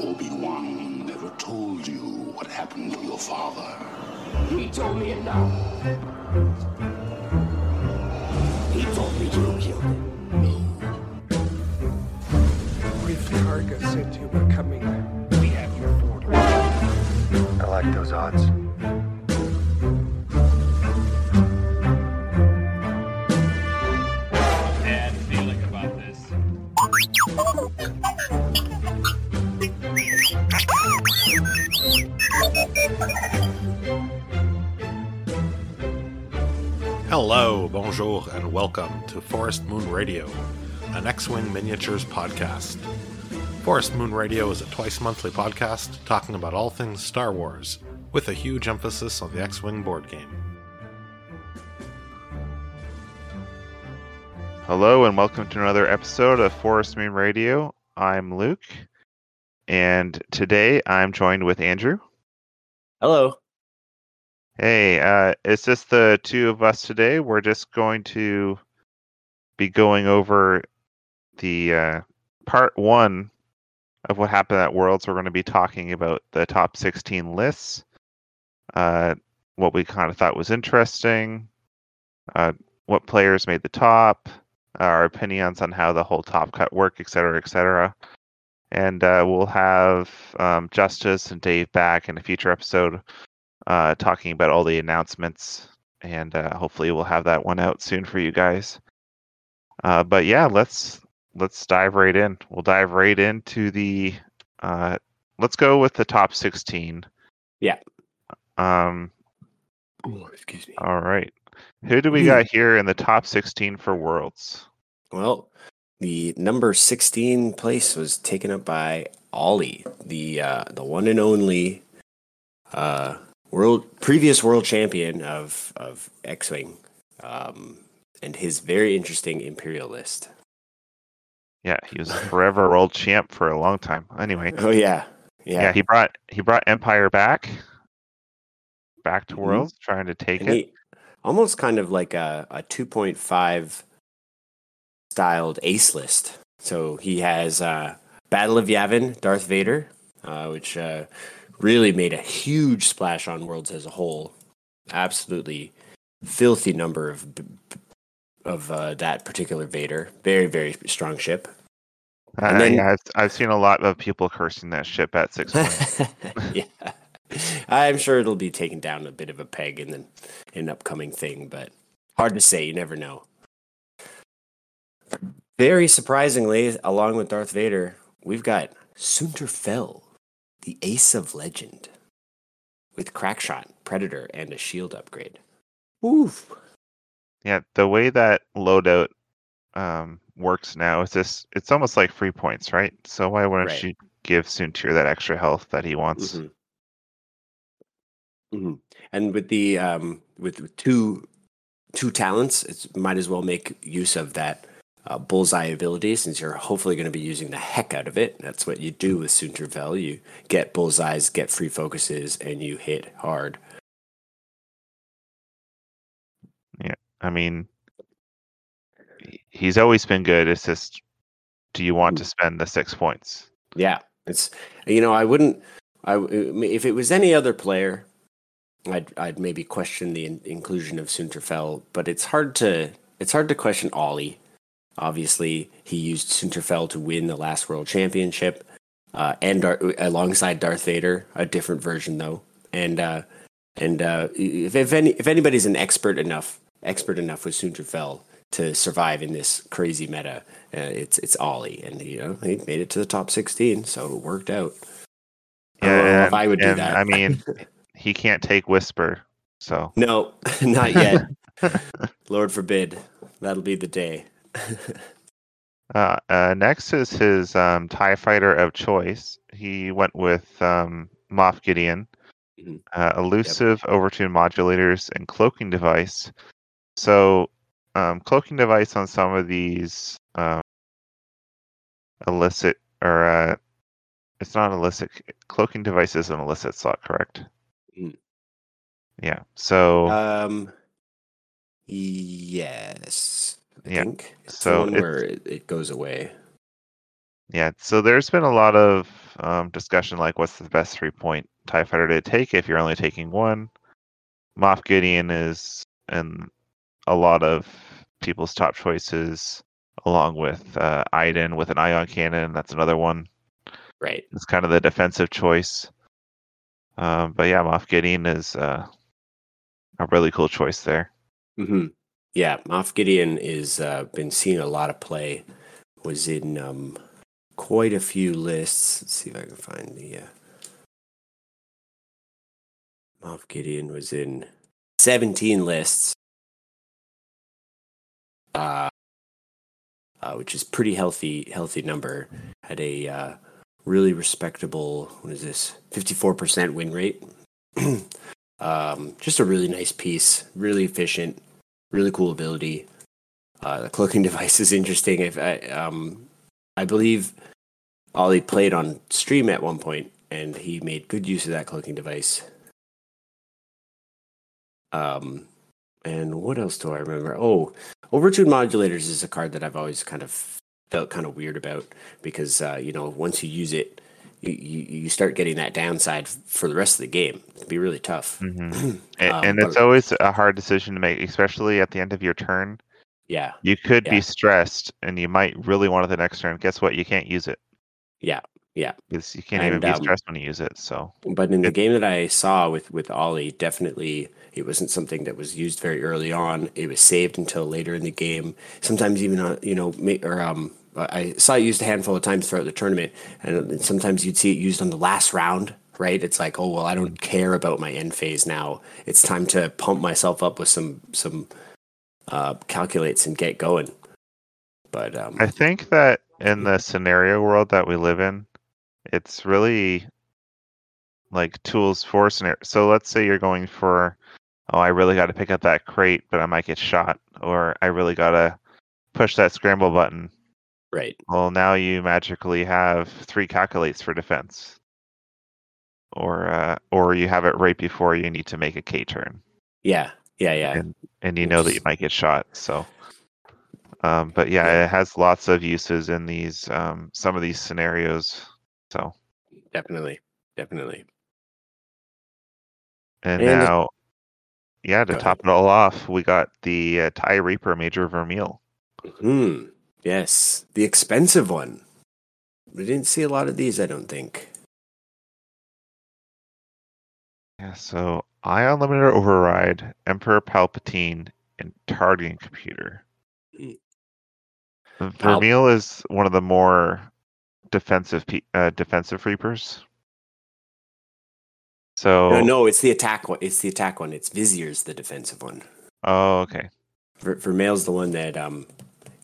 Obi-Wan never told you what happened to your father. He told me enough. He told me you killed him. If Karga said you were coming, we have your order. I like those odds. Hello, bonjour, and welcome to Forest Moon Radio, an X Wing miniatures podcast. Forest Moon Radio is a twice monthly podcast talking about all things Star Wars, with a huge emphasis on the X Wing board game. Hello and welcome to another episode of Forest Moon Radio. I'm Luke, and today I'm joined with Andrew. Hello. Hey, uh, it's just the two of us today. We're just going to be going over the uh, part one of what happened at Worlds. We're going to be talking about the top 16 lists, uh, what we kind of thought was interesting, uh, what players made the top, our opinions on how the whole top cut worked, et cetera, et cetera. And uh, we'll have um, Justice and Dave back in a future episode uh, talking about all the announcements. And uh, hopefully we'll have that one out soon for you guys. Uh, but yeah, let's let's dive right in. We'll dive right into the. Uh, let's go with the top 16. Yeah. Um. Oh, excuse me. All right. Who do we got here in the top 16 for Worlds? Well, the number 16 place was taken up by Ollie, the uh, the one and only uh, world previous world champion of of X-wing, um, and his very interesting Imperial list. Yeah, he was forever world champ for a long time. Anyway, Oh yeah, yeah. yeah. he brought he brought Empire back, back to Mhm. Worlds, trying to take And it. he, almost kind of like a, a 2.5 styled ace list. So he has uh, Battle of Yavin, Darth Vader, uh, which uh, really made a huge splash on Worlds as a whole. Absolutely filthy number of of uh, that particular Vader. Very very strong ship. Uh, then- yeah, I've, I've seen a lot of people cursing that ship at six points. yeah. I'm sure it'll be taken down a bit of a peg in the, in an upcoming thing, but hard to say. You never know. Very surprisingly, along with Darth Vader, we've got Soontir Fel, the Ace of Legend, with Crackshot, Predator, and a shield upgrade. Oof. yeah, the way that loadout um, works now is this it's almost like free points, right? So why wouldn't Right. you give Soontir that extra health that he wants? Mhm. Mhm. And with the um, with, with two two talents, it might as well make use of that uh, bullseye ability since you're hopefully going to be using the heck out of it. That's what you do with Soontir Fel. You get bullseyes, get free focuses, and you hit hard. Yeah, I mean, he's always been good. It's just, do you want to spend the six points? Yeah, it's you know I wouldn't I if it was any other player, I'd I'd maybe question the in- inclusion of Soontir Fel, but it's hard to it's hard to question Ollie. Obviously, he used Soontir Fel to win the last World Championship, uh, and Dar- alongside Darth Vader, a different version though. And uh, and uh, if if any if anybody's an expert enough expert enough with Soontir Fel to survive in this crazy meta, uh, it's it's Ollie, and you know he made it to the top sixteen, so it worked out. I if I would do that. I mean, he can't take Whisper, so no, not yet. Lord forbid. That'll be the day. Uh, uh, next is his um, Tie Fighter of choice. He went with um, Moff Gideon, Mhm. uh, elusive overtune modulators, and cloaking device. So, um, cloaking device on some of these um, illicit or uh, it's not illicit. Cloaking device is an illicit slot, correct? Mm. Yeah. So Um, yes, Yeah, think it's so the one where it, it goes away. Yeah, so there's been a lot of um, discussion like what's the best three point TIE fighter to take if you're only taking one. Moff Gideon is in a lot of people's top choices, along with uh, Iden with an ion cannon. That's another one. Right. It's kind of the defensive choice. Um, but yeah, Moff Gideon is uh, a really cool choice there. hmm Yeah, Moff Gideon is uh, been seeing a lot of play. Was in um, quite a few lists. Let's see if I can find the. Uh... Moff Gideon was in seventeen lists, uh, uh, which is pretty healthy. Healthy number. Had a uh, really respectable. What is this? Fifty four percent win rate. um, just a really nice piece. Really efficient really cool ability. Uh, the cloaking device is interesting. If I, um, I believe Ollie played on stream at one point, and he made good use of that cloaking device. Um, and what else do I remember? Oh, Overtune Modulators is a card that I've always kind of felt kind of weird about because uh, you know once you use it, you, you, start getting that downside for the rest of the game. It'd be really tough. hmm And, Um, and it's but- always a hard decision to make, especially at the end of your turn. Yeah, You could Yeah. be stressed, and you might really want it the next turn. Guess what? You can't use it. Yeah, yeah. Because you can't even be um, stressed when you use it. So But in the game that I saw with with Ollie, definitely it wasn't something that was used very early on. It was saved until later in the game. Sometimes even uh, you know, or um, I saw it used a handful of times throughout the tournament, and sometimes you'd see it used on the last round. Right? It's like, oh well, I don't care about my end phase now. It's time to pump myself up with some some uh, calculates and get going. But um, I think that in the scenario world that we live in, it's really like tools for scenario. So let's say you're going for, oh, I really got to pick up that crate, but I might get shot, or I really got to push that scramble button. Right, Well, now you magically have three calculates for defense, or uh, or you have it right before you need to make a K turn, yeah, yeah, yeah. and and you know that you might get shot. So, um, but yeah, Yeah. it has lots of uses in these um, some of these scenarios. So, Definitely, definitely. and, And- now, yeah, to top it all off, we got the uh, Tie Reaper Major Vermeil. Hmm. Yes, the expensive one. We didn't see a lot of these, I don't think. Yeah, so Ion Limiter Override, Emperor Palpatine, and Targeting Computer. Mm. Vermeil is one of the more defensive pe- uh, defensive reapers. So No, no, it's the attack one. It's the attack one. It's Vizier's the defensive one. oh okay. Ver- Vermeil's the one that um,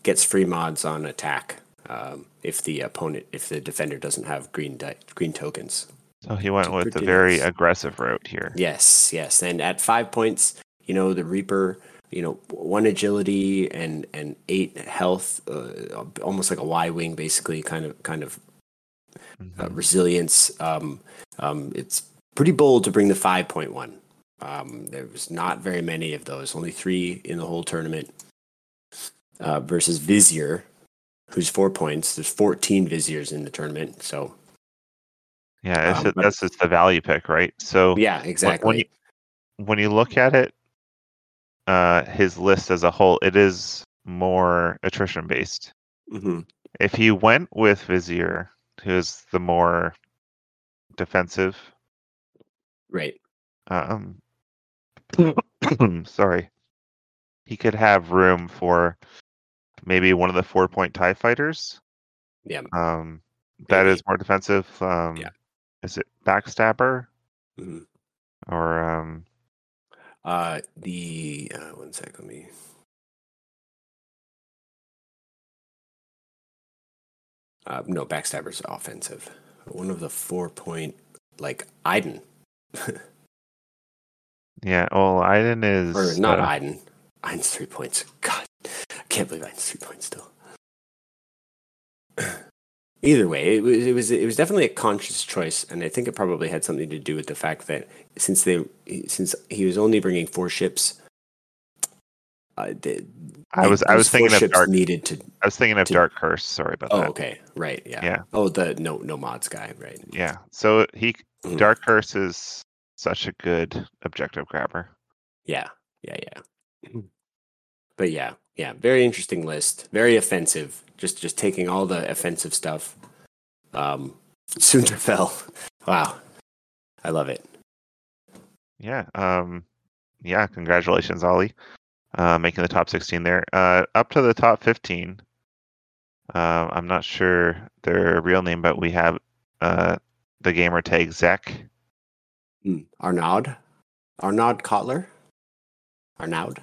gets free mods on attack um, if the opponent, if the defender doesn't have green di- green tokens. So he went with the very aggressive route here. Yes, yes. And at five points, you know, the Reaper, you know, one agility and and eight health, uh, almost like a Y wing, basically, kind of kind of uh, Mhm. resilience. Um, um, it's pretty bold to bring the 5.1. Um, there was not very many of those, only three in the whole tournament. Uh, versus Vizier, who's four points. There's 14 Viziers in the tournament. So, Yeah, Um, but- that's just the value pick, right? So yeah, exactly. when you when you look at it, uh, his list as a whole, it is more attrition based. hmm If he went with Vizier, who's the more defensive, Right. um, sorry, he could have room for maybe one of the four point Tie fighters. Yeah. Um, that Maybe. is more defensive. Um, Yeah. Is it Backstabber hmm or um? Uh, the uh, one sec, let me. Uh, no, backstabber's offensive. One of the four point, like Iden, Yeah. Well, Iden is or not uh, Iden. Iden's three points. God, can't believe Iden's three points still. Either way, it was it was it was definitely a conscious choice, and I think it probably had something to do with the fact that since they since he was only bringing four ships, uh, the, I was I was thinking of dark. needed to. I was thinking of to- Dark Curse. Sorry about Oh, that. okay, right, yeah. Yeah. Oh, the no no mods guy, right? Yeah. So he Mhm. Dark Curse is such a good objective grabber. Yeah, yeah, yeah. But yeah, yeah, very interesting list. Very offensive. Just just taking all the offensive stuff. Um, Soontir Fel. Wow, I love it. Yeah. Um. Yeah. Congratulations, Ollie, uh, making the top 16 there. Uh, up to the top 15. Uh, I'm not sure their real name, but we have uh, the gamer tag Zek. Mm. Arnaud, Arnaud Kotler, Arnaud.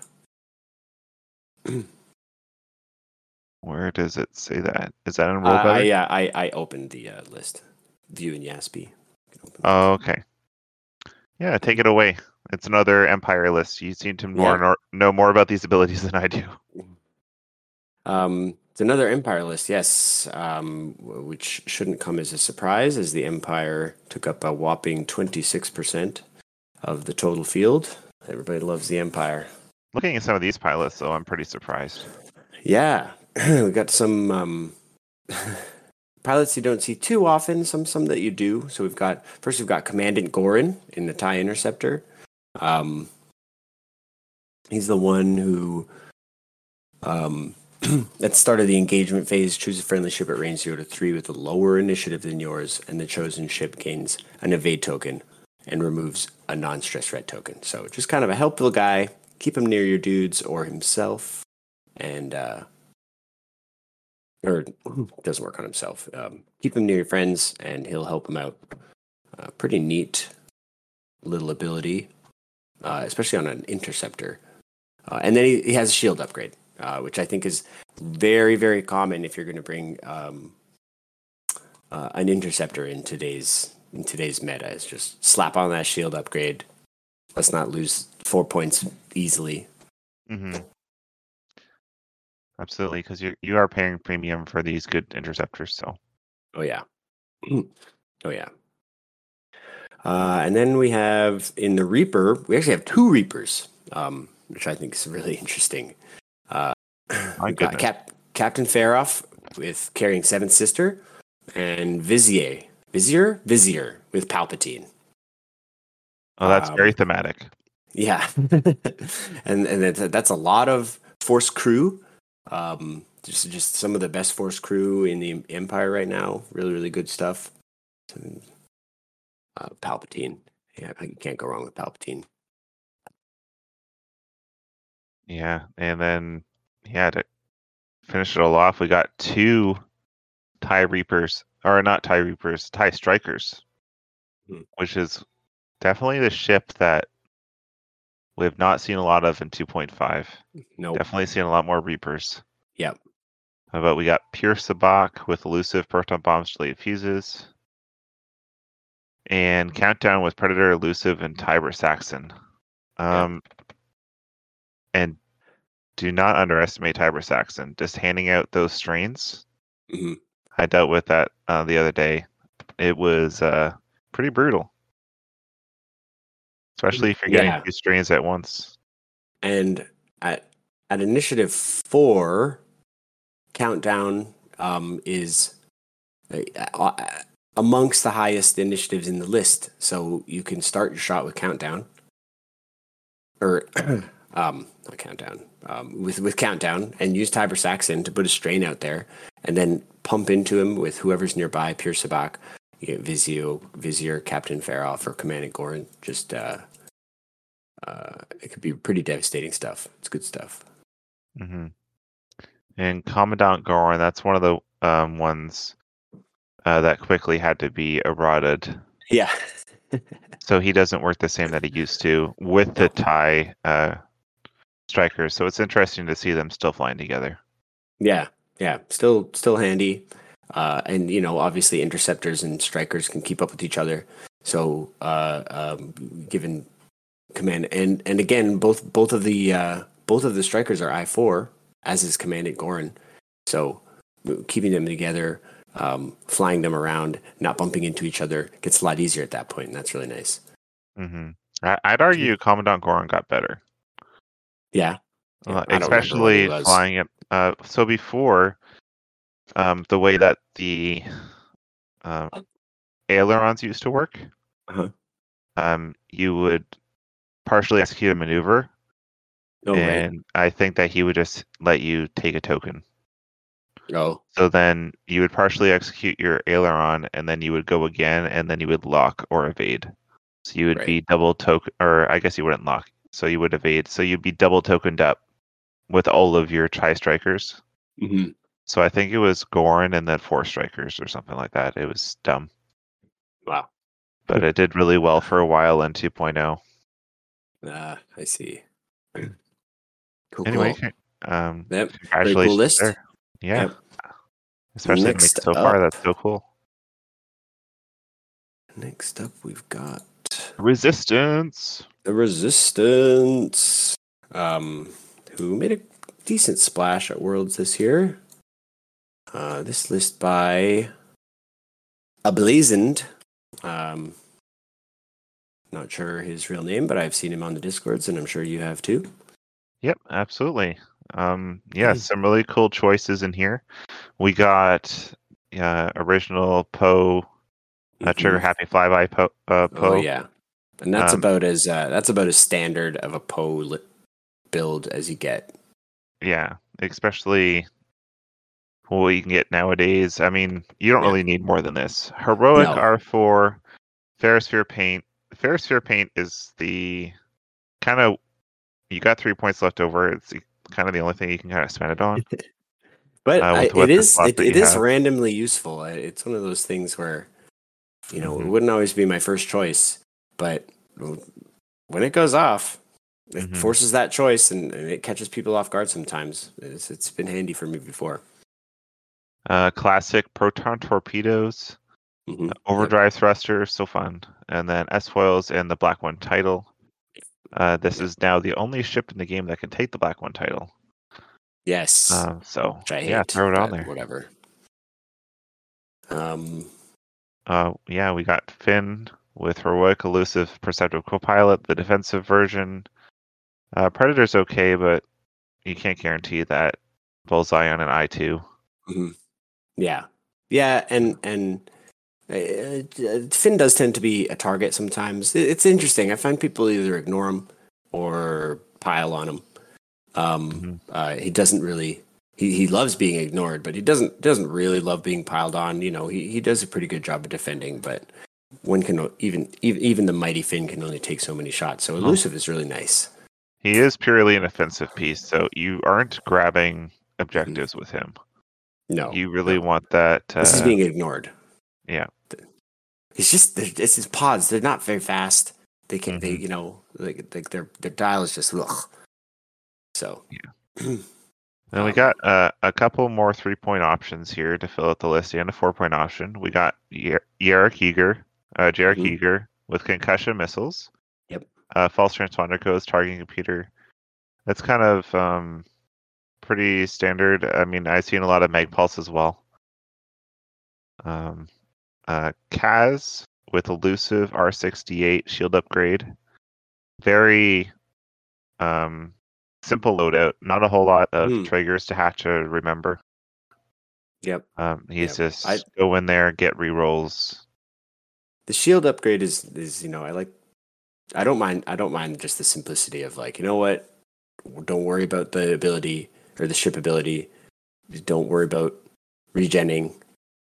Where does it say that? Is that in Uh, Roll I, Better? yeah, I I opened the uh, list. View in Yasby. You can open it. Oh, okay. Yeah, take it away. It's another Empire list. You seem to more Yeah. nor- know more about these abilities than I do. Um, it's another Empire list, yes, um, which shouldn't come as a surprise, as the Empire took up a whopping twenty six percent of the total field. Everybody loves the Empire. Looking at some of these pilots, though, I'm pretty surprised. Yeah, we got some um, pilots you don't see too often. Some some that you do. So we've got first we've got Commandant Goran in the Tie Interceptor. Um, he's the one who, um, at the start of the engagement phase, choose a friendly ship at range zero to three with a lower initiative than yours, and the chosen ship gains an evade token and removes a non-stress red token. So just kind of a helpful guy. Keep him near your dudes or himself and uh or doesn't work on himself. Um, keep him near your friends, and he'll help him out. Uh, pretty neat little ability, uh, especially on an interceptor. Uh, and then he, he has a shield upgrade, uh, which I think is very very common if you're going to bring um, uh, an interceptor in today's in today's meta. Is just slap on that shield upgrade. Let's not lose four points easily. hmm Absolutely, because you you are paying premium for these good interceptors. So Oh yeah. oh yeah. Uh, and then we have in the Reaper, we actually have two Reapers, um, which I think is really interesting. Uh, My got. Cap- Captain Feroph with carrying Seventh Sister, and Vizier, Vizier, Vizier with Palpatine. Oh, that's Um, very thematic. Yeah, and and that's, that's a lot of Force crew. Um, just just some of the best Force crew in the Empire right now. Really, really good stuff. Uh, Palpatine. Yeah, you can't go wrong with Palpatine. Yeah, and then yeah, to finish it all off, we got two Tie Reapers, or not Tie Reapers, Tie Strikers, Hmm. which is definitely the ship that we've not seen a lot of in 2.5. Nope. Definitely seen a lot more Reapers. Yep. But we got Pure Sabacc with elusive proton bombs, delayed fuses, and Countdown with Predator, elusive, and Tiber Saxon. Um, and do not underestimate Tiber Saxon. Just handing out those strains. Mhm. I dealt with that uh, the other day. It was uh, pretty brutal, especially if you're getting Yeah. two strains at once. And at at initiative four, countdown um, is uh, uh, amongst the highest initiatives in the list. So you can start your shot with countdown, or um, not countdown, um, with with countdown, and use Tiber Saxon to put a strain out there, and then pump into him with whoever's nearby, Pure Sabacc, you get Vizio, Vizier, Captain Feroph, or Commandant Goran. Just uh, uh, it could be pretty devastating stuff. It's good stuff. hmm And Commandant Goran, that's one of the um, ones uh, that quickly had to be eroded. Yeah. So he doesn't work the same that he used to with the tie uh, strikers. So it's interesting to see them still flying together. Yeah, yeah, still still handy, uh, and you know, obviously interceptors and strikers can keep up with each other. So, uh, um, given command, and and again, both both of the uh, both of the strikers are I four, as is Commandant Goran. So, keeping them together, um, flying them around, not bumping into each other, gets a lot easier at that point, and that's really nice. Mm-hmm. I- I'd argue Commandant Goran got better. Yeah, Uh, I don't remember what he especially flying it. Uh, so before, um, the way that the um, ailerons used to work, Uh-huh. um, you would partially execute a maneuver, Oh, and I think that he would just let you take a token. Oh, So then you would partially execute your aileron, and then you would go again, and then you would lock or evade. So you would Right. be double token, or I guess you wouldn't lock. So you would evade. So you'd be double tokened up with all of your tri strikers. hmm So I think it was Goran and then four strikers or something like that. It was dumb, wow. but it did really well for a while in 2.0. Ah, I see. Cool. Anyway, cool. um, Yep. Very cool list. there. Yeah, Yep. especially Next so far. That's so cool. Next up, we've got Resistance. the Resistance, um, who made a decent splash at Worlds this year. Uh, this list by Ablazoned. Um, not sure his real name, but I've seen him on the Discords, and I'm sure you have too. Yep, absolutely. Um, yeah, Mhm. some really cool choices in here. We got uh, original Poe, uh, Trigger Mhm. Happy Flyby Poe. Uh, Poe. Oh yeah, and that's Um, about as uh, that's about as standard of a Poe li- build as you get. Yeah, especially what you can get nowadays. I mean, you don't Yeah. really need more than this. Heroic No. R4, Ferrosphere Paint. Ferrosphere Paint is the kind of you got three points left over. It's kind of the only thing you can kind of spend it on. But uh, I, it is it, it is have. randomly useful. It's one of those things where you know it Mhm. wouldn't always be my first choice, but when it goes off, it Mhm. forces that choice and, and it catches people off guard sometimes. It's, it's been handy for me before. Uh, classic proton torpedoes. Mhm. Yep. Overdrive thruster, so fun. And then S foils and the black one title. Uh, this is now the only ship in the game that can take the black one title. Yes, Um, so hate. yeah, throw it on there. Whatever. Um, Uh, yeah, we got Finn with heroic, elusive, perceptive co-pilot, the defensive version. Uh, Predator's okay, but you can't guarantee that bullseye on an I two. mhm. yeah, yeah, and and Finn does tend to be a target sometimes. It's interesting. I find people either ignore him or pile on him. Um, Mhm. uh, he doesn't really. He, he loves being ignored, but he doesn't doesn't really love being piled on. You know, he, he does a pretty good job of defending, but one can even even even the mighty Finn can only take so many shots. So elusive is really nice. He is purely an offensive piece, so you aren't grabbing objectives with him. No, You really no. want that. Uh, this is being ignored. yeah. It's just it's his pods. They're not very fast. They can they Mhm. you know like like their their dial is just ugh. So yeah. Then we Um, got uh, a couple more three point options here to fill out the list and a four point option. We got Jarek Yeager, uh, Jarek Mhm. Eager with concussion missiles. Yep. Uh, false transponder codes, targeting computer. That's kind of um, pretty standard. I mean, I've seen a lot of Mag-Pulse as well. Um, uh, Kaz with elusive R68 shield upgrade. Very um, simple loadout. Not a whole lot of Hmm. triggers to have to remember. yep. Um, he's Yep. just I- go in there, get rerolls. the shield upgrade is is you know I like I don't mind I don't mind just the simplicity of like you know what don't worry about the ability or the ship ability don't worry about regenning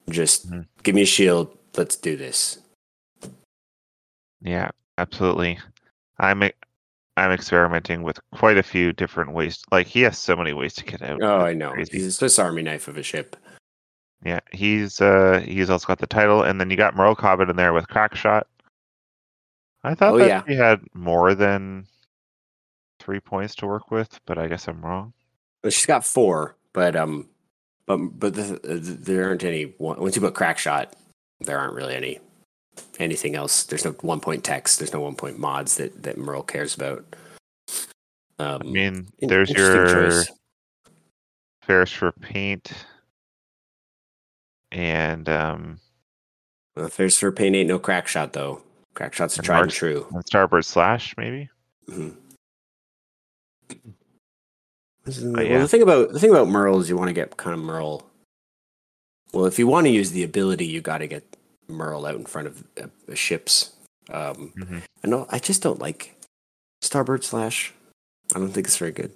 just Mhm. give me a shield let's do this Yeah, absolutely. I'm I'm experimenting with quite a few different ways. Like he has so many ways to get out. oh It's I know crazy. he's a Swiss Army knife of a ship Yeah, he's uh he's also got the title, and then you got Merl Cobben in there with Crackshot. I thought Oh, that yeah. he had more than three points to work with, but I guess I'm wrong. Well, she's got four but um but but the, the, there aren't any once you put crack shot there aren't really any anything else there's no one point text there's no one point mods that that Merl cares about um, I mean, there's your choice. Ferrosphere paint, and um, Well, there's for paint ain't no crack shot though. Crack shot's are tried and true. Starbird Slash maybe. Mhm. Is- But well, the thing about the thing about Merl is you want to get kind of Merl. Well, if you want to use the ability, you got to get Merl out in front of uh, ships. Um, Mhm. I know. I just don't like Starbird Slash. I don't think it's very good.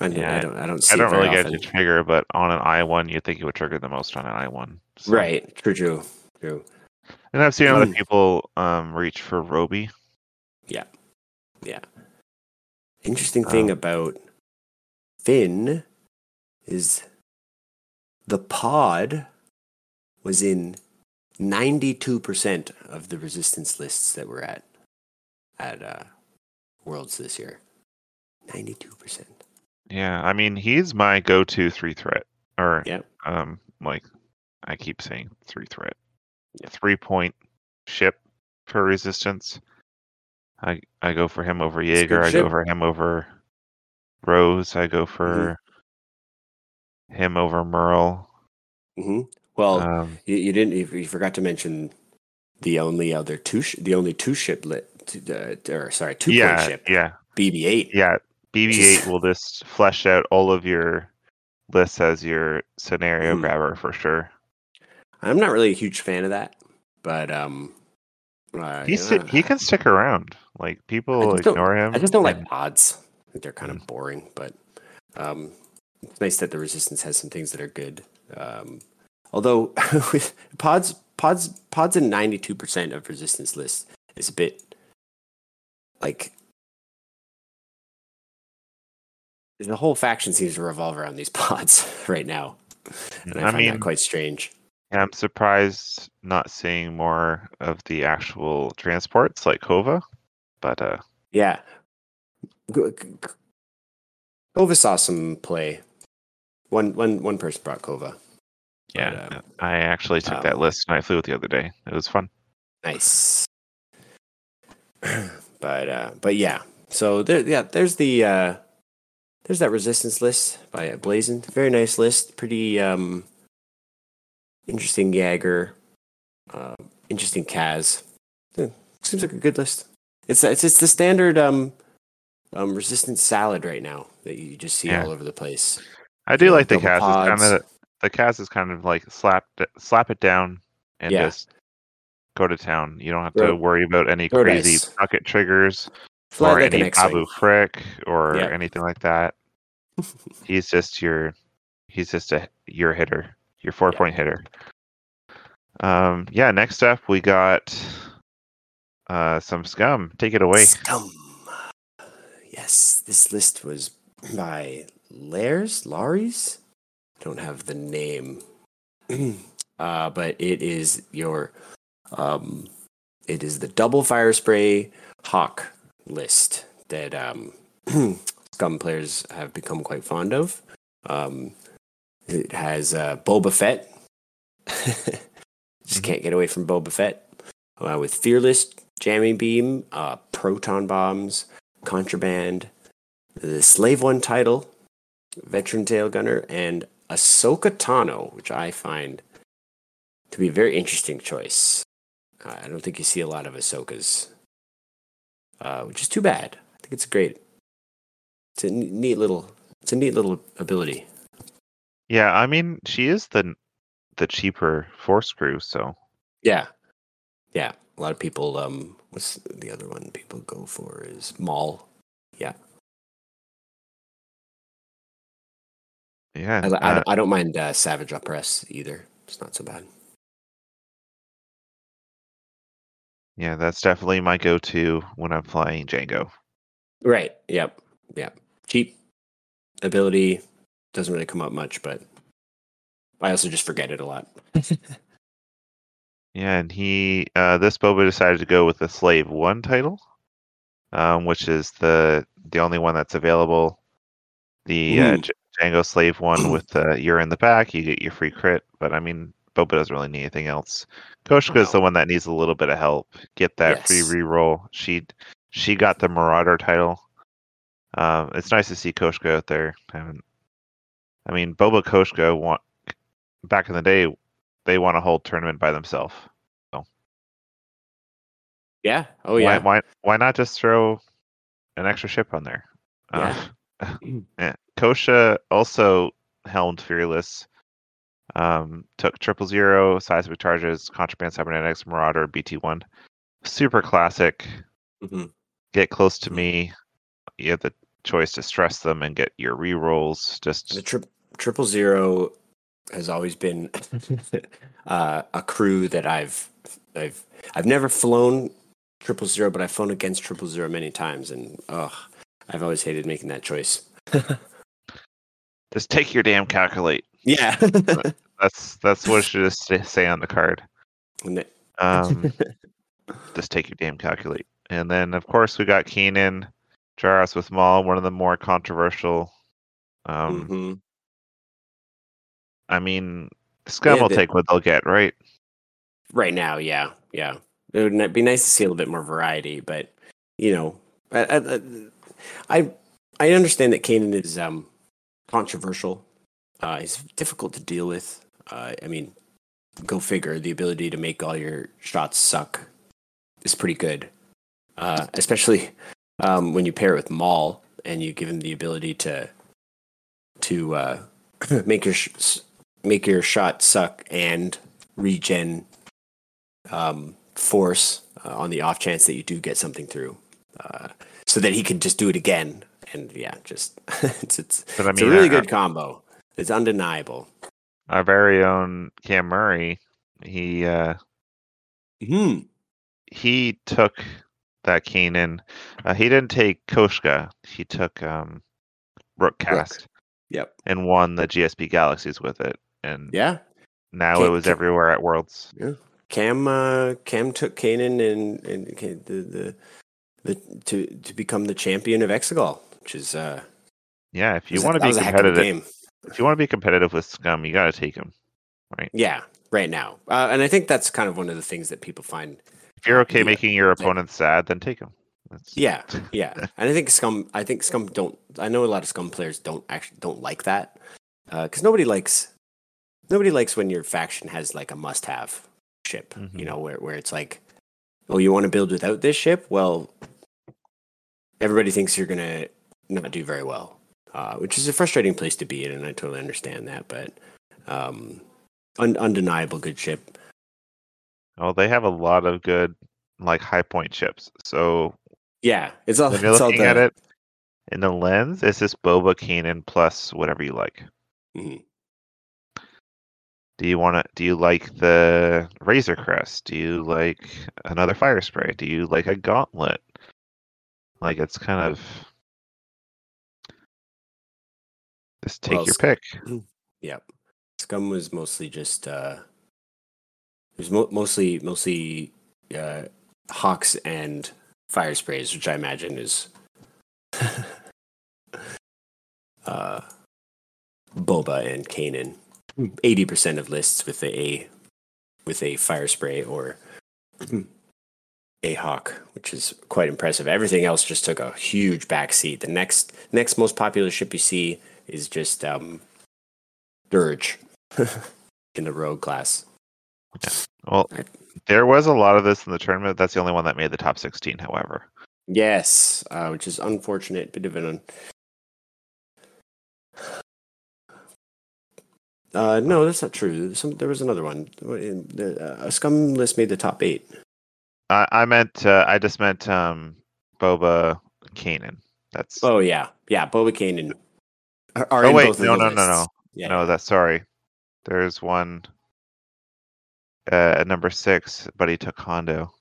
I, Yeah, I don't. I don't see. I don't really get often. to trigger, but on an I one, you think it would trigger the most on an I one. Right. True. True. True. And I've seen other Mm. people um, reach for Roby. Yeah. Yeah. Interesting thing Um, about Finn is the pod was in 92% of the resistance lists that were at at uh, Worlds this year. 92%. Yeah, I mean he's my go-to three threat, or Yep. um, like I keep saying three threat, Yeah. three point ship for resistance. I I go for him over Yeager. I go for him over Rose. I go for him over Merl. Mm-hmm. Well, Um, you, you didn't. You, you forgot to mention the only other two, sh- the only two ship lit, uh, or sorry, two yeah, point ship, yeah, BB-8. yeah. BB-8 will just flesh out all of your lists as your scenario Mhm. grabber for sure. I'm not really a huge fan of that, but um, uh, He you si- he can stick around. Like people ignore him. I just don't and- like pods. I they're kind of boring, but um, it's nice that the resistance has some things that are good. Um, although with pods, pods, pods in ninety two percent of resistance lists is a bit like the whole faction seems to revolve around these pods right now, and I, I find mean, that quite strange. Yeah, I'm surprised not seeing more of the actual transports like Cova, but uh, Yeah. Cova saw some play. One, one, one person brought Cova. yeah, But, uh, I actually took that um, list and I flew it the other day. It was fun. Nice. but uh, but yeah. So there, yeah, there's the uh, there's that resistance list by Blazon. Very nice list. Pretty um, interesting Jagger. Uh, interesting Kaz. Yeah, seems like a good list. It's it's it's the standard um, um resistance salad right now that you just see Yeah. all over the place. I do yeah, like the double Kaz. It's pods. kind of the Kaz is kind of like slap it- slap it down and Yeah. just go to town. You don't have Throw- to worry about any throw crazy dice. bucket triggers Fly or like any X-wing. Babu Frick or Yeah. anything like that. he's just your he's just a your hitter, your four point hitter. Um yeah, next up we got uh some scum. Take it away. Scum. Yes, this list was by Lairs, Laries. I don't have the name, uh, but it is your, um, it is the double fire spray hawk list that um, Scum players have become quite fond of. Um, it has uh, Boba Fett. Just can't get away from Boba Fett. Uh, with Fearless, Jamming Beam, uh, Proton Bombs, Contraband, the Slave One title, Veteran Tail Gunner, and Ahsoka Tano, which I find to be a very interesting choice. Uh, I don't think you see a lot of Ahsokas, uh, which is too bad. I think it's great. It's a neat little. It's a neat little ability. Yeah, I mean she is the the cheaper force crew, so Yeah, yeah. A lot of people. Um, what's the other one people go for? Is Maul. Yeah, yeah. I, uh, I don't mind uh, Savage Opress either. It's not so bad. yeah, that's definitely my go to when I'm flying Jango. Right. Yep. Yep. Cheap ability doesn't really come up much, but I also just forget it a lot. Yeah, and he uh, this Boba decided to go with the Slave One title, um, which is the the only one that's available. The uh, J- Jango Slave One with uh, you're in the back, you get your free crit. But I mean, Boba doesn't really need anything else. Koshka is the one that needs a little bit of help. Get that free Yes. reroll. She she got the Marauder title. Um, it's nice to see Koshka out there. I, haven't, I mean, Boba Koshka want back in the day, they won a whole tournament by themselves. Yeah. Oh yeah. Why, why why not just throw an extra ship on there? Uh, Yeah. Yeah. Koshka also helmed Fearless. Um, took triple zero, seismic charges, contraband cybernetics, Marauder, BT1. Super classic. Mhm. Get close to me. You have the choice to stress them and get your rerolls. Just The tri- triple zero has always been uh, a crew that I've I've I've never flown triple zero, but I've flown against triple zero many times, and ugh, I've always hated making that choice. just take your damn calculate. Yeah. That's that's what it should just say- on the card. Um, just take your damn calculate. And then of course we got Kanan, Jarrus with Maul, one of the more controversial. Um, Mhm. I mean, Scum Yeah, will the- take what they'll get, right? Right now, yeah, yeah. It would be nice to see a little bit more variety, but you know, I I, I, understand that Kanan is um controversial. Uh, he's difficult to deal with. Uh, I mean, go figure. The ability to make all your shots suck is pretty good, uh, especially um, when you pair it with Maul and you give him the ability to to uh, make your sh- make your shot suck and regen um, force uh, on the off chance that you do get something through, uh, so that he can just do it again. And yeah, just it's it's, But I it's a really good combo. It's undeniable. Our very own Cam Murray, he uh, Hmm. he took that Kanan. Uh, he didn't take Koshka. He took um, Rook Kast Yep. and won the GSP Galaxies with it. And Yeah. now it was ca- everywhere at Worlds. Cam uh, Cam took Kanan and and the the the to to become the champion of Exegol, which is uh Yeah, if you want to be was a heck of a competitive, game. if you want to be competitive with Scum, you got to take him. Right? Yeah, right now, uh, and I think that's kind of one of the things that people find If you're okay Yeah. making your opponent sad, then take him. That's, Yeah, yeah, and I think scum. I think scum don't. I know a lot of scum players don't actually don't like that because nobody likes nobody likes when your faction has like a must-have ship. Mhm. You know, where where it's like, oh, you want to build without this ship? Well, everybody thinks you're gonna not do very well, uh, which is a frustrating place to be in, and I totally understand that. But um, un- undeniable good ship. Well, they have a lot of good like high point chips. So Yeah, it's all. when you're it's all looking at it in the lens, it's just Boba Kanan plus whatever you like. Mhm. Do you want to? Do you like the Razor Crest? Do you like another fire spray? Do you like a gauntlet? Like it's kind of just take Well, your pick. Yep. Scum was mostly just uh it was mo- mostly mostly uh hawks and fire sprays, which I imagine is uh Boba and Kanan. Eighty percent of lists with a with a fire spray or a hawk, which is quite impressive. Everything else just took a huge backseat. The next next most popular ship you see is just um Dirge in the rogue class. Well, there was a lot of this in the tournament. That's the only one that made the top 16, however. Yes, uh, which is unfortunate. Bit of an. Uh, no, that's not true. Some, there was another one. Uh, A scum list made the top eight. I, I meant, uh, I just meant um, Boba Kanan. That's Oh yeah, yeah. Boba Kanan are, are Oh, wait, of no, no, no, no. Yeah. no, that's sorry. There's one uh, at number six, but he took Hondo.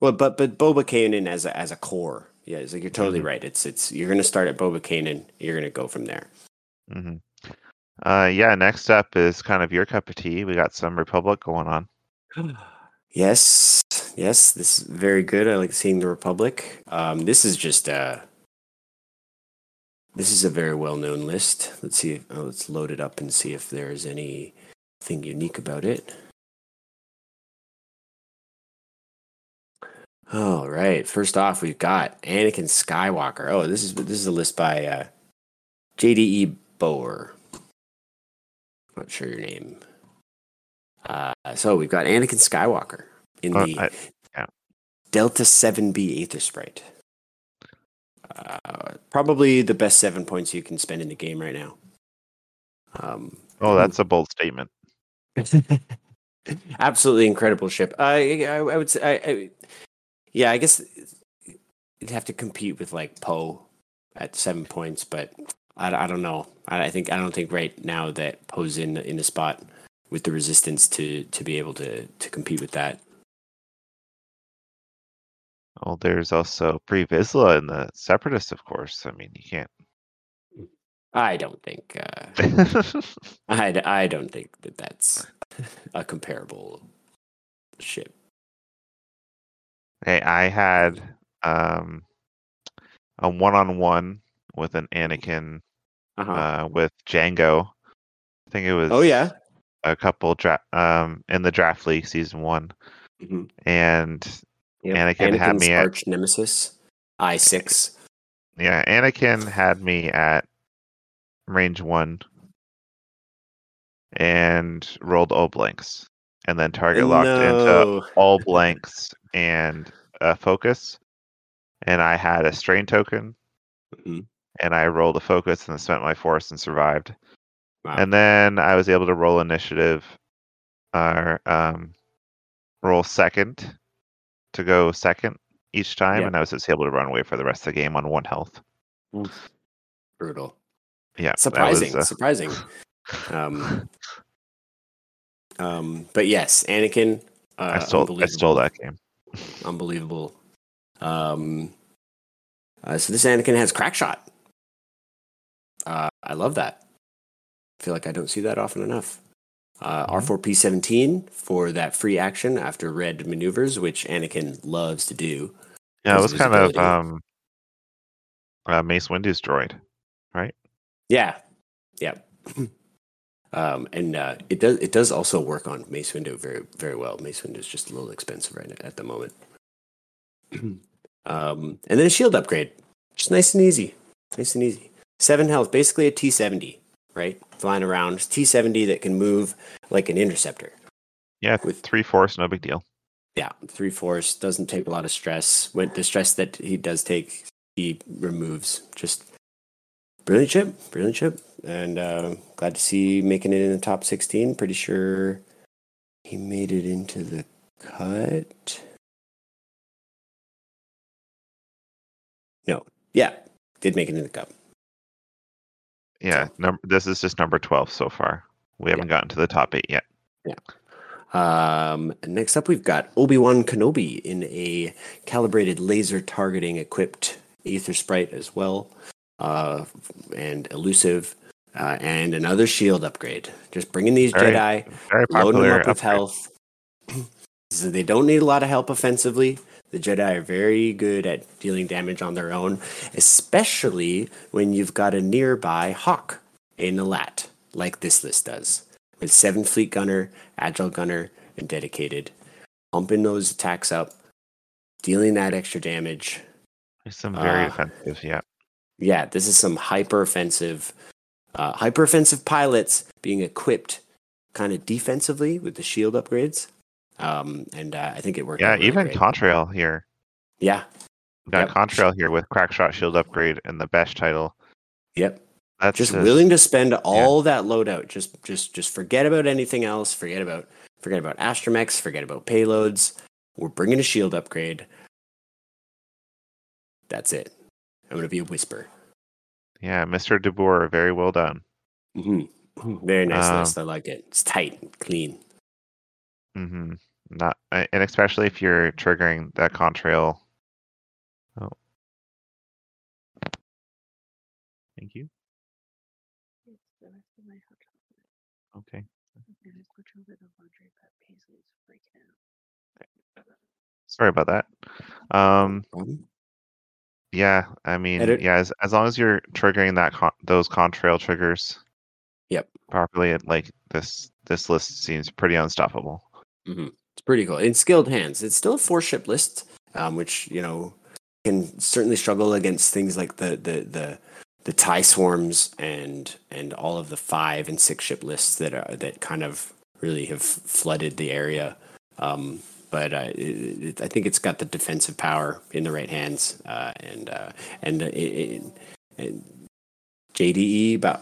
Well, but but Boba Kanan as a, as a core, yeah, it's like you're totally Mhm. right. It's it's you're gonna start at Boba Kanan. You're gonna go from there. hmm Uh, yeah, next up is kind of your cup of tea. We got some Republic going on. Yes, yes, this is very good. I like seeing the Republic. Um, this is just uh this is a very well known list. Let's see. If, oh, let's load it up and see if there's anything unique about it. All right. First off, we've got Anakin Skywalker. Oh, this is this is a list by uh, JDE Boer. Not sure your name. Uh, so we've got Anakin Skywalker in Uh, the I- yeah. Delta 7B Aether Sprite. Uh, probably the best seven points you can spend in the game right now. Um, Oh, that's a bold statement. absolutely incredible ship. I I, I would say, I, I, yeah, I guess you'd have to compete with like Poe at seven points, but I, I don't know. I, I think I don't think right now that Poe's in in a spot with the resistance to to be able to to compete with that. Well, there's also Pre Vizsla and the Separatists, of course. I mean, you can't. I don't think. Uh, I, I don't think that that's a comparable ship. Hey, I had um, a one-on-one with an Anakin Uh-huh. uh, with Jango. I think it was. oh yeah. a couple dra- um in the draft league season one, Mhm. and Yep. Anakin had me at- arch nemesis, I six. yeah, Anakin had me at range one and rolled all blanks, and then target locked into all blanks and a focus, and I had a strain token, Mhm. And I rolled a focus and spent my force and survived. Wow. And then I was able to roll initiative, or um, roll second to go second each time, Yeah. and I was just able to run away for the rest of the game on one health. Brutal. Yeah, that was, Surprising. uh, Surprising. Um, um, but yes, Anakin. Uh, I stole I stole that game. Unbelievable. Um, uh, so this Anakin has crack shot. Uh, I love that. I feel like I don't see that often enough. Uh, R4P17 for that free action after red maneuvers, which Anakin loves to do. Yeah, it was kind of um, uh, Mace Windu's droid. Right? Yeah, yeah. um, and uh, it does it does also work on Mace Windu very very well. Mace Windu is just a little expensive right at the moment. um, and then a shield upgrade, just nice and easy, nice and easy. Seven health, basically a T seventy, right? Flying around T seventy that can move like an interceptor. Yeah, With- three force, no big deal. Yeah, three force doesn't take a lot of stress. When the stress that he does take, he removes. Just brilliant chip, brilliant chip, and uh, glad to see making it in the top sixteen. Pretty sure he made it into the cut. No, yeah, did make it in the cup. Yeah, number this is just number twelve so far. We haven't gotten to the top eight yet. Um, next up, we've got Obi Wan Kenobi in a calibrated laser targeting equipped Aether Sprite as well, uh, and elusive, uh, and another shield upgrade. Just bringing these Very- Jedi, Very loading them up with upgrade. health. so they don't need a lot of help offensively. The Jedi are very good at dealing damage on their own, especially when you've got a nearby Hawk in the lat, like this list does. With seven fleet gunner, agile gunner, and dedicated, pumping those attacks up, dealing that extra damage. There's some very Ah. offensive. Yeah, Yeah, this is some hyper offensive, uh, hyper offensive pilots being equipped kind of defensively with the shield upgrades. Um, and uh, I think it worked. yeah. out really even great. Contrail here. Yeah. We got Yep. Contrail here with Crackshot Shield upgrade and the Besh title. Yep. That's just willing to spend all that loadout. Just, just, just forget about anything else. Forget about, forget about astromechs. Forget about payloads. We're bringing a shield upgrade. That's it. I'm gonna be a whisper. Yeah, Mr. De DeBoer, very well done. hmm Very nice Um, list. I like it. It's tight, clean. hmm Not, uh, and especially if you're triggering that contrail. Oh, thank you. Okay. Sorry about that. Um, yeah, I mean, Edit- yeah, as, as long as you're triggering that con- those contrail triggers, Yep. properly, it, like this this list seems pretty unstoppable. It's pretty cool. In skilled hands, it's still a four ship list, um, which you know can certainly struggle against things like the the the the tie swarms and and all of the five and six ship lists that are that kind of really have flooded the area. Um, but uh, it, it, I think it's got the defensive power in the right hands, uh, and uh, and, uh, it, and JDE Ba-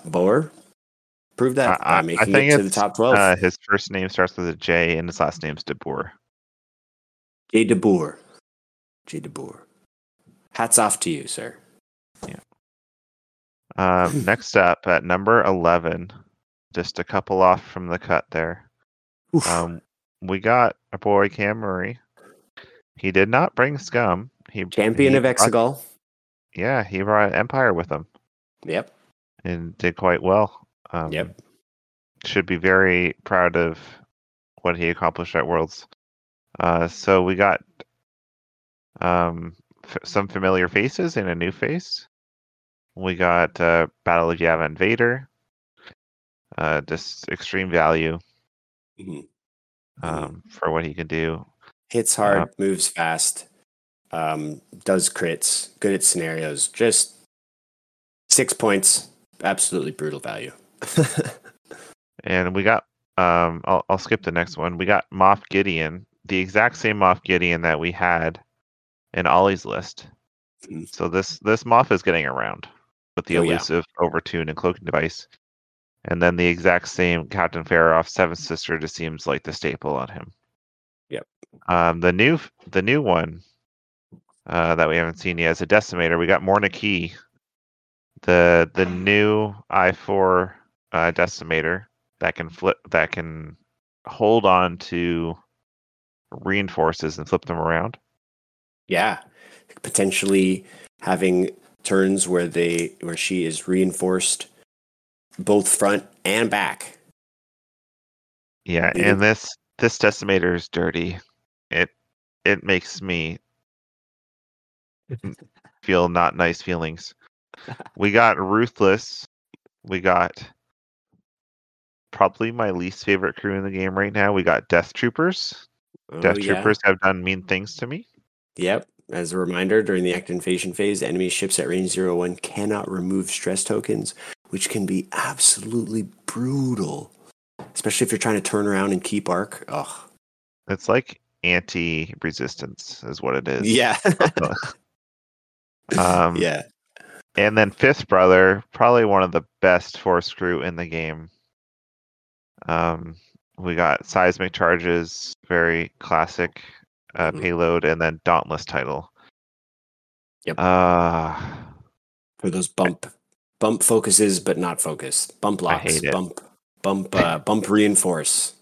Boer proved that I, I- by I making think it to the top twelve. Uh, his first name starts with a J and his last name's De Boer. J De Boer, J De Boer. Hats off to you, sir. Um, next up at number 11, just a couple off from the cut there. Um, we got our boy Cam Murray. He did not bring scum. He Champion he of Exegol. Yeah, he brought Empire with him Yep. and did quite well. Um, Yep. Should be very proud of what he accomplished at Worlds. Uh, so we got um, f- some familiar faces and a new face. We got uh, Battle of Yavin Vader. Uh, just extreme value Mhm. um, for what he can do. Hits hard, Uh, moves fast, um, does crits, good at scenarios. Just six points, absolutely brutal value. And we got um I'll I'll skip the next one. We got Moff Gideon, the exact same Moff Gideon that we had in Ollie's list. Mhm. So this this Moff is getting around with the Oh, yeah. elusive overtune and cloaking device. And then the exact same Captain Feroph Seventh Sister just seems like the staple on him. Yep. Um the new the new one uh that we haven't seen yet is a decimator. We got Morna Kee, the the new I four uh decimator that can flip that can hold on to reinforces and flip them around. yeah, potentially having turns where they where she is reinforced both front and back. Yeah, and this this decimator is dirty. It it makes me feel not nice feelings. We got ruthless. We got probably my least favorite crew in the game right now. We got Death Troopers. Oh, Death yeah. Troopers have done mean things to me. Yep. As a reminder, during the activation phase, enemy ships at range 01 cannot remove stress tokens, which can be absolutely brutal. Especially if you're trying to turn around and keep arc. Oh, It's like anti-resistance is what it is. yeah. um, yeah. And then Fifth Brother, probably one of the best force crew in the game. Um, we got seismic charges, very classic uh, Mhm. payload, and then Dauntless title. Yep. Uh, For those bump bump focuses, but not focus. Bump I locks. hate it. Bump bump uh, bump reinforce.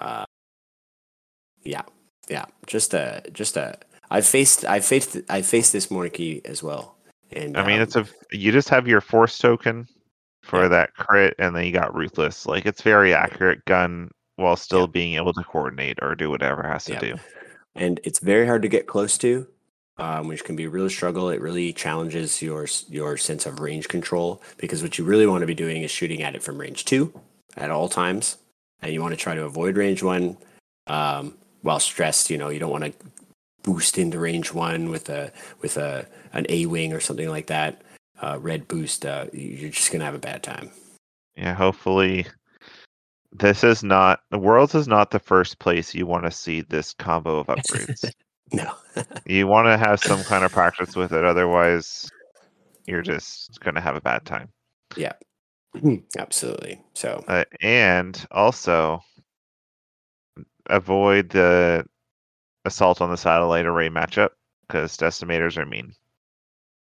Uh, yeah. Yeah. Just a just a I've faced I faced I faced this Morna Kee as well. And I mean, um, it's a you just have your force token for that crit, and then you got ruthless. Like it's very accurate gun while still being able to coordinate or do whatever it has to do. and it's very hard to get close to, um, which can be a real struggle. It really challenges your your sense of range control because what you really want to be doing is shooting at it from range two at all times, and you want to try to avoid range one um, while stressed. You know, you don't want to boost into range one with a with a an A wing or something like that. Uh, red boost, uh, you're just gonna have a bad time. Yeah, hopefully this is not the world's is not the first place you want to see this combo of upgrades. No, you want to have some kind of practice with it, otherwise you're just gonna have a bad time. Yeah, absolutely. So Uh, and also avoid the assault on the satellite array matchup because decimators are mean.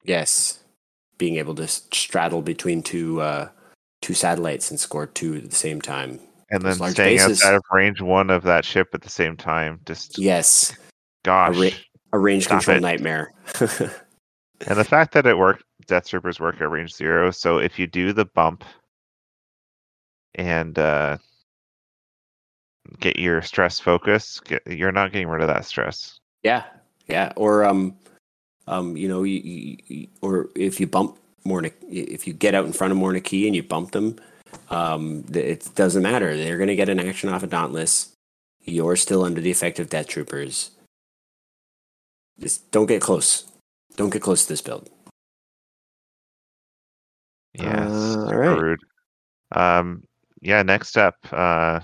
Yes, being able to straddle between two uh, two satellites and score two at the same time. And Those then staying bases. outside of range one of that ship at the same time. Just Yes, gosh. ra- a range Stop control it. nightmare. And the fact that it worked, Death Troopers work at range zero. So if you do the bump and uh, get your stress focus, get, you're not getting rid of that stress. yeah, yeah. Or um, um, you know, you, you, you- or if you bump Morna, if you get out in front of Morna Kee and you bump them, um, it doesn't matter. They're going to get an action off a Dauntless. You're still under the effect of Death Troopers. Just don't get close. Don't get close to this build. Yeah, Uh, alright. rude. Um, yeah. Next up, uh,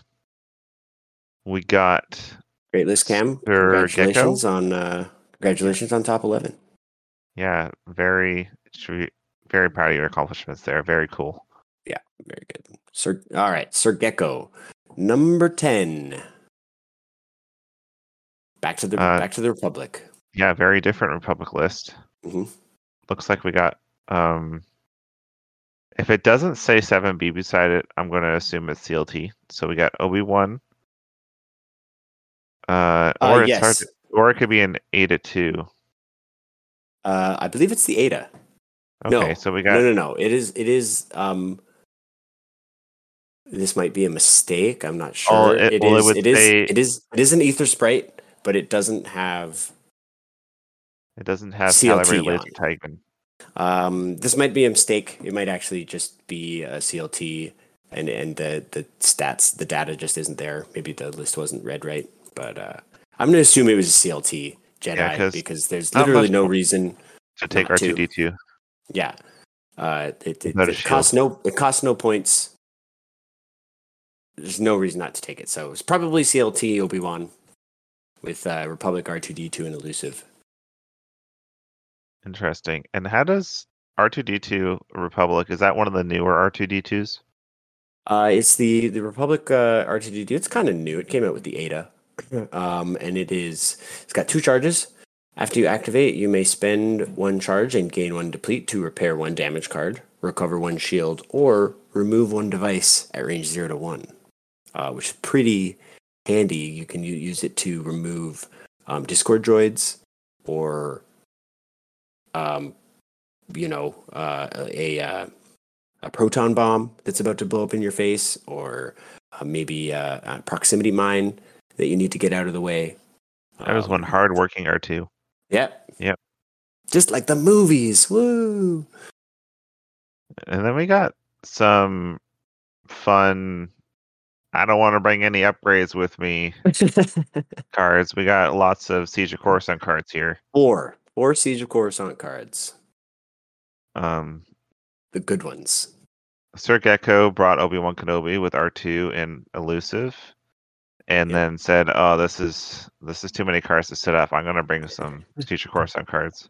we got Great list, Cam. Sir Congratulations on uh, congratulations on top eleven. Yeah, very very proud of your accomplishments there. Very cool. Yeah, very good. Sir all right, Sir Gecko. Number ten. Back to the Uh, back to the Republic. Yeah, very different Republic list. Mhm. Looks like we got um if it doesn't say seven B beside it, I'm gonna assume it's CLT. So we got Obi Wan. Uh, Uh, or it's hard yes. to, or it could be an Eta two. Uh, I believe it's the Eta. Okay, no, so we got no, no, no. It is. It is. Um, this might be a mistake. I'm not sure. Oh, it- it well, it is. would It is. say- It is. It is an Aether Sprite, but it doesn't have. it doesn't have CLT calibrated laser on. Um, this might be a mistake. It might actually just be a CLT, and and the the stats, the data just isn't there. Maybe the list wasn't read right. But uh, I'm gonna assume it was a CLT Jedi Yeah, 'cause because there's literally no reason. To take R two D two. Yeah. Uh, it, it, it costs no it costs no points. There's no reason not to take it. So it's probably CLT Obi Wan with uh, Republic R two D two and elusive. Interesting. And how does R two D two Republic is that one of the newer R two D twos? Uh, it's the the Republic uh, R two D two. It's kind of new. It came out with the Eta, um, and it is it's got two charges. After you activate, you may spend one charge and gain one deplete to repair one damage card, recover one shield, or remove one device at range zero to one, uh, which is pretty handy. You can use it to remove um, Discord droids or, um, you know, uh, a uh, a proton bomb that's about to blow up in your face, or uh, maybe uh, a proximity mine that you need to get out of the way. That was one Um, hard working R two. Yep. Yep. Just like the movies. Woo. And then we got some fun. I don't want to bring any upgrades with me cards. We got lots of Siege of Coruscant cards here. Four. Four Siege of Coruscant cards. Um, The good ones. Sir Gecko brought Obi Wan Kenobi with R two and elusive, and Yeah. then said, "Oh, this is this is too many cards to set up. I'm gonna bring some Siege of Coruscant cards."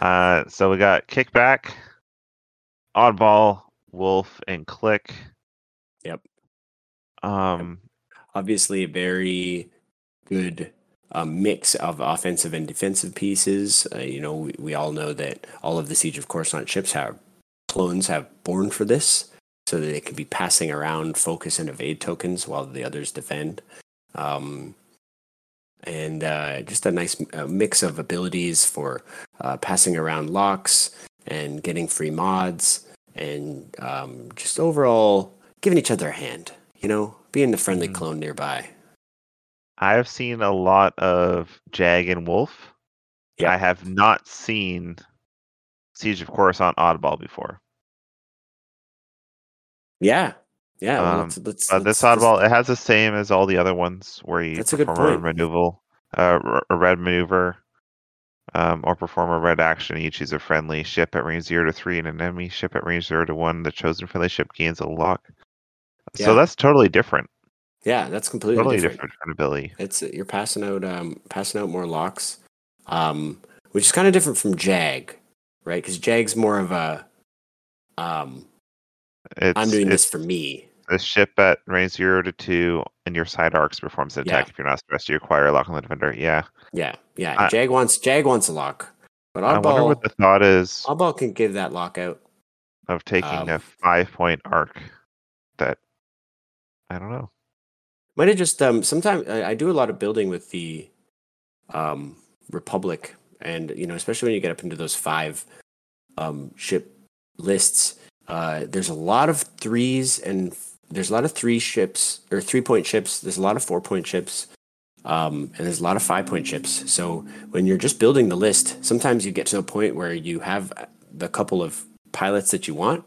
Uh, so we got Kickback, Oddball, Wolffe, and Klick. Yep. Um, Obviously, a very good um, mix of offensive and defensive pieces. Uh, you know, we, we all know that all of the Siege of Coruscant ships have clones have born for this, so that it can be passing around focus and evade tokens while the others defend. Um, and uh, just a nice uh, mix of abilities for uh, passing around locks and getting free mods and um, just overall giving each other a hand. You know, being the friendly Mhm. clone nearby. I've seen a lot of Jag and Wolffe. Yeah. I have not seen Siege of Coruscant Oddball before. Yeah, yeah. Well, Um, let's, let's, this let's just- oddball, it has the same as all the other ones where you That's a good perform a maneuver, uh, a red maneuver, um, or perform a red action. You choose a friendly ship at range zero to three, and an enemy ship at range zero to one. The chosen friendly ship gains a lock. So that's totally different. yeah, that's completely Totally different. different, different ability. It's you're passing out um passing out more locks, um, which is kind of different from Jag, right? Because Jag's more of a um, It's, I'm doing this for me. a ship at range zero to two, and your side arcs performs an Yeah. attack. If you're not stressed, you acquire a lock on the defender. Yeah. Yeah, yeah. I- Jag wants Jag wants a lock, but I wonder what the thought is Oddball can give that lock out. of taking a um, five point arc that I don't know. Might have just um sometimes I, I do a lot of building with the um Republic and you know, especially when you get up into those five um ship lists, uh there's a lot of threes and there's a lot of three ships or three point ships, there's a lot of four point ships. Um, and there's a lot of five point ships. So when you're just building the list, sometimes you get to a point where you have the couple of pilots that you want,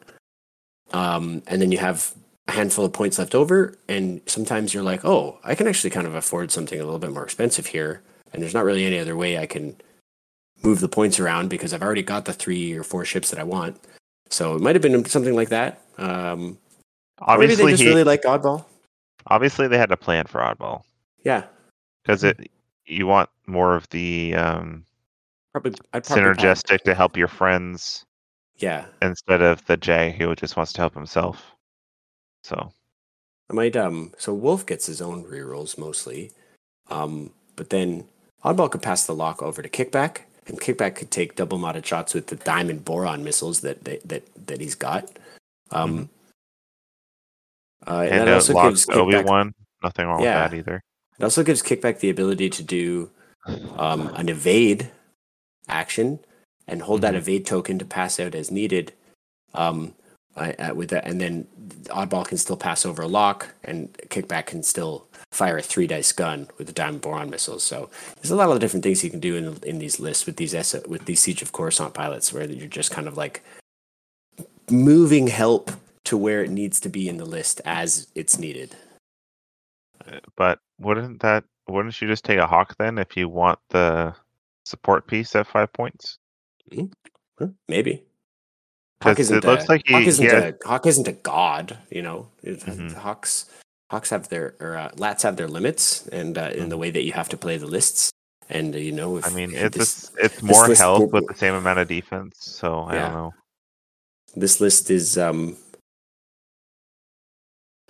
um, and then you have a handful of points left over, and sometimes you're like, oh, I can actually kind of afford something a little bit more expensive here, and there's not really any other way I can move the points around because I've already got the three or four ships that I want. So it might have been something like that. Um, or maybe Obviously, they just he, really like Oddball. obviously they had a plan for Oddball. Yeah, because it you want more of the um, Probably I'd probably synergistic to help your friends Yeah, instead of the Jay who just wants to help himself. So I might um so Wolffe gets his own rerolls mostly. Um but then Oddball could pass the lock over to Kickback, and Kickback could take double modded shots with the diamond boron missiles that that that, that he's got. Um uh, and and that it also gives Obi Kickback, Wan. Nothing wrong Yeah. with that either. it also gives Kickback the ability to do um, an evade action and hold that Mhm. evade token to pass out as needed. Um, I, uh, with that, and then oddball can still pass over a lock, and kickback can still fire a three dice gun with the diamond boron missiles. So there's a lot of different things you can do in in these lists with these S- with these siege of Coruscant pilots, where you're just kind of like moving help to where it needs to be in the list as it's needed. But wouldn't that wouldn't you just take a hawk then if you want the support piece at five points? Huh, Maybe. Hawk isn't it looks a, like he- Hawk isn't had- a Hawk isn't a god, you know. Mhm. Hawks Hawks have their or uh, lats have their limits, and uh, in the way that you have to play the lists, and uh, you know, if Mm-hmm. I mean, it's this, a, it's more health will- with the same amount of defense. So I Yeah. don't know. this list is um.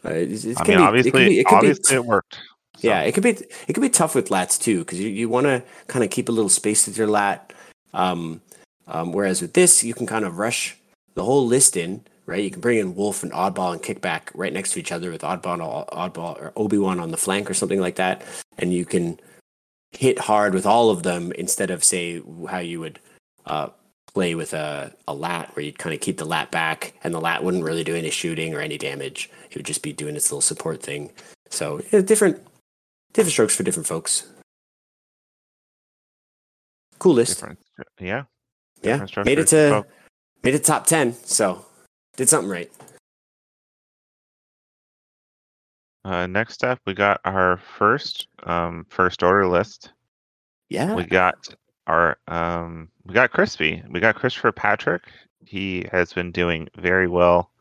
Uh, it's, it's I mean, be- obviously, it could be, it obviously be, it worked. So, Yeah, it could be it could be tough with lats too because you, you want to kind of keep a little space with your lat. Um, um, whereas with this, you can kind of rush the whole list in, right? You can bring in Wolffe and Oddball and Kickback right next to each other with Oddball, Oddball or Obi Wan on the flank or something like that, and you can hit hard with all of them instead of say how you would uh, play with a, a lat where you'd kind of keep the lat back and the lat wouldn't really do any shooting or any damage. It would just be doing its little support thing. So yeah, different different strokes for different folks. Cool list. different. Yeah. yeah, different made it to Well, made it top ten. So did something right. Uh, next up, we got our first um, first order list. Yeah, We got our um, we got Crispy. We got Christopher Patrick. He has been doing very well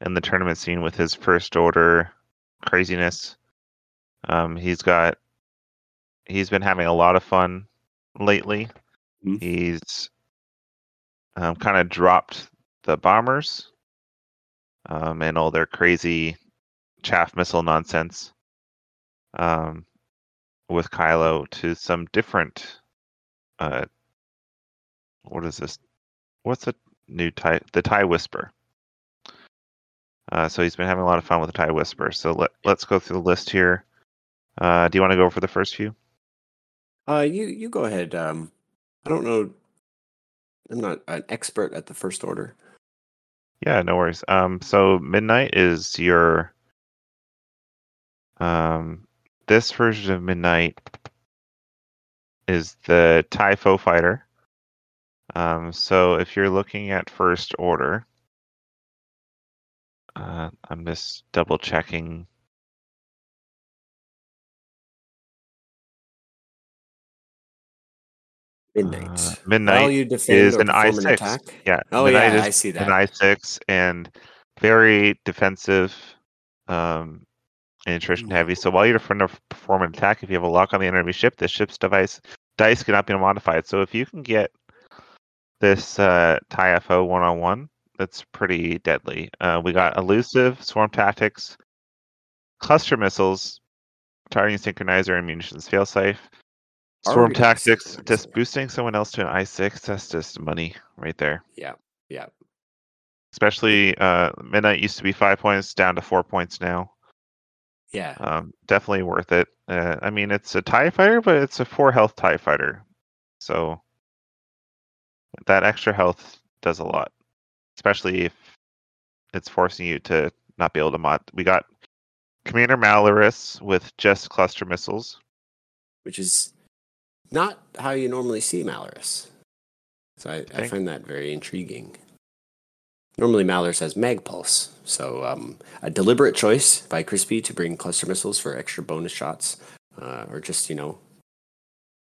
in the tournament scene with his first order craziness. Um, he's got he's been having a lot of fun lately. Mhm. He's um, kind of dropped the bombers um, and all their crazy chaff missile nonsense um, with Kylo to some different. Uh, what is this? What's the new tie? The tie whisper. Uh, so he's been having a lot of fun with the tie whisper. So let let's go through the list here. Uh, do you want to go for the first few? uh, you you go ahead. Um, I don't know. I'm not an expert at the first order. Yeah, no worries. Um, so Midnight is your um this version of Midnight is the Foe Fighter. Um, so if you're looking at first order, uh, I'm just double checking. Midnight. Uh, Midnight you defend is or an I6. attack. Yeah. Oh Midnight yeah, I see that. an i6 and very defensive um, and attrition heavy. So while you're to perform an attack, if you have a lock on the enemy ship, the ship's device dice cannot be modified. So if you can get this uh, TIE FO one on one, that's pretty deadly. Uh, we got elusive, swarm tactics, cluster missiles, targeting synchronizer, and munitions failsafe. Swarm Already tactics, just boosting someone else to an i6. That's just money right there. Yeah, yeah. especially uh midnight used to be five points down to four points now. Yeah, um definitely worth it. Uh, i mean it's a tie fighter but it's a four health tie fighter. So that extra health does a lot especially if it's forcing you to not be able to mod. We got commander malarus with just cluster missiles. Which is not how you normally see Malarus. So I, I find that very intriguing. Normally, Malarus has Mag-Pulse, so um, a deliberate choice by Crispy to bring cluster missiles for extra bonus shots, uh, or just you know,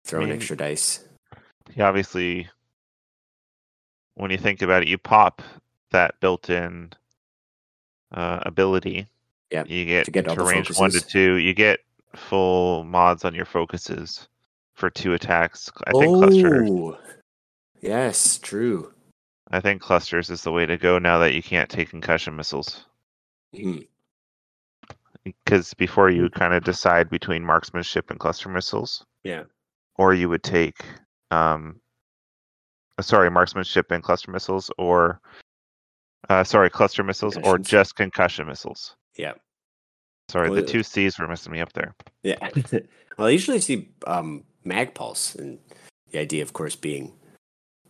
throw in mean, extra dice. he obviously when you think about it you pop that built-in uh, ability Yeah, you get to get the range one to two you get full mods on your focuses for two attacks. I think clusters. Oh, yes, true. I think clusters is the way to go now that you can't take concussion missiles. Mhm. Because before you kind of decide between marksmanship and cluster missiles, Yeah. or you would take, um, uh, sorry, marksmanship and cluster missiles, or uh, sorry, cluster missiles, or just concussion missiles. Yeah. Sorry, Well, the two C's were messing me up there. Yeah. well, I usually see um, mag pulse, and the idea, of course, being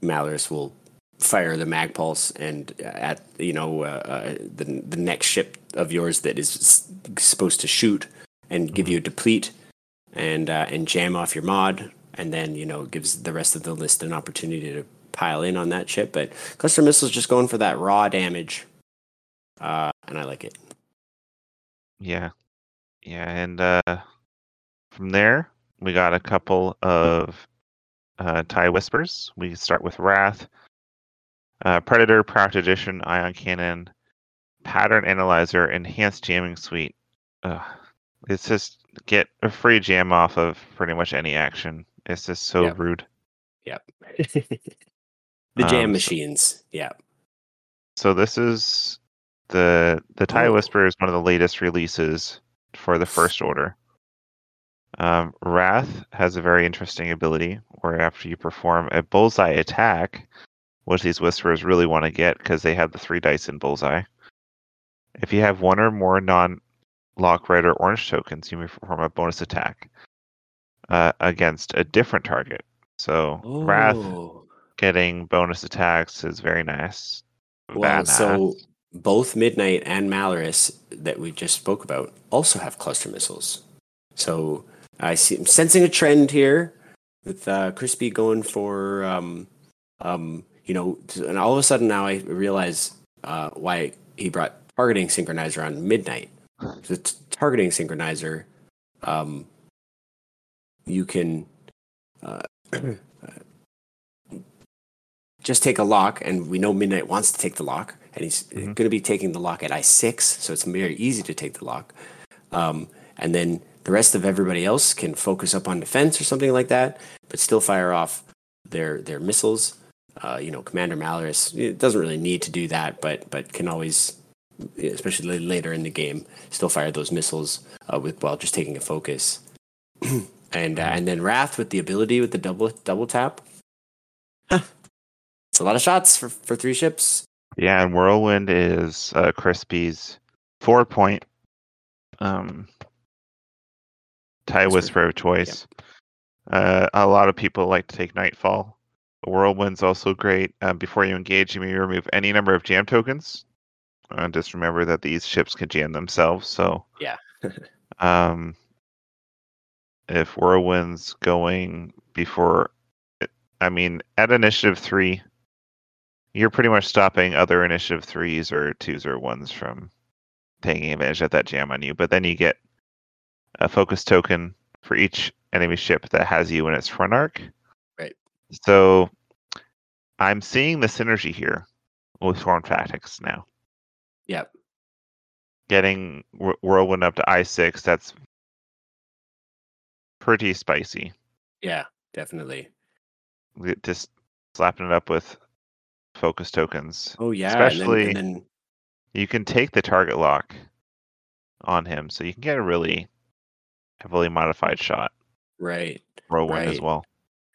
Malarus will fire the mag pulse, and uh, at you know uh, uh, the the next ship of yours that is supposed to shoot and give you a deplete, and uh, and jam off your mod, and then you know gives the rest of the list an opportunity to pile in on that ship. But cluster missiles just going for that raw damage, uh, and I like it. Yeah. Yeah, and uh from there we got a couple of uh tie whispers. We start with Wrath, uh Predator, Proud Tradition, Ion Cannon, Pattern Analyzer, Enhanced Jamming Suite. Uh, it's just get a free jam off of pretty much any action. It's just so Yep. rude. Yep. the jam Um, so- machines. Yeah. So this is the the Tie Oh. Whisper is one of the latest releases for the First Order. Um, Wrath has a very interesting ability where after you perform a bullseye attack, which these Whisperers really want to get because they have the three dice in bullseye. If you have one or more non lock red or orange tokens, you may perform a bonus attack uh, against a different target. So Wrath Oh. getting bonus attacks is very nice. Badass. so both Midnight and Malarus that we just spoke about also have cluster missiles. So I see, I'm sensing a trend here with uh, Crispy going for, um, um, you know, and all of a sudden now I realize uh, why he brought targeting synchronizer on Midnight. The t- targeting synchronizer, um, you can uh, just take a lock, and we know Midnight wants to take the lock, and he's Mhm. going to be taking the lock at I six, so it's very easy to take the lock. Um, and then the rest of everybody else can focus up on defense or something like that, but still fire off their their missiles. Uh, you know, Commander Malarus it doesn't really need to do that, but but can always, especially later in the game, still fire those missiles uh, with while just taking a focus. and uh, and then Wrath with the ability with the double double tap. It's a lot of shots for, for three ships. Yeah, and Whirlwind is uh, Crispy's four point um, tie Whisper. of choice. Uh, a lot of people like to take Nightfall. Whirlwind's also great. Um, before you engage, you may remove any number of jam tokens. Uh, just remember that these ships can jam themselves. So Yeah. um, if Whirlwind's going before, I mean, at initiative three, you're pretty much stopping other initiative threes or twos or ones from taking advantage of that jam on you. But then you get a focus token for each enemy ship that has you in its front arc. Right. So I'm seeing the synergy here with Swarm Tactics now. Yep. Getting Wh- Whirlwind up to I6, that's pretty spicy. Yeah, definitely. Just slapping it up with focus tokens. Oh yeah, and then- Especially- and then, You can take the target lock on him, so you can get a really heavily modified shot. right, Whirlwind as well.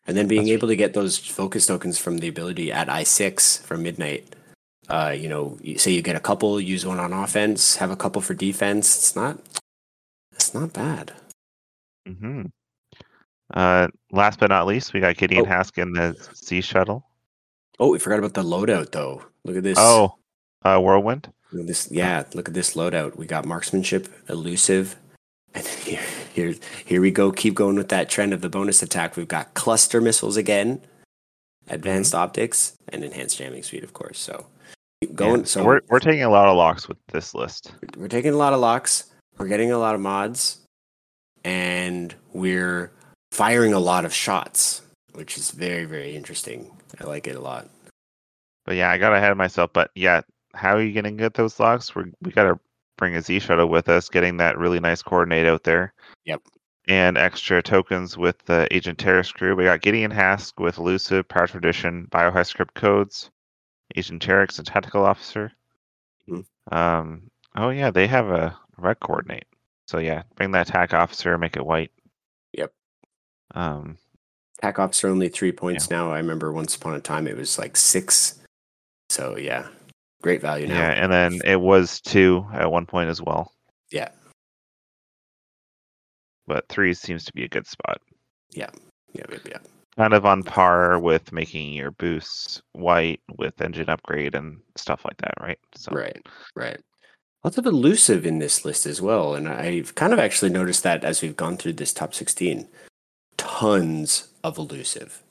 and then being That's- able to get those focus tokens from the ability at I six from midnight. Uh, you know, say you get a couple, use one on offense, have a couple for defense. It's not, it's not bad. hmm Uh, last but not least, we got Gideon Oh. Hask in the Sea Shuttle. Oh, we forgot about the loadout though. Look at this. Oh, uh, Whirlwind. Look this, yeah. Look at this loadout. We got marksmanship, elusive, and here, here, here we go. Keep going with that trend of the bonus attack. We've got cluster missiles again, advanced Mm-hmm. optics, and enhanced jamming suite, of course. So keep Yeah, going. So we're we're taking a lot of locks with this list. we're taking a lot of locks. We're getting a lot of mods, and we're firing a lot of shots, which is very, very interesting. I like it a lot. But yeah, I got ahead of myself. But yeah, how are you gonna get those locks? We we gotta bring a Z shuttle with us, getting that really nice coordinate out there. Yep. and extra tokens with the Agent Terex crew. We got Gideon Hask with Elusive, Proud Tradition, Biohexacrypt Codes, Agent Terex, and Tactical Officer. Mhm. Um, oh yeah, they have a red coordinate. So yeah, bring that attack officer, make it white. Yep. Um, Attack are only three points now. I remember once upon a time it was like six. So yeah, great value now. yeah, and then it was two at one point as well. Yeah. But three seems to be a good spot. Yeah, yeah, yeah. Kind of on par with making your boosts white with engine upgrade and stuff like that, right? So Right, right. Lots of elusive in this list as well, and I've kind of actually noticed that as we've gone through this top sixteen, tons of elusive.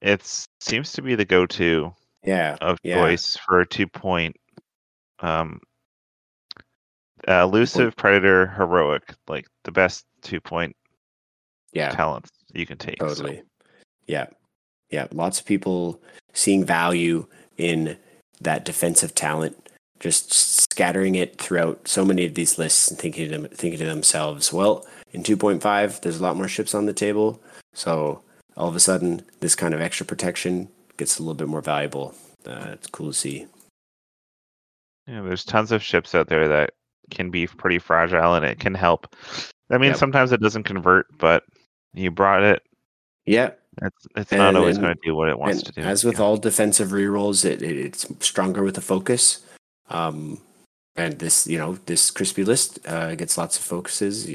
it seems to be the go-to Yeah, of yeah. choice for a two point um uh, elusive predator heroic like the best two point yeah, talents you can take so- totally. Yeah, yeah. Lots of people seeing value in that defensive talent, just scattering it throughout so many of these lists and thinking to them, thinking to themselves, well, in two point five, there's a lot more ships on the table, so all of a sudden, this kind of extra protection gets a little bit more valuable. Uh, it's cool to see. yeah, there's tons of ships out there that can be pretty fragile and it can help i mean Yep. sometimes it doesn't convert but you brought it Yeah, it's it's not And- always and- going to do what it wants to do as with yeah. all defensive rerolls, it, it it's stronger with the focus. Um, and this, you know, this crispy list uh, gets lots of focuses.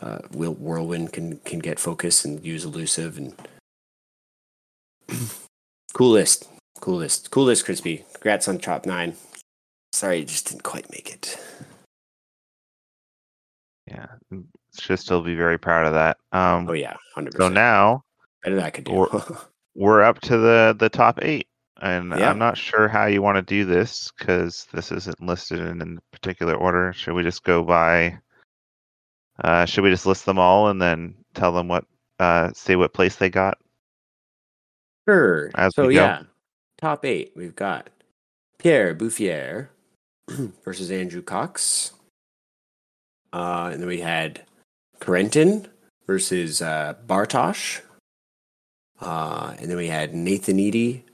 Uh, Will Whirlwind can can get focus and use elusive and cool list, cool list, cool list. Crispy, congrats on top nine. Sorry, you just didn't quite make it. yeah should still be very proud of that um Oh yeah, hundred so now better than I could do. Or- we're up to the the top eight and Yeah. i'm not sure how you want to do this because this isn't listed in a particular order should we just go by uh should we just list them all and then tell them what uh say what place they got Sure. As so yeah, top eight. We've got Pierre Bouffier versus Andrew Cox, uh, and then we had Corentin versus uh, Bartosh, uh, and then we had Nathan Eady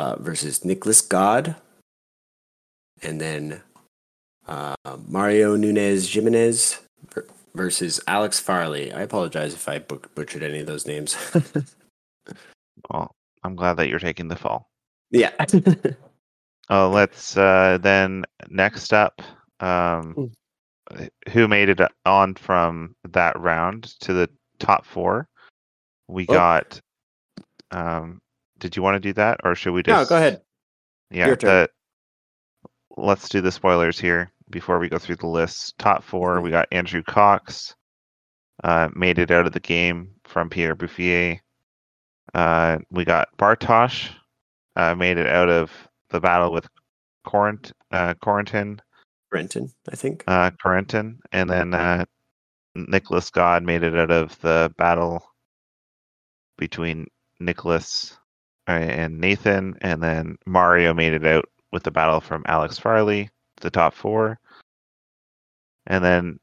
uh, versus Nicholas God, and then uh, Mario Nunez Jimenez versus Alex Farley. I apologize if I butchered any of those names. well i'm glad that you're taking the fall yeah. uh let's uh then next up um who made it on from that round to the top four we Oh. got um did you want to do that or should we just No, go ahead. Yeah, the, let's do the spoilers here before we go through the list. Top 4 Mhm. we got Andrew Cox, uh, made it out of the game from Pierre Bouffier. Uh, we got Bartosh, uh, made it out of the battle with Corint, uh, Corentin, Brenton, I think. uh, Corentin, and then uh, Nicholas God made it out of the battle between Nicholas and Nathan, and then Mario made it out with the battle from Alex Farley, the top four. And then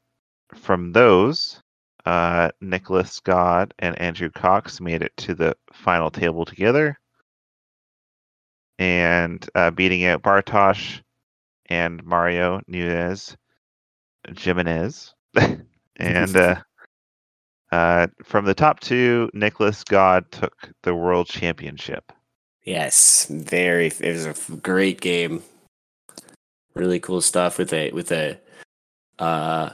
from those, uh, Nicholas God and Andrew Cox made it to the final table together, and uh, beating out Bartosh and Mario Nunez, Jimenez, and uh, uh, from the top two, Nicholas God took the world championship. Yes, very. It was a great game. Really cool stuff with a with a uh,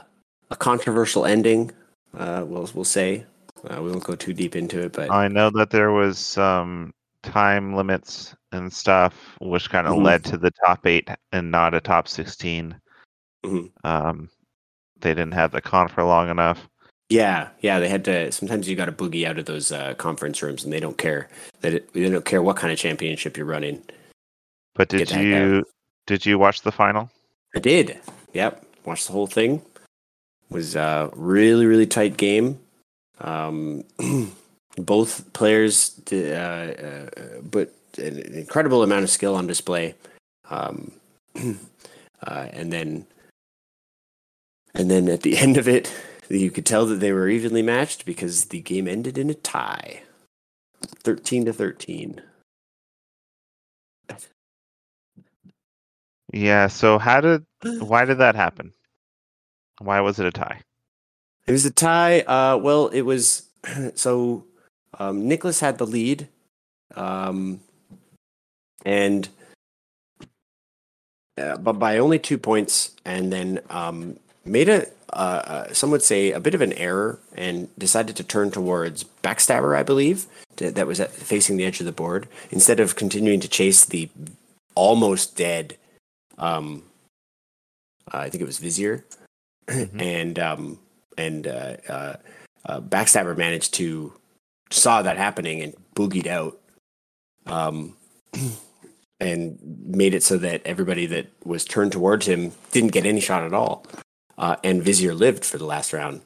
a controversial ending. Uh, we'll we'll say uh, we won't go too deep into it, but I know that there was some time limits and stuff, which kind of Mhm. led to the top eight and not a top 16. Mhm. Um, they didn't have the con for long enough. Yeah, yeah, they had to. Sometimes you got to boogie out of those uh, conference rooms, and they don't care that it, they don't care what kind of championship you're running. But did you did you watch the final? I did. Yep. Watched the whole thing. Was a really really tight game. Um, both players did, uh, uh, but an incredible amount of skill on display. Um, uh, and then and then at the end of it, you could tell that they were evenly matched because the game ended in a tie, thirteen to thirteen. Yeah. So how did why did that happen? Why was it a tie? It was a tie. Uh, well, it was so um, Nicholas had the lead, um, and uh, but by only two points, and then um, made a uh, uh, some would say a bit of an error and decided to turn towards backstabber, I believe, to, that was at, facing the edge of the board instead of continuing to chase the almost dead. Um, I think it was Vizier, Mhm. and um, and uh, uh, uh, backstabber managed to saw that happening and boogied out. Um, and made it so that everybody that was turned towards him didn't get any shot at all. Uh, and Vizier lived for the last round.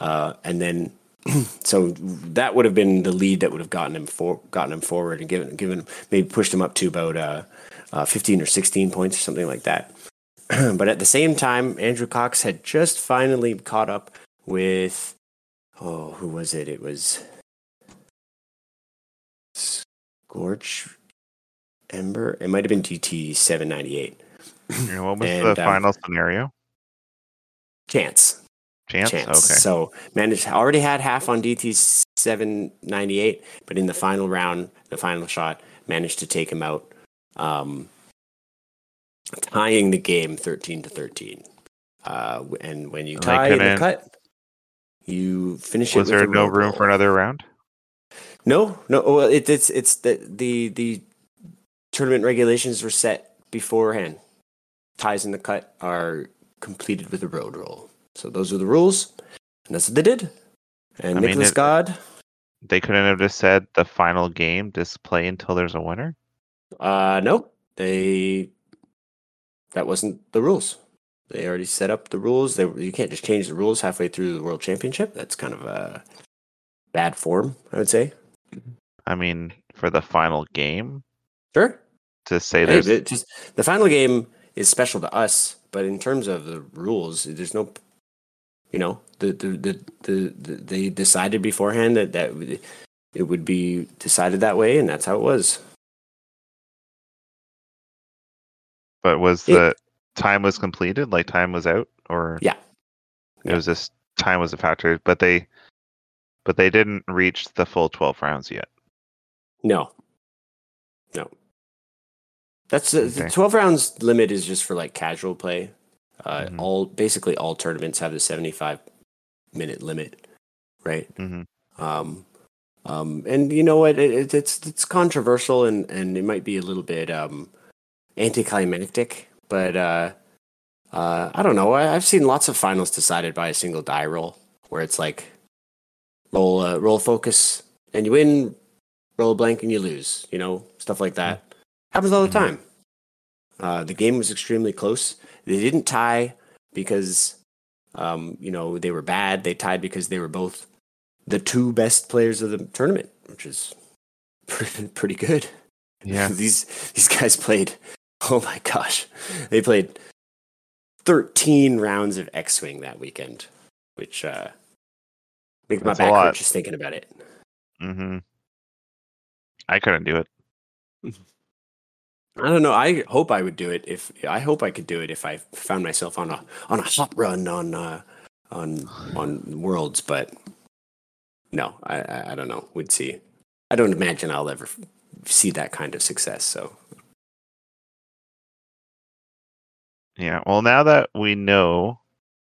Uh, and then, so that would have been the lead that would have gotten him for, gotten him forward and given given maybe pushed him up to about uh, uh, 15 or 16 points or something like that. but at the same time, Andrew Cox had just finally caught up with oh, who was it? It was Scorch Ember. It might have been DT 798. And what was And, the um, final scenario? Chance. Chance. chance. Okay. So managed already had half on DT seven ninety eight, but in the final round, the final shot, managed to take him out, um, tying the game thirteen to thirteen. Uh, and when you tie in the cut, you finish Was it. with there no room for another round? No, no. Well, it, it's it's the the the tournament regulations were set beforehand. Ties in the cut are completed with a road roll. So those are the rules, and that's what they did. And I mean, Nicholas it- God, They couldn't have just said the final game, just play until there's a winner. uh, nope, they that wasn't the rules. They already set up the rules. They you can't just change the rules halfway through the world championship. That's kind of a bad form, I would say. I mean, for the final game, Sure. to say Hey, there's it just the final game is special to us, but in terms of the rules, there's no, you know, the the the, the, the they decided beforehand that that it would be decided that way, and that's how it was. But was It- the time was completed? Like time was out, or Yeah. it Yeah. was just time was a factor. But they, but they didn't reach the full twelve rounds yet. No, no. That's the, the twelve rounds limit is just for like casual play. Uh, Mhm. All basically all tournaments have the seventy five minute limit, right? hmm Um, um, and you know what? It, it, it's it's controversial and, and it might be a little bit um, anticlimactic, but uh, uh, I don't know. I, I've seen lots of finals decided by a single die roll, where it's like roll uh, roll focus and you win, roll blank and you lose. You know, stuff like that happens all the Mhm. time. Uh, the game was extremely close. They didn't tie because um, you know they were bad. They tied because they were both the two best players of the tournament, which is pretty, pretty good. Yeah. these these guys played. Oh my gosh, they played thirteen rounds of X Wing that weekend, which uh, makes That's my back hurt just thinking about it. Mm-hmm. I couldn't do it. I don't know. I hope I would do it if I hope I could do it if I found myself on a on a hot run on uh, on on worlds, but no, I, I don't know. We'd see. I don't imagine I'll ever see that kind of success. So Yeah. Well, now that we know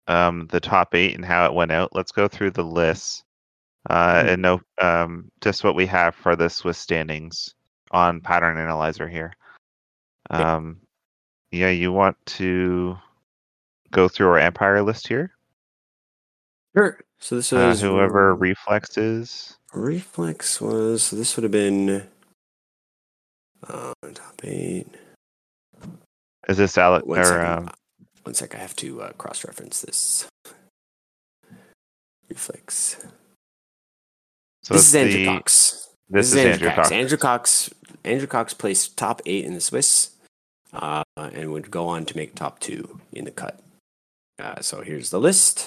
um, the top eight and how it went out, let's go through the lists uh, Hmm. and know um, just what we have for the Swiss standings on Pattern Analyzer here. Um, yeah, you want to go through our Empire list here? sure. So this Uh, was whoever Reflex is. reflex was. So this would have been uh, top eight. Is this Alec One or second. um, One sec. I have to uh, cross reference this. Reflex. so this is Andrew the- Cox. This, is Andrew Cox. Cox. Andrew Cox. Andrew Cox placed top eight in the Swiss, uh, and would go on to make top two in the cut. Uh, so here's the list.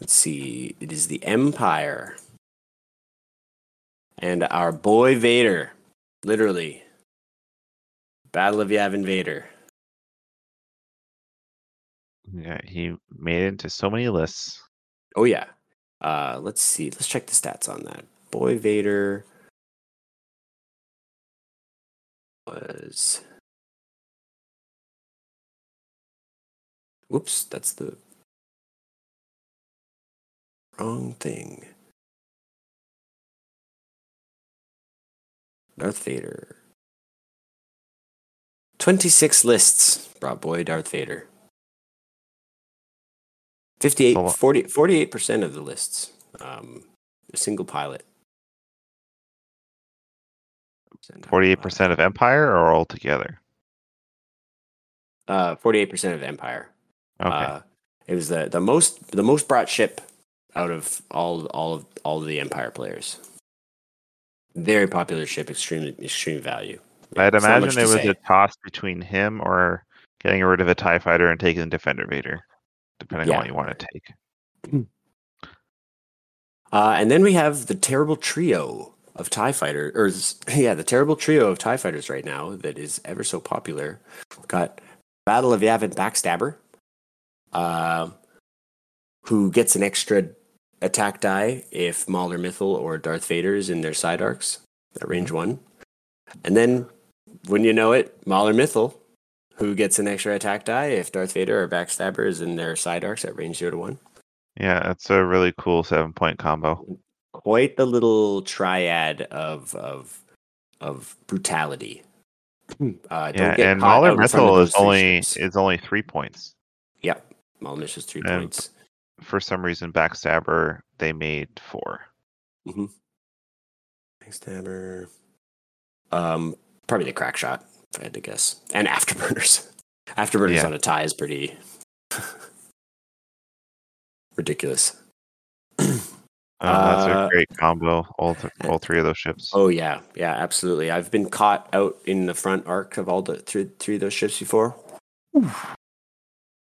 Let's see. It is the Empire. And our boy Vader. Literally. Battle of Yavin Vader. Yeah, he made it into so many lists. Oh yeah. Uh let's see. Let's check the stats on that. Boy Vader was Whoops, that's the wrong thing. Darth Vader. 26 lists brought boy Darth Vader. 58, Oh, 40, 48% of the lists. Um, a single pilot. Forty-eight percent of Empire or altogether? Uh, 48% of Empire. Okay. Uh, it was the, the most the most brought ship out of all all of all of the Empire players. Very popular ship, extremely extreme value. I'd It's imagine it was say. a toss between him or getting rid of a Tie Fighter and taking Defender Vader, depending Yeah. on what you want to take. Uh, and then we have the terrible trio of TIE fighter, or yeah, the terrible trio of TIE fighters right now that is ever so popular. We've got Battle of Yavin Backstabber, uh, who gets an extra attack die if Mauler or Darth Vader is in their side arcs at range one. And then, when you know it, Mauler who gets an extra attack die if Darth Vader or Backstabber is in their side arcs at range zero to one. Yeah, that's a really cool seven-point combo. quite the little triad of of of brutality. Uh, don't Yeah, get and caught Mauler out in front of Mithel those is only is only three points. Yep, Maulmish is three And- points. For some reason, Backstabber they made four. Backstabber. Um, probably the crack shot, if I had to guess. And afterburners. Afterburners Yeah. on a tie is pretty ridiculous. Uh, that's Uh, a great combo. All th- all three of those ships. Oh yeah, yeah, absolutely. I've been caught out in the front arc of all the three, three of those ships before.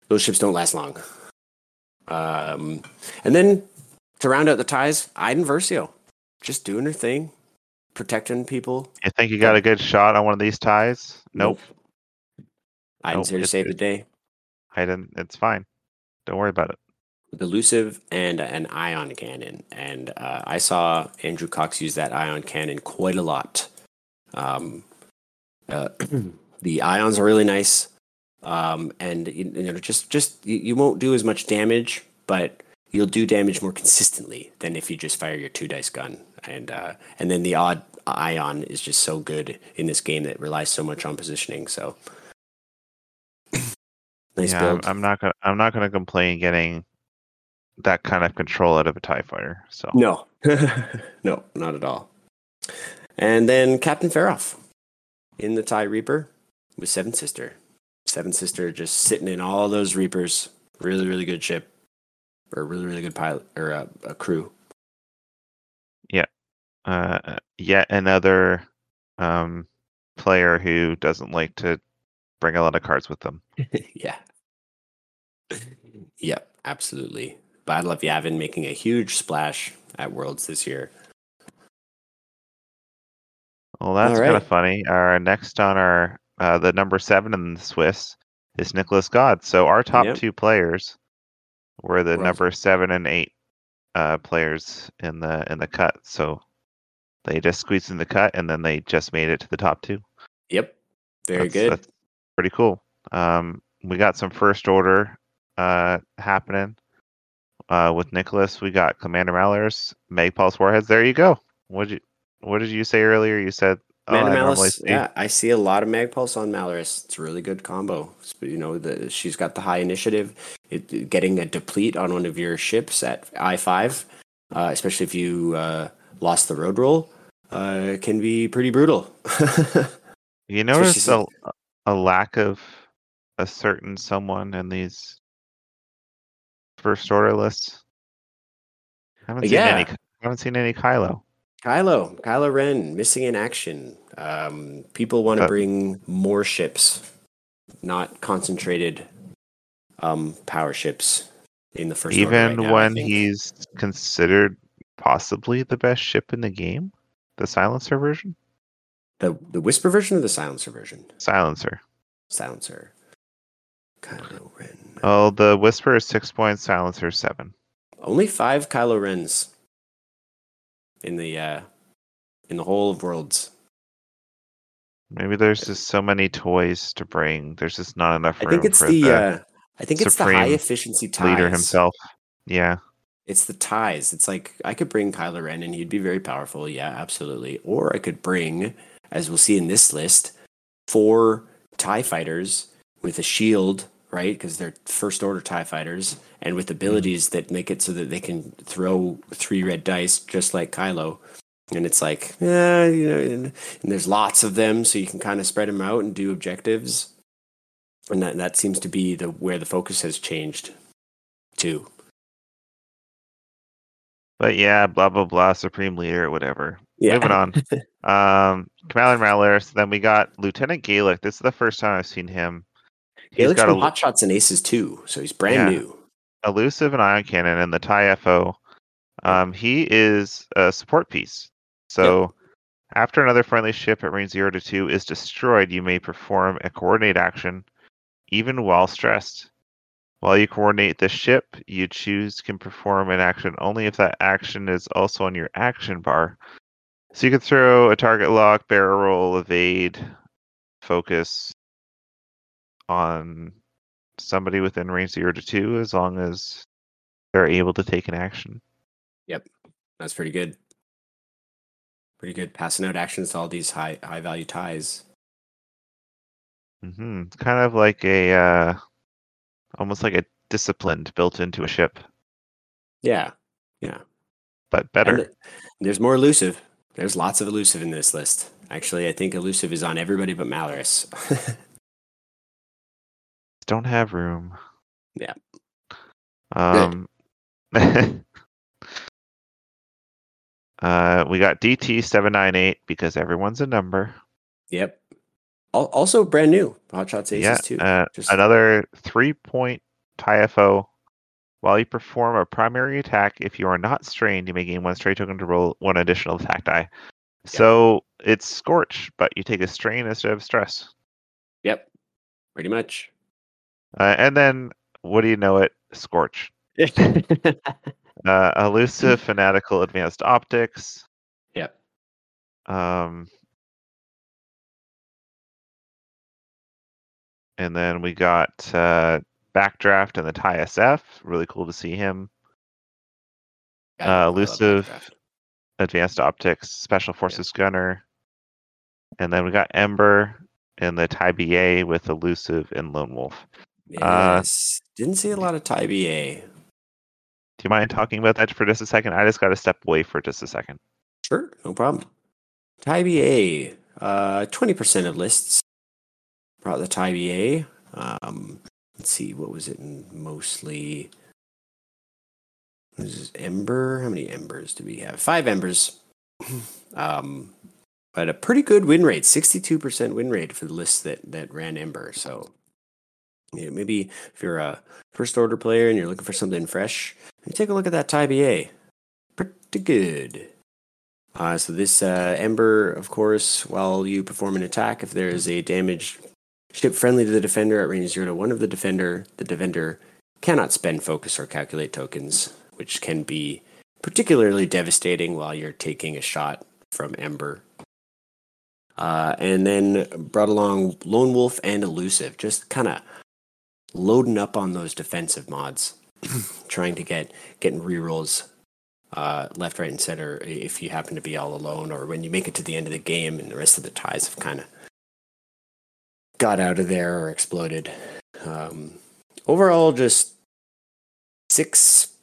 Those ships don't last long. Um, and then to round out the ties, Iden Versio, just doing her thing, protecting people. You think you got a good shot on one of these ties? Nope. Iden's Nope, here to save the day. I didn't. It's fine. Don't worry about it. With elusive and an ion cannon, and uh, I saw Andrew Cox use that ion cannon quite a lot. Um, uh, the ions are really nice, um, and you, you know, just just you, won't do as much damage, but you'll do damage more consistently than if you just fire your two dice gun. And uh, and then the odd ion is just so good in this game that relies so much on positioning. So nice yeah, I'm, build. I'm not gonna. I'm not gonna complain getting that kind of control out of a Tie Fighter. So No, no, not at all. And then Captain Feroph in the TIE Reaper with Seven Sister. Seven Sister just sitting in all those Reapers. Really, really good ship. Or really, really good pilot or uh, a crew. uh, yet another um, player who doesn't like to bring a lot of cards with them. yeah. Yep, absolutely. Battle of Yavin making a huge splash at Worlds this year. Well, that's All kind of funny. Our next on our uh, the number seven in the Swiss is Nicholas God. So our top Yep. two players were the number seven and eight uh, players in the in the cut. So they just squeezed in the cut, and then they just made it to the top two. Yep. Very That's- good. That's pretty cool. Um, we got some first order uh, happening uh, with Nicholas. We got Commander Malarus, Mag-Pulse Warheads. There you go. What did you What did you say earlier? You said oh, Amanda I Malice, see- yeah, I see a lot of Mag-Pulse on Malarus. It's a really good combo. You know, the, she's got the high initiative. It, getting a deplete on one of your ships at I five, uh, especially if you uh, lost the road roll, uh, can be pretty brutal. You notice a, a lack of a certain someone in these first order lists. I haven't seen Yeah. any. Haven't seen any Kylo. Kylo, Kylo Ren, missing in action. Um, people want to Uh, bring more ships, not concentrated um, power ships. in the first. order right Even now, when he's considered possibly the best ship in the game, the silencer version. the the whisper version or the silencer version. Silencer. Silencer. Kylo Ren. Oh, the whisper is six points. Silencer is seven. Only five Kylo Rens in the uh in the whole of worlds. Maybe there's just so many toys to bring. There's just not enough I room think it's for the, the uh I think it's the high efficiency ties. leader himself. Yeah. It's the ties. It's like I could bring Kylo Ren and he'd be very powerful. Yeah, absolutely. Or I could bring, as we'll see in this list, four TIE fighters with a shield, right? Because they're first order TIE fighters and with abilities that make it so that they can throw three red dice just like Kylo. And it's like, yeah, you know, and, and there's lots of them, so you can kind of spread them out and do objectives. And that, that seems to be the where the focus has changed too. But yeah, blah blah blah, supreme leader, whatever. Yeah. Moving on. Um, Commander Malarus. Then we got Lieutenant Galek. This is the first time I've seen him. He's Galek's got from a Hot Shots and Aces too, so he's brand Yeah. new. Elusive and ion cannon and the TIE FO. Um, he is a support piece. So after another friendly ship at range zero to two is destroyed, you may perform a coordinate action, even while stressed. While you coordinate the ship, you choose can perform an action only if that action is also on your action bar. So you can throw a target lock, barrel roll, evade, focus on somebody within range zero to two as long as they're able to take an action. Yep, that's pretty good. Pretty good. Passing out actions to all these high high value ties. Mm-hmm. It's kind of like a uh, almost like a disciplined built into a ship, Yeah. Yeah. but better. And th- there's more elusive. There's lots of elusive in this list. Actually, I think elusive is on everybody but Malarus. Don't have room. Yeah. Um. uh, we got DT seven nine eight because everyone's a number. yep. Also brand new. Hot Shots Aces yeah. too. Uh, Just- another three point TIFO. While you perform a primary attack, if you are not strained, you may gain one straight token to roll one additional attack die. So it's Scorch, but you take a strain instead of stress. Yep. Pretty much. Uh, and then, what do you know it? Scorch. Uh, elusive, fanatical, advanced optics. Yep. Um, and then we got uh, Backdraft and the TIE SF. Really cool to see him. Uh, elusive, Advanced Optics, Special Forces Gunner. And then we got Ember and the TIE BA with Elusive and Lone Wolf. Uh, Yes. Didn't see a lot of Tie BA. Do you mind talking about that for just a second? I just got to step away for just a second. Sure, no problem. Tie BA, uh, 20% of lists brought the Tie BA. Um, let's see, what was it in mostly? This is Ember. How many Embers do we have? Five Embers. um, but a pretty good win rate, 62% win rate for the list that, that ran Ember. So yeah, maybe if you're a first order player and you're looking for something fresh, take a look at that BA. Pretty good. Uh, so this uh, Ember, of course, while you perform an attack, if there is a damaged ship friendly to the defender at range zero to one of the defender, the defender cannot spend focus or calculate tokens, which can be particularly devastating while you're taking a shot from Ember. Uh, and then brought along Lone Wolf and Elusive, just kind of loading up on those defensive mods, trying to get getting rerolls uh, left, right, and center if you happen to be all alone, or when you make it to the end of the game and the rest of the ties have kind of got out of there or exploded. Um, overall, just six,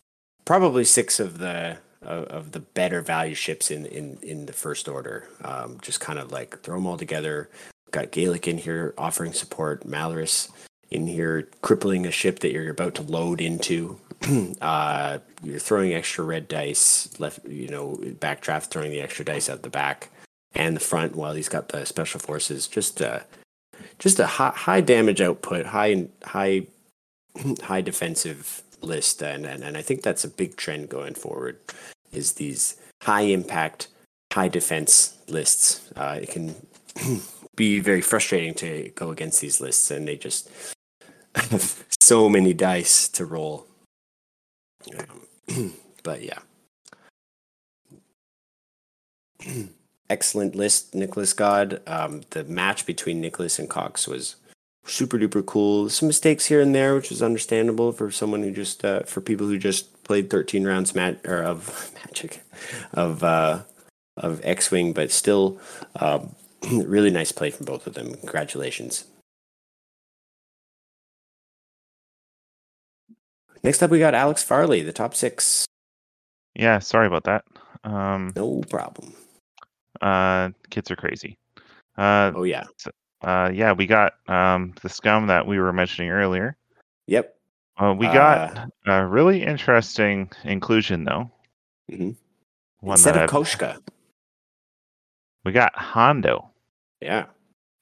probably six of the of, the better value ships in in in the first order. Um, just kind of like throw them all together. Got Galek in here offering support. Malarus in here crippling a ship that you're about to load into. uh, you're throwing extra red dice, left, you know, backdraft throwing the extra dice out the back and the front while he's got the special forces. Just uh, just a high, high damage output, high high high defensive list, and, and and I think that's a big trend going forward. Is these high impact, high defense lists? Uh, it can be very frustrating to go against these lists, and they just so many dice to roll. Um, but yeah. Excellent list, Nicholas God. Um, the match between Nicholas and Cox was super duper cool. Some mistakes here and there, which is understandable for someone who just uh, for people who just played 13 rounds mat or of magic of uh, of X Wing, but still um, really nice play from both of them. Congratulations. Next up, we got Alex Farley, the top six. Yeah, sorry about that. Um, No problem. uh, kids are crazy. Uh, Oh yeah. uh, yeah, we got um the scum that we were mentioning earlier. Yep. Uh, we Uh, got a really interesting inclusion though. Mhm. One Instead of I- Koshka. we got Hondo. Yeah.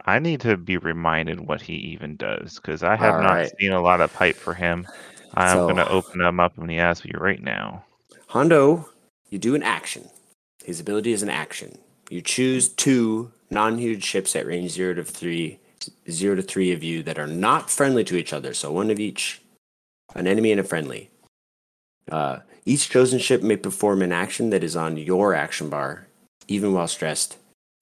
I need to be reminded what he even does because I have All not right. seen a lot of pipe for him. I'm So- gonna open him up in the ass you right now. Hondo, you do an action. His ability is an action. You choose two non-huge ships at range zero to three, zero to three of you that are not friendly to each other. So one of each, an enemy and a friendly. Uh, each chosen ship may perform an action that is on your action bar, even while stressed,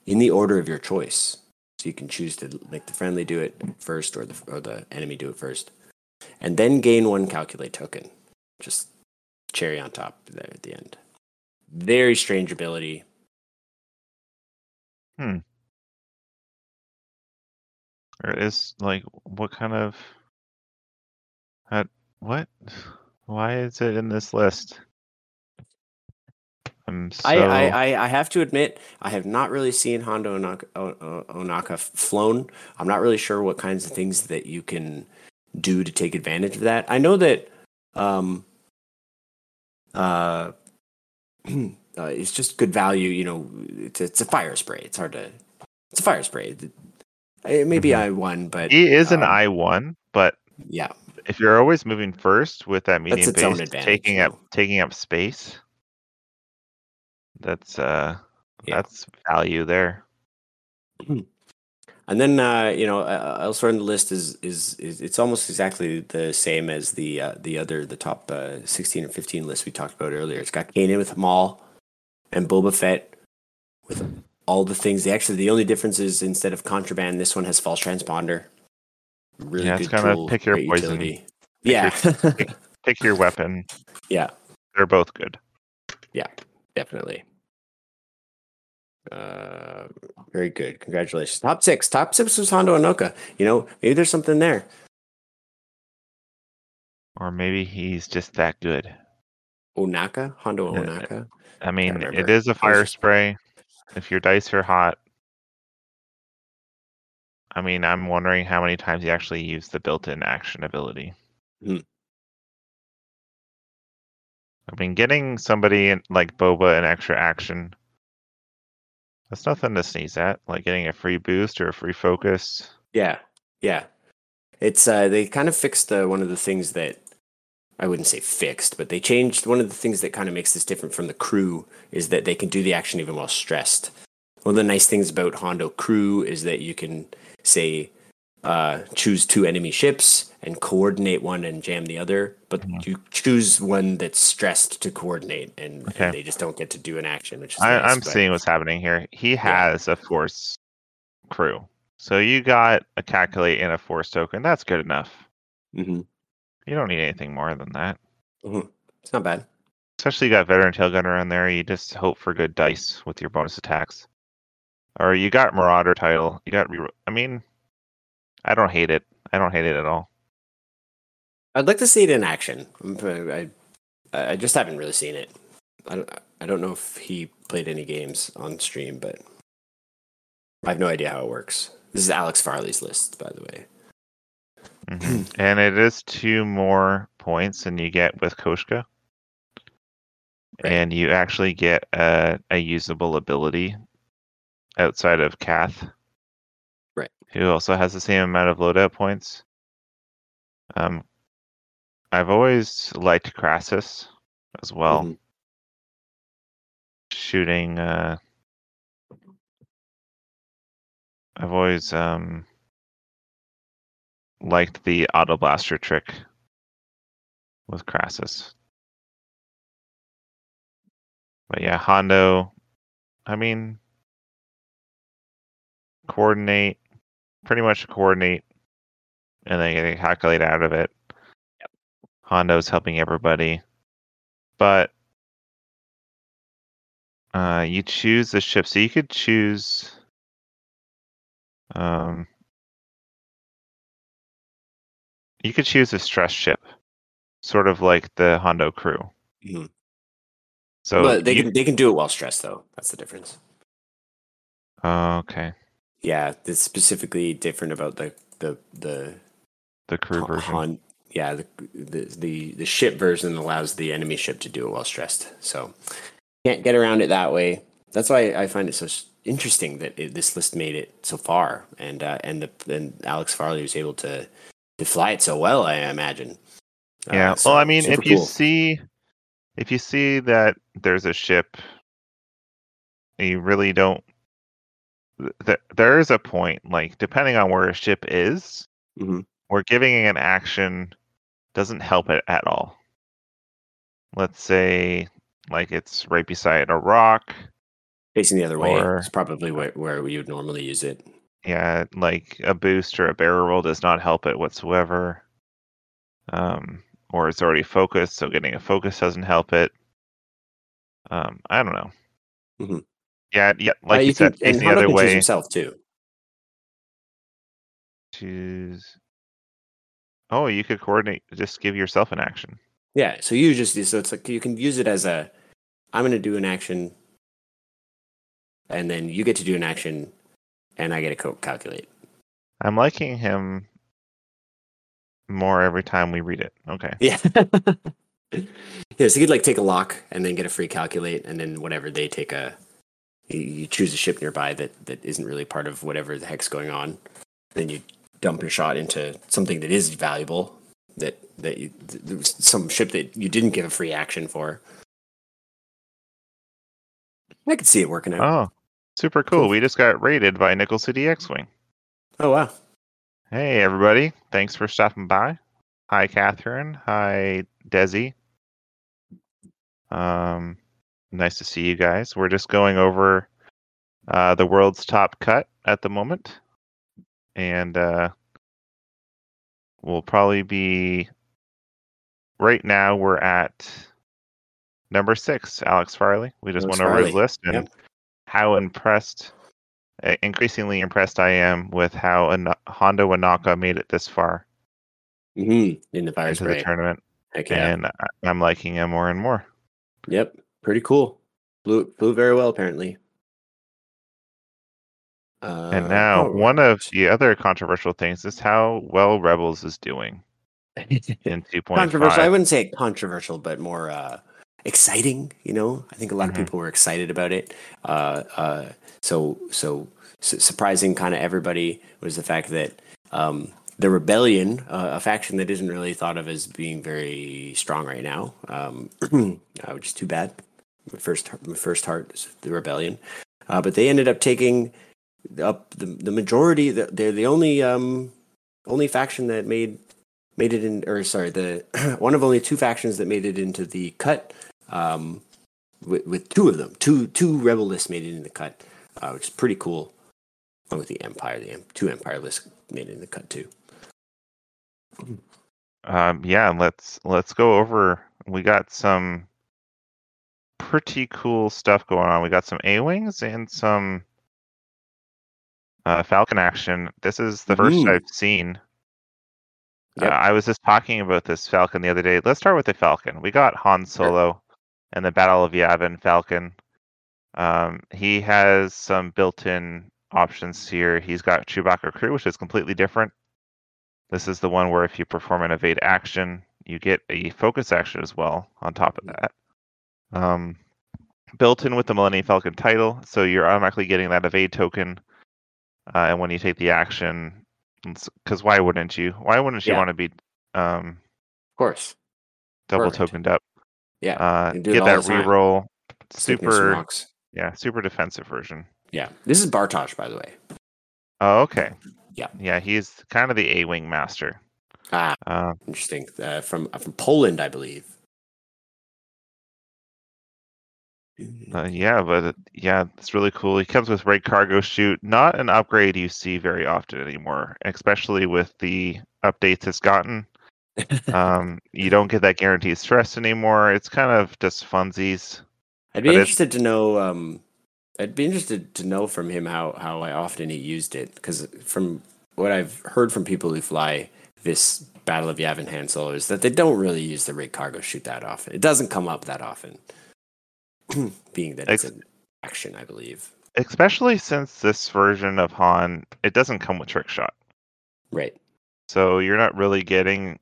in the order of your choice. So you can choose to make the friendly do it first, or the or the enemy do it first, and then gain one calculate token. Just cherry on top there at the end. Very strange ability. Hmm. Or is like what kind of uh, what? Why is it in this list? So I, I, I, I have to admit, I have not really seen Hondo Ohnaka, Ohnaka flown. I'm not really sure what kinds of things that you can do to take advantage of that. I know that um, uh, uh, it's just good value. You know, it's, it's a Firespray. It's hard to. It's a Firespray. Maybe Mhm. I won, but he is an um, I one, but yeah, if you're always moving first with that medium base taking up taking up space, that's uh Yeah. that's value there. And then uh, you know uh, elsewhere in the list is, is is it's almost exactly the same as the uh, the other the top uh, sixteen or fifteen list we talked about earlier. It's got Kanan with Maul and Boba Fett with all the things. They actually the only difference is instead of contraband, this one has false transponder. Really Yeah, good it's kinda tool, pick your poison. utility. Pick Yeah, Pick your weapon. yeah, They're both good. Yeah, definitely. Uh, very good. Congratulations. Top six. Top six was Hondo Ohnaka. You know, maybe there's something there. Or maybe he's just that good. Ohnaka, Hondo. Ohnaka. I mean, it remember. is a I Firespray. If your dice are hot, I mean, I'm wondering how many times you actually use the built-in action ability. Hmm. I mean, getting somebody in, like Boba an extra action, that's nothing to sneeze at. Like getting a free boost or a free focus. Yeah, yeah. It's uh, they kind of fixed uh, one of the things that I wouldn't say fixed, but they changed one of the things that kind of makes this different from the crew is that they can do the action even while stressed. One of the nice things about Hondo Crew is that you can say uh, choose two enemy ships and coordinate one and jam the other, but you choose one that's stressed to coordinate, and, and they just don't get to do an action. Which is I, nice, but- seeing what's happening here. He has a force crew. So you got a calculate and a force token. That's good enough. Mhm. You don't need anything more than that. Mhm. It's not bad. Especially you got veteran tail gunner in there. You just hope for good dice with your bonus attacks. Or you got marauder title. You got. Re- I mean, I don't hate it. I don't hate it at all. I'd like to see it in action. I, I just haven't really seen it. I don't, I don't know if he played any games on stream, but I have no idea how it works. This is Alex Farley's list, by the way. Mhm. and it is two more points than you get with Koshka. Right. And you actually get a, a usable ability outside of Kath. Who also has the same amount of loadout points. Um, I've always liked Krassis as well. Mhm. Shooting. Uh, I've always um, liked the auto blaster trick with Krassis. But yeah, Hondo. I mean, coordinate, pretty much coordinate, and then get a calculate out of it. Hondo's helping everybody, but uh, you choose the ship, so you could choose. Um, you could choose a stress ship, sort of like the Hondo crew. Mhm. So but they you- can they can do it while stressed though. That's the difference. Oh, okay, Yeah, it's specifically different about the the the the crew version. Hon- yeah, the, the the the ship version allows the enemy ship to do it while stressed. So can't get around it that way. That's why I find it so interesting that it, this list made it so far, and uh, and the and Alex Farley was able to to fly it so well. I imagine. Uh, Yeah. so well, I mean, if you see, if you see that there's a ship, you really don't. Th- th- there is a point, like depending on where a ship is, Mhm. where giving an action doesn't help it at all. Let's say, like it's right beside a rock. facing the other way is probably where where you would normally use it. Yeah, like a boost or a barrel roll does not help it whatsoever. Um, or it's already focused, so getting a focus doesn't help it. Um, I don't know. Mhm. Yeah, yeah, like Uh, you, said, can, and the other way. himself too. Choose. Oh, you could coordinate. Just give yourself an action. Yeah, so you just so it's like you can use it as a I'm going to do an action and then you get to do an action and I get to co- calculate. I'm liking him more every time we read it. Okay. Yeah. yeah, so you could like take a lock and then get a free calculate and then whatever they take a you, choose a ship nearby that that isn't really part of whatever the heck's going on. Then you dump your shot into something that is valuable that that you th- some ship that you didn't give a free action for. I could see it working out. Oh, super cool. Cool. We just got raided by Nickel City X-wing. oh wow. Hey, everybody. Thanks for stopping by. Hi, Catherine. Hi, Desi. Um, nice to see you guys. We're just going over uh, the world's top cut at the moment. And uh, we'll probably be. Right now, we're at number six, Alex Farley. We just Alex went over his list and Yep. how impressed uh, increasingly impressed I am with how Ana- Hondo Ohnaka made it this far Mm-hmm. In the fire into the tournament, Heck yeah. and I'm liking him more and more. Yep. Pretty cool. Flew flew very well apparently. Uh, and now, all one of the other controversial things is how well Rebels is doing in 2.5. controversial. I wouldn't say controversial, but more uh, exciting. You know, I think a lot Mhm. of people were excited about it. Uh, uh, so, so su- surprising, kind of everybody was the fact that um, the rebellion, uh, a faction that isn't really thought of as being very strong right now, um, uh, which is too bad. My first, my first heart the rebellion, uh, but they ended up taking up the the majority. The, they're the only um, only faction that made made it in, or sorry, the one of only two factions that made it into the cut. Um, with, with two of them, two two rebel lists made it in the cut, uh, which is pretty cool. Along with the Empire, the two Empire lists made it in the cut too. Um, yeah, let's let's go over. We got some pretty cool stuff going on. We got some A wings and some uh, Falcon action. This is the first Mhm. I've seen. Yep. Uh, I was just talking about this Falcon the other day. Let's start with the Falcon. We got Han Solo and the Battle of Yavin Falcon. Um, he has some built-in options here. He's got Chewbacca crew, which is completely different. This is the one where if you perform an evade action, you get a focus action as well on top of that. Um, built in with the Millennium Falcon title, so you're automatically getting that evade token. Uh, and when you take the action, because why wouldn't you? Why wouldn't you Yeah. want to be um, course. double Perfect. tokened up. Yeah. Uh, can do it get that reroll. Stick me some Super, yeah, super defensive version. Yeah. This is Bartosz, by the way. Oh, okay. Yeah. Yeah, he's kind of the A wing master. Ah, Uh, interesting. Uh, from from Poland, I believe. Uh, yeah, but it- yeah, it's really cool. He comes with Ray Cargo Chute, not an upgrade you see very often anymore, especially with the updates it's gotten. Um, you don't get that guaranteed stress anymore. It's kind of just funsies. I'd be interested to know. Um, I'd be interested to know from him how how often he used it, because from what I've heard from people who fly this Battle of Yavin Han Solo is that they don't really use the rig cargo chute that often. It doesn't come up that often, being that it's Ex- an action, I believe. Especially since this version of Han, it doesn't come with trick shot. Right. So you're not really getting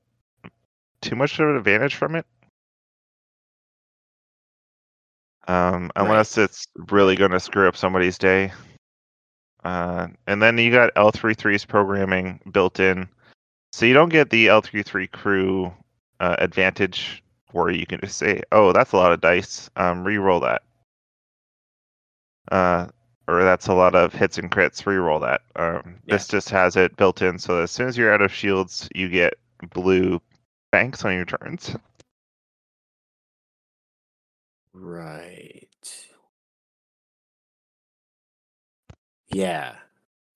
too much of an advantage from it. Um, unless it's really going to screw up somebody's day. Uh, and then you got L33's programming built in. So you don't get the L33 crew uh, advantage where you can just say, oh, that's a lot of dice. Um, re-roll that. Uh, or that's a lot of hits and crits. Re-roll that. Um, This just has it built in, so as soon as you're out of shields, you get blue banks on your turns. Right. Yeah.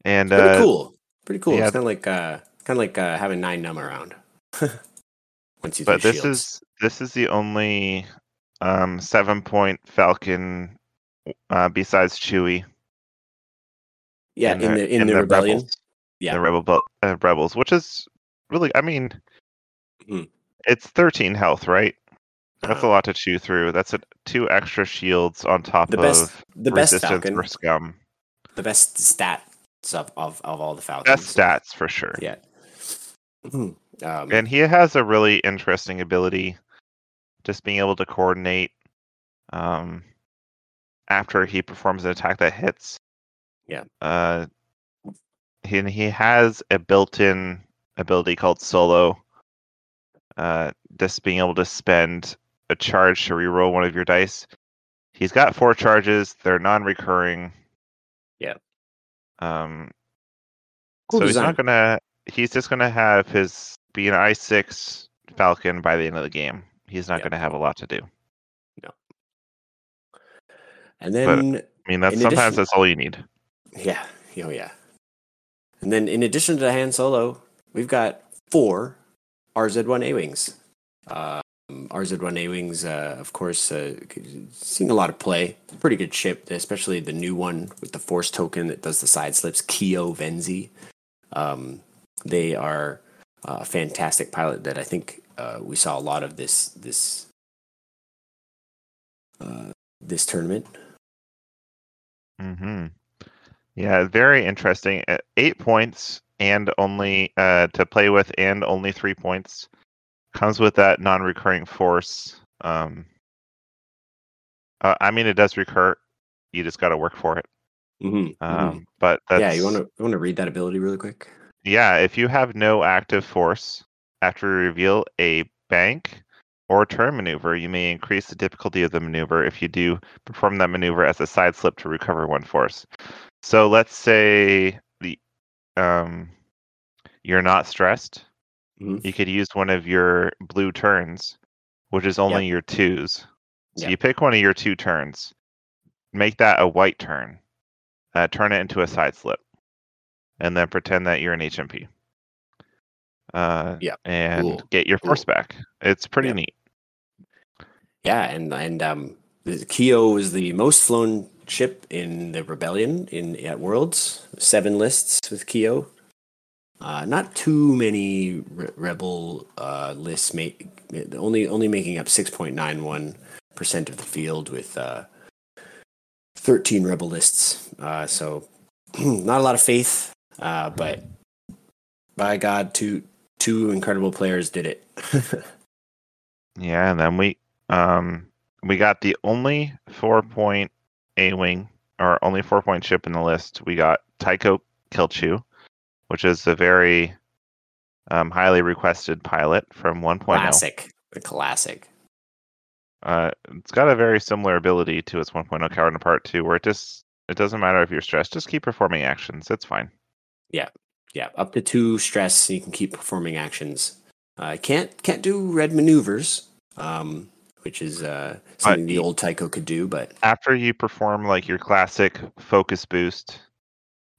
And Pretty uh, cool. Pretty cool. yeah. It's kind of like uh, kind of like uh, having Nien Nunb around. Once you but this shields. is this is the only um, seven point Falcon uh, besides Chewie. yeah in the in, the, the rebellion. Rebels, Yeah. the Rebel uh, Rebels, which is really, I mean, Hmm. it's thirteen health, right? That's a Uh, lot to chew through. That's a, two extra shields on top The of best- the best resistance Falcon. for scum. the best stats of, of, of all the Falcons. Best stats for sure. Yeah. um, And he has a really interesting ability, just being able to coordinate um, after he performs an attack that hits. Yeah. Uh, he, and he has a built-in ability called Solo. Uh, just being able to spend a charge to reroll one of your dice. He's got four charges. They're non-recurring. Yeah. Um, Cool so he's not gonna. He's just gonna have his be an I six Falcon by the end of the game. He's not Yeah. gonna have a lot to do. No. And then I mean, that's sometimes addition- that's all you need. yeah, oh yeah. And then in addition to the Han Solo, we've got four RZ1 A wings. Um, RZ1 A wings, uh, of course, uh, seeing a lot of play. Pretty good ship, especially the new one with the Force token that does the side slips. Keo Venzee. Um, they are a fantastic pilot that I think uh, we saw a lot of this this uh, this tournament. hmm Yeah, very interesting. Uh, Eight points and only uh, to play with, and only three points comes with that non-recurring force. Um, uh, I mean, it does recur. You just got to work for it. Mm-hmm. Um, But that's, yeah, you want to you want to read that ability really quick? Yeah, if you have no active force after you reveal a bank or turn maneuver, you may increase the difficulty of the maneuver if you do perform that maneuver as a side slip to recover one force. So let's say the um you're not stressed. Mhm. You could use one of your blue turns, which is only your twos. So Yep. you pick one of your two turns, make that a white turn, uh, turn it into a side slip, and then pretend that you're an HMP. Uh, Yeah, and cool, get your force cool. back. It's pretty Yep. neat. Yeah, and and um, the Keo was the most flown ship in the Rebellion in at Worlds. Seven lists with Keo. Uh, not too many re- Rebel uh, lists, make only only making up six point nine one percent of the field with uh, thirteen Rebel lists. Uh, so not a lot of faith, uh, but by God, two two incredible players did it. Yeah, and then we um we got the only four point A wing or only four point ship in the list. We got Tycho Celchu, which is a very um, highly requested pilot from 1.0. point Classic. The classic. Uh, it's got a very similar ability to its 1.0 counterpart too, where it just it doesn't matter if you're stressed, just keep performing actions. It's fine. Yeah, up to two stress, you can keep performing actions. Uh, can't can't do red maneuvers, um, which is uh, something the old Tycho could do, but After you perform like your classic focus boost,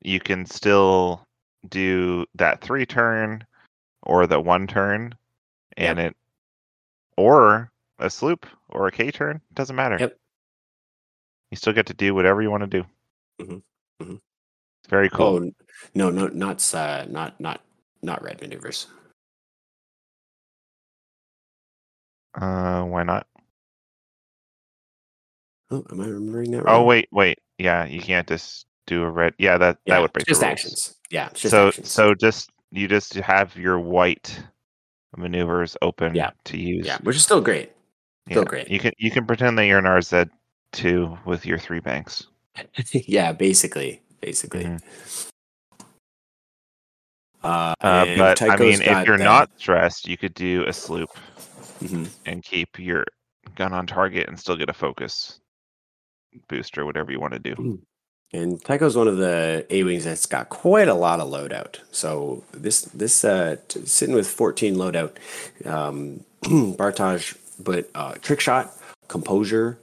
you can still do that three turn or the one turn, and it or a sloop or a K turn doesn't matter. Yep. You still get to do whatever you want to do. Mhm, mhm. It's very cool. oh no, no, not uh, not not not red maneuvers. Uh, why not? Oh, am I remembering that? Oh wrong? wait, wait. Yeah, you can't just do a red. Yeah, that yeah, that would break just the rules. actions. Yeah, just so actions. so just you just have your white maneuvers open Yeah. to use. yeah, which is still great. still Yeah, great. You can you can pretend that you're an RZ two with your three banks. yeah, basically, basically. Mhm. Uh, Uh, but I mean, if you're the- not stressed, you could do a sloop Mhm. and keep your gun on target and still get a focus booster, whatever you want to do. And Tycho's one of the A wings that's got quite a lot of loadout. So this this uh, t- sitting with 14 loadout, um, Bartage, but uh, trick shot, composure,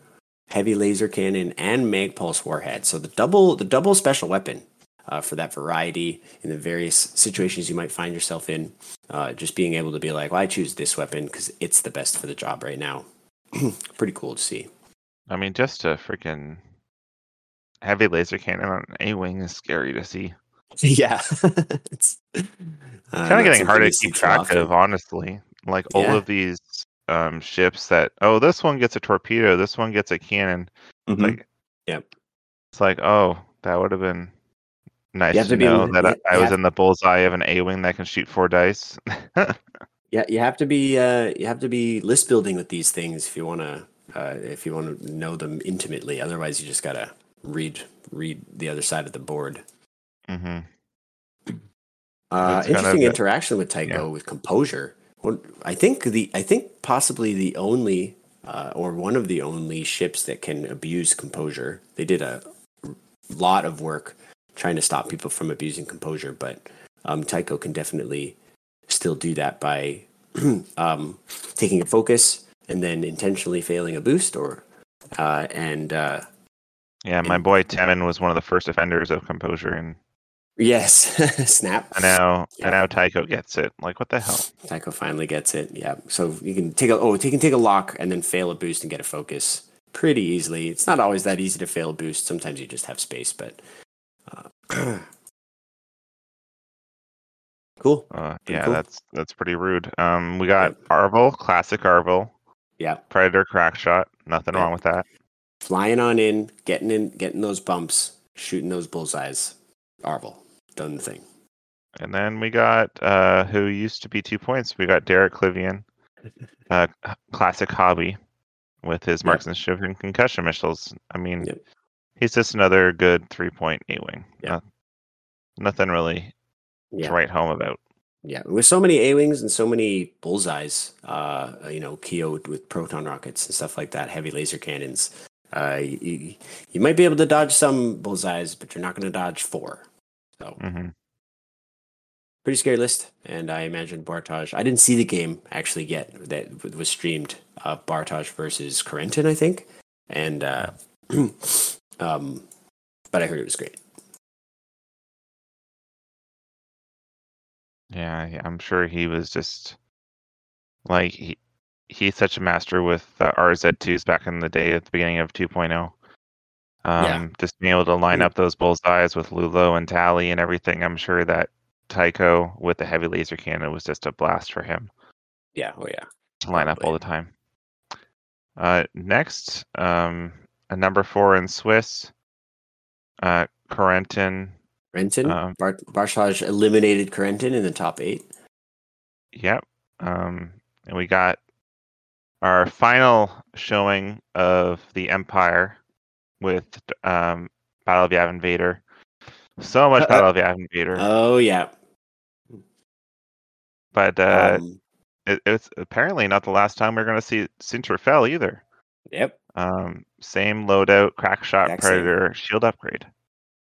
heavy laser cannon, and mag pulse warhead. So the double the double special weapon uh, for that variety in the various situations you might find yourself in. Uh, just being able to be like, well, I choose this weapon because it's the best for the job right now. Pretty cool to see. I mean, just a freaking heavy laser cannon on A wing is scary to see. yeah, it's uh, kind of getting hard to keep track of, honestly. Like all Yeah. of these um, ships that oh, this one gets a torpedo, this one gets a cannon. Mhm. Like, Yep. it's like oh, that would have been nice have to, to know that you- I, I was have- in the bullseye of an A wing that can shoot four dice. Yeah, you have to be uh, you have to be list building with these things if you want to uh, if you want to know them intimately. Otherwise, you just gotta read read the other side of the board. Mm-hmm. Uh, It's kind of interesting a- interaction with Tycho with composure. Well, I think the I think possibly the only uh, or one of the only ships that can abuse composure. They did a lot of work trying to stop people from abusing composure, but um, Tycho can definitely still do that by um, taking a focus and then intentionally failing a boost or uh, and uh, Yeah, my And- boy Temmin was one of the first offenders of composure, and yes, snap. and now Yeah. and now Tycho gets it. Like, what the hell? Tycho finally gets it. Yeah. So you can take a oh, you can take a lock and then fail a boost and get a focus pretty easily. It's not always that easy to fail a boost. Sometimes you just have space, but uh, cool. Uh, yeah, cool. that's that's pretty rude. Um, we got Arvel, classic Arvel, Yeah. Predator crack shot. Nothing Yeah. wrong with that. Flying on in, getting in, getting those bumps, shooting those bullseyes. Arvel done the thing. And then we got uh, who used to be two points. We got Derek Klivian, uh, classic Hobbie, with his Yep. marksmanship and concussion missiles. I mean, Yep. He's just another good three point A wing. Yep. nothing really Yeah. to write home about. Yeah, with so many A wings and so many bullseyes, uh, you know, Keo with proton rockets and stuff like that, heavy laser cannons, uh, you, you might be able to dodge some bullseyes, but you're not going to dodge four. So hmm pretty scary list. And I imagine Bartage. I didn't see the game actually yet that was streamed. Uh, Bartage versus Corentin, I think, and uh, um, but I heard it was great. Yeah, I'm sure he was just like he he's such a master with uh, RZ2s back in the day at the beginning of 2.0. Um, Yeah. Just being able to line up those bullseyes with Lulo and Tallie and everything. I'm sure that Tycho with the heavy laser cannon was just a blast for him Yeah. Oh yeah. to line up all the time. Uh, next, um, a number four in Swiss, uh, Corentin. Corentin. Um, Bar- Bartage eliminated Corentin in the top eight. Yep. Um, and we got our final showing of the Empire with um, Battle of Yavin Vader. So much Uh, uh, Battle of Yavin Vader, Oh yeah. But uh, Um, it, it's apparently not the last time we're going to see Soontir Fel either. yep. Um, same loadout, crack shot, Exact same. predator, shield upgrade.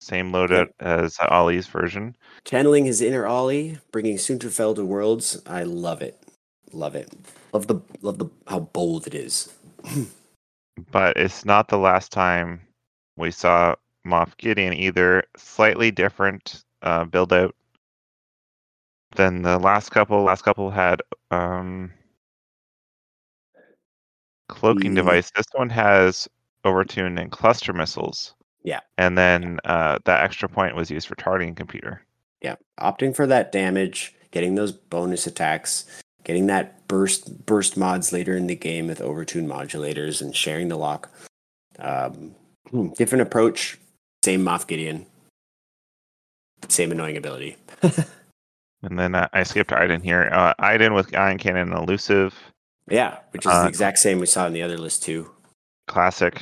Same loadout as Ollie's version. Channeling his inner Ollie, bringing Soontir Fel to Worlds. I love it. Love it. Love the love the how bold it is. But it's not the last time we saw Moff Gideon either. Slightly different uh, build out than the last couple. Last couple had um, cloaking Mm. device. This one has overtune and cluster missiles. Yeah. And then uh, that extra point was used for targeting computer. Yeah, opting for that damage, getting those bonus attacks, getting that burst burst mods later in the game with overtune modulators, and sharing the lock. Um, hmm, different approach, same Moff Gideon, same annoying ability. And then uh, I skipped Iden here. Uh, Iden with Iron Cannon and Elusive, Yeah, which is Uh, the exact same we saw in the other list too. classic.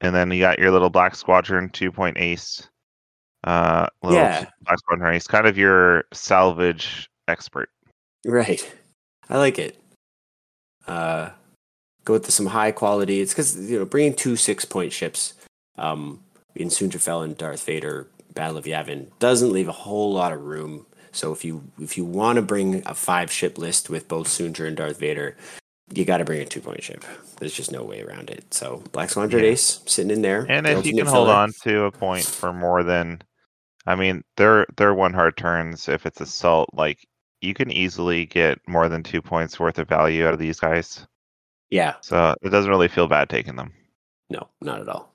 And then you got your little Black Squadron two point ace. Uh, little Yeah. Black Squadron ace, kind of your salvage expert. Right, I like it. Uh, go with some high quality. It's because you know bringing two six point ships, um, in Soontir Fel and Darth Vader Battle of Yavin doesn't leave a whole lot of room. So if you if you want to bring a five ship list with both Soontir and Darth Vader, you got to bring a two point ship. There's just no way around it. So Black Squadron Yeah. Ace sitting in there. And if you can hold filler. on to a point for more than, I mean, they're they're one hard turns. If it's assault, like you can easily get more than two points worth of value out of these guys. yeah, So it doesn't really feel bad taking them. no, not at all.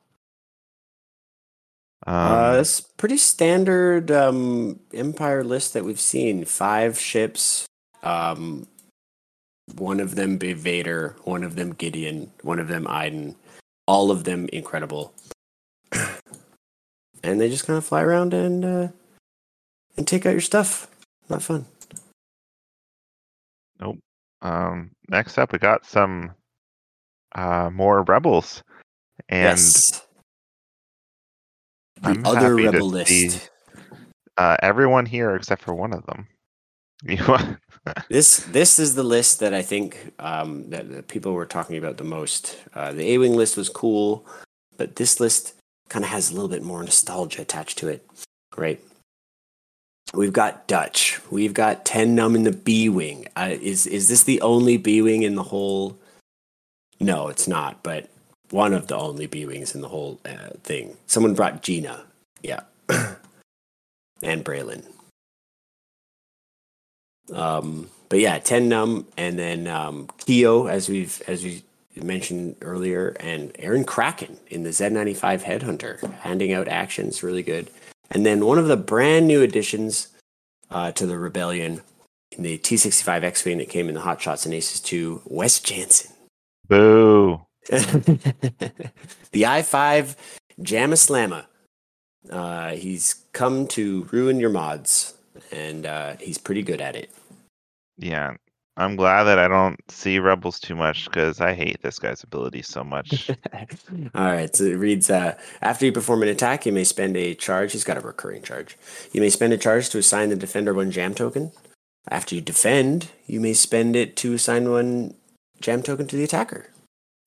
Um, uh, it's pretty standard um, Empire list that we've seen. Five ships. Um, one of them be Vader, one of them Gideon, one of them Iden. All of them incredible. and they just kind of fly around and uh, and take out your stuff. Not fun. Nope. Um, next up, we got some uh, more rebels, and yes. The I'm other rebel list. see- uh, everyone here except for one of them. This this is the list that I think um, that, that people were talking about the most. Uh, the A wing list was cool, but this list kind of has a little bit more nostalgia attached to it, right? We've got Dutch. We've got Ten Numb in the B wing. Uh, is is this the only B wing in the whole? No, it's not. But one of the only B wings in the whole uh, thing. Someone brought Gina, yeah, and Braylen. Um, but yeah, Ten Numb and then um, Keo, as we've as we mentioned earlier, and Airen Cracken in the Z95 Headhunter, handing out actions really good. And then one of the brand new additions uh, to the Rebellion in the T65 X-Wing that came in the Hot Shots and Aces 2, Wes Janson. Boo! the i5 Jamma Slamma. Uh, he's come to ruin your mods, and uh, he's pretty good at it. Yeah, I'm glad that I don't see rebels too much because I hate this guy's ability so much. All right, so it reads uh, After you perform an attack, you may spend a charge. He's got a recurring charge. You may spend a charge to assign the defender one jam token. After you defend, you may spend it to assign one jam token to the attacker.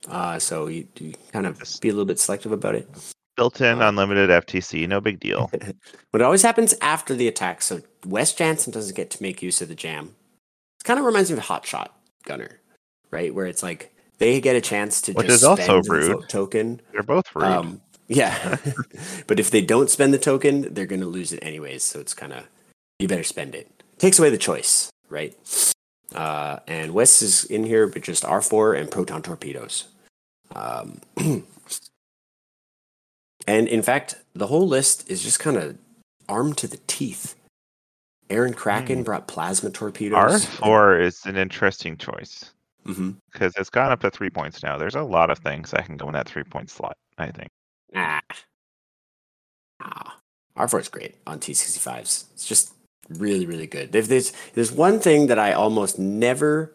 Uh, so you, you kind of be a little bit selective about it. Built-in unlimited FTC, no big deal. But it always happens after the attack, so Wes Janson doesn't get to make use of the jam. It kind of reminds me of Hot Shot Gunner, right? Where it's like they get a chance to Which just is also spend the rude. vote token. They're both rude. Um, yeah, but if they don't spend the token, they're going to lose it anyways. So it's kind of you better spend it. Takes away the choice, right? Uh, and Wes is in here, but just R four and proton torpedoes. Um, and in fact, the whole list is just kind of armed to the teeth. Airen Cracken Hmm. brought plasma torpedoes. R4 is an interesting choice because it's gone up to three points now. There's a lot of things that can go in that three point slot, I think. Ah. Ah. R4 is great on T65s. It's just really, really good. If there's there's one thing that I almost never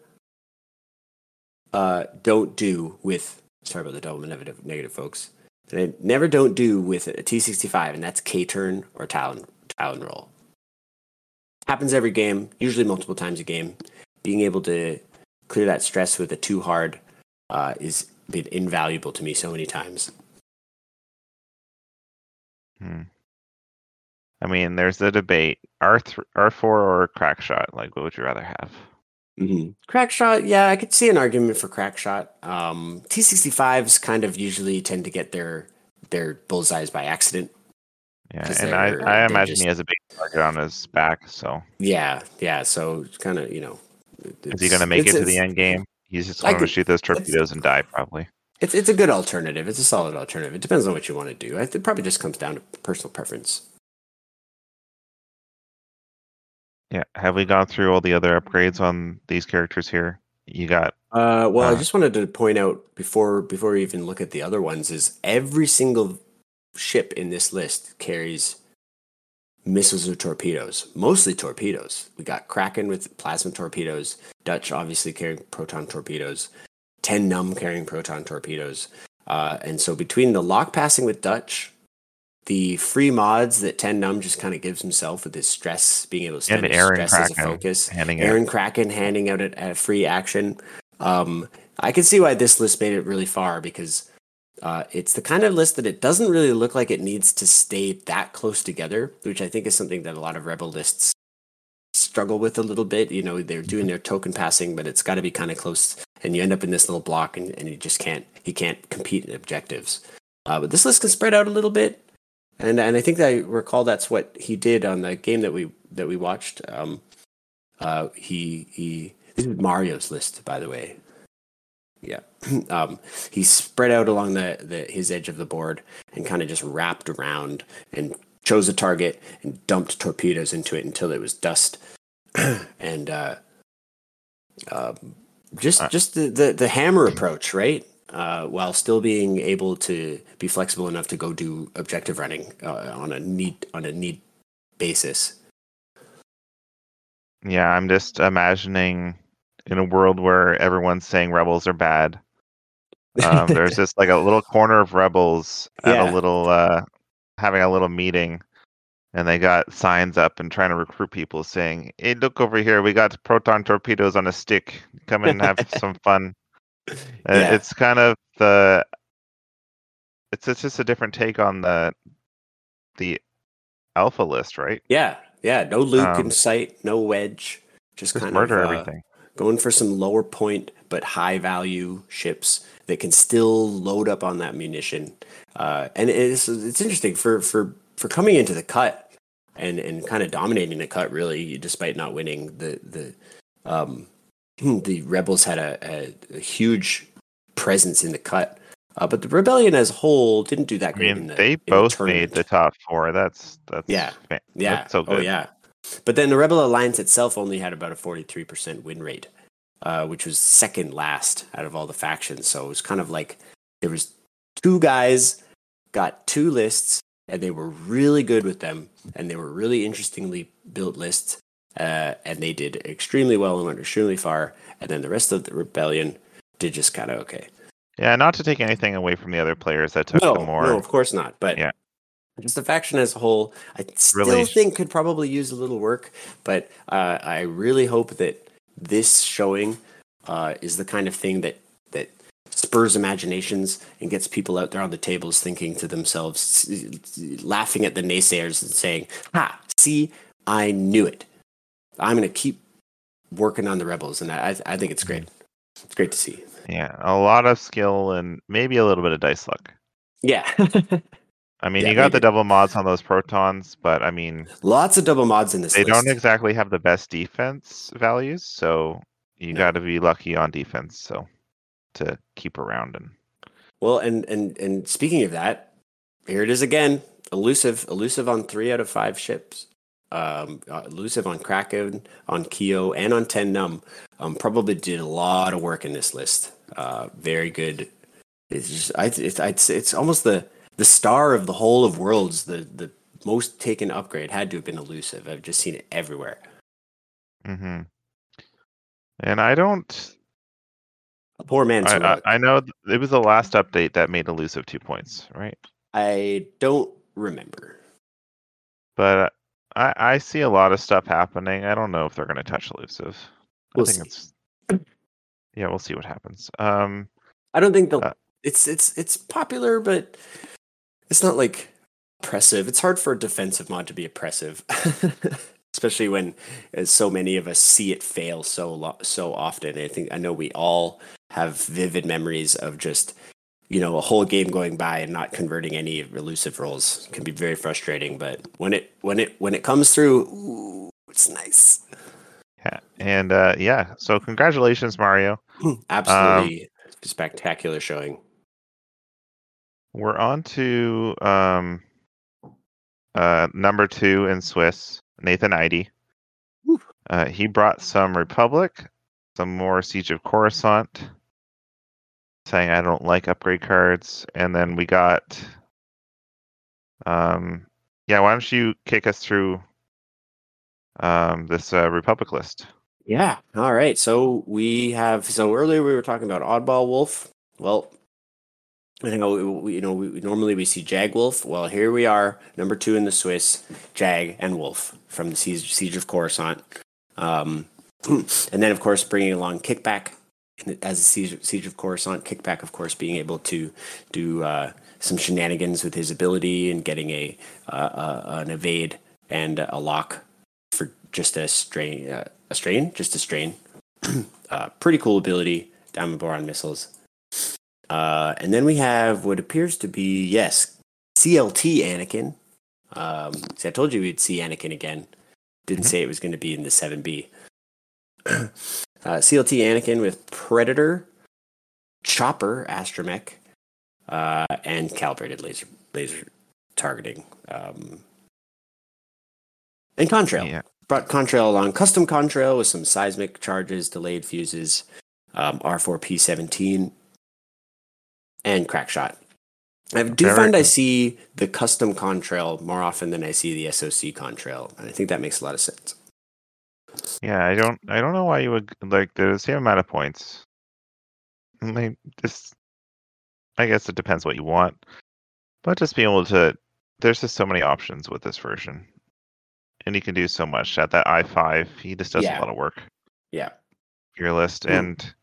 uh don't do with sorry about the double negative negative folks. That I never don't do with a T65, and that's K turn or Talon Talon roll. Happens every game, usually multiple times a game. being able to clear that stress with a two hard uh, is been invaluable to me so many times. Hmm. I mean, there's a debate: R th- R four or crack shot. Like, what would you rather have? Mm-hmm. Crack shot, yeah, I could see an argument for crack shot. Um, T65s kind of usually tend to get their their bullseyes by accident. Yeah, and I, I imagine just- he has a big target on his back. So Yeah, yeah. So it's kind of you know. is he going to make it to the end game? He's just going to shoot those torpedoes and die, probably. It's it's a good alternative. It's a solid alternative. It depends on what you want to do. I- It probably just comes down to personal preference. Yeah. Have we gone through all the other upgrades on these characters here? You got Uh, well, I Uh. just wanted to point out before before we even look at the other ones is every single ship in this list carries missiles or torpedoes, mostly torpedoes. We got Cracken with plasma torpedoes, Dutch obviously carrying proton torpedoes, Ten Numb carrying proton torpedoes, uh, and so between the lock passing with Dutch. The free mods that Ten Numb just kind of gives himself with his stress, being able to spend his Airen stress as a Cracken focus. handing out. Airen Cracken handing out a, a free action. Um, I can see why this list made it really far because uh, it's the kind of list that it doesn't really look like it needs to stay that close together, which I think is something that a lot of rebel lists struggle with a little bit. You know, they're doing their token passing, but it's got to be kind of close, and you end up in this little block, and, and you just can't he can't compete in objectives. Uh, but this list can spread out a little bit, and and I think I recall that's what he did on the game that we that we watched. Um, uh, he he this is Mario's list, by the way. Yeah, um, he spread out along the, the his edge of the board and kind of just wrapped around and chose a target and dumped torpedoes into it until it was dust, and uh, uh, just just the, the the hammer approach, right? Uh, while still being able to be flexible enough to go do objective running uh, on a need on a need basis. Yeah, I'm just imagining in a world where everyone's saying rebels are bad. Um, there's just like a little corner of rebels at Yeah. a little uh, having a little meeting, and they got signs up and trying to recruit people, saying, "Hey, look over here! We got proton torpedoes on a stick. Come in and have some fun." Yeah. It's kind of the. It's, it's just a different take on the the alpha list, right? Yeah, yeah. No Luke Um, in sight, no wedge. Just, Just kind murder of uh, everything. going for some lower point but high value ships that can still load up on that munition. Uh, and it's it's interesting for for for coming into the cut and and kind of dominating the cut really, despite not winning the the um the rebels had a, a, a huge presence in the cut. Uh, but the rebellion as a whole didn't do that I great. in mean, the, they in the both made the top four. That's that's Yeah. fa- Yeah. that's so Oh yeah. But then the Rebel Alliance itself only had about a 43% win rate, uh, which was second last out of all the factions. So it was kind of like there was two guys got two lists and they were really good with them and they were really interestingly built lists uh, and they did extremely well and went extremely far. And then the rest of the rebellion did just kind of okay. Yeah, not to take anything away from the other players that took No, the more. no, of course not. But Yeah. just the faction as a whole, I still Really- think could probably use a little work. But uh, I really hope that this showing uh, is the kind of thing that that spurs imaginations and gets people out there on the tables thinking to themselves, laughing at the naysayers and saying, "Ha! See, I knew it. I'm going to keep working on the rebels," and I, I think it's great. It's great to see. Yeah, a lot of skill and maybe a little bit of dice luck. Yeah. I mean, Yeah, you got the double mods on those protons, but I mean, Lots of double mods in this they list. don't exactly have the best defense values, so you No. got to be lucky on defense. So to keep around and Well, and and and speaking of that, here it is again. Elusive, elusive on three out of five ships. Um, uh, elusive on Cracken, on Keo, and on Ten Numb. Um, probably did a lot of work in this list. Uh, very good. It's just, I, it's, it's, it's almost the the star of the whole of worlds. The the most taken upgrade had to have been elusive. I've just seen it everywhere. hmm and I don't. A poor man's I, I. I know it was the last update that made elusive two points, right? I don't remember. But I I see a lot of stuff happening. I don't know if they're going to touch elusive. We'll I think see. it's yeah, we'll see what happens. Um, I don't think they'll. Uh, it's it's it's popular, but it's not like oppressive. It's hard for a defensive mod to be oppressive, especially when as so many of us see it fail so lo- so often. I think I know we all have vivid memories of just you know a whole game going by and not converting any elusive rolls. Can be very frustrating, but when it when it when it comes through, ooh, it's nice. yeah, and uh, yeah, so congratulations, Mario. Absolutely spectacular showing. We're on to um, uh, number two in Swiss, Nathan Eide. Uh, he brought some Republic, some more Siege of Coruscant, saying I don't like upgrade cards, and then we got, um, yeah. Why don't you kick us through um, this uh, Republic list? Yeah. All right. So we have. So earlier we were talking about Oddball Wolffe. Well, I think you know we, normally we see Jag Wolffe. Well, here we are, number two in the Swiss, Jag and Wolffe from the Siege, Siege of Coruscant. Um, and then of course bringing along Kickback as a Siege, Siege of Coruscant. Kickback, of course, being able to do uh, some shenanigans with his ability and getting a uh, an evade and a lock for just a strain, uh, a strain, just a strain. uh, pretty cool ability, diamond boron missiles. Uh, and then we have what appears to be yes, CLT Anakin. Um, see, I told you we'd see Anakin again. Didn't say it was going to be in the seven B. uh, CLT Anakin with Predator, Chopper Astromech, uh, and calibrated laser laser targeting. Um, and Contrail Yeah. brought Contrail along, custom Contrail with some seismic charges, delayed fuses, um, R4P17, and Crackshot. I do Very find I see the custom Contrail more often than I see the SOC Contrail, and I think that makes a lot of sense. Yeah, I don't I don't know why you would like the same amount of points. Like just I guess it depends what you want. But just being able to there's just so many options with this version. And you can do so much at that i five. He just does Yeah. a lot of work Yeah. your list. And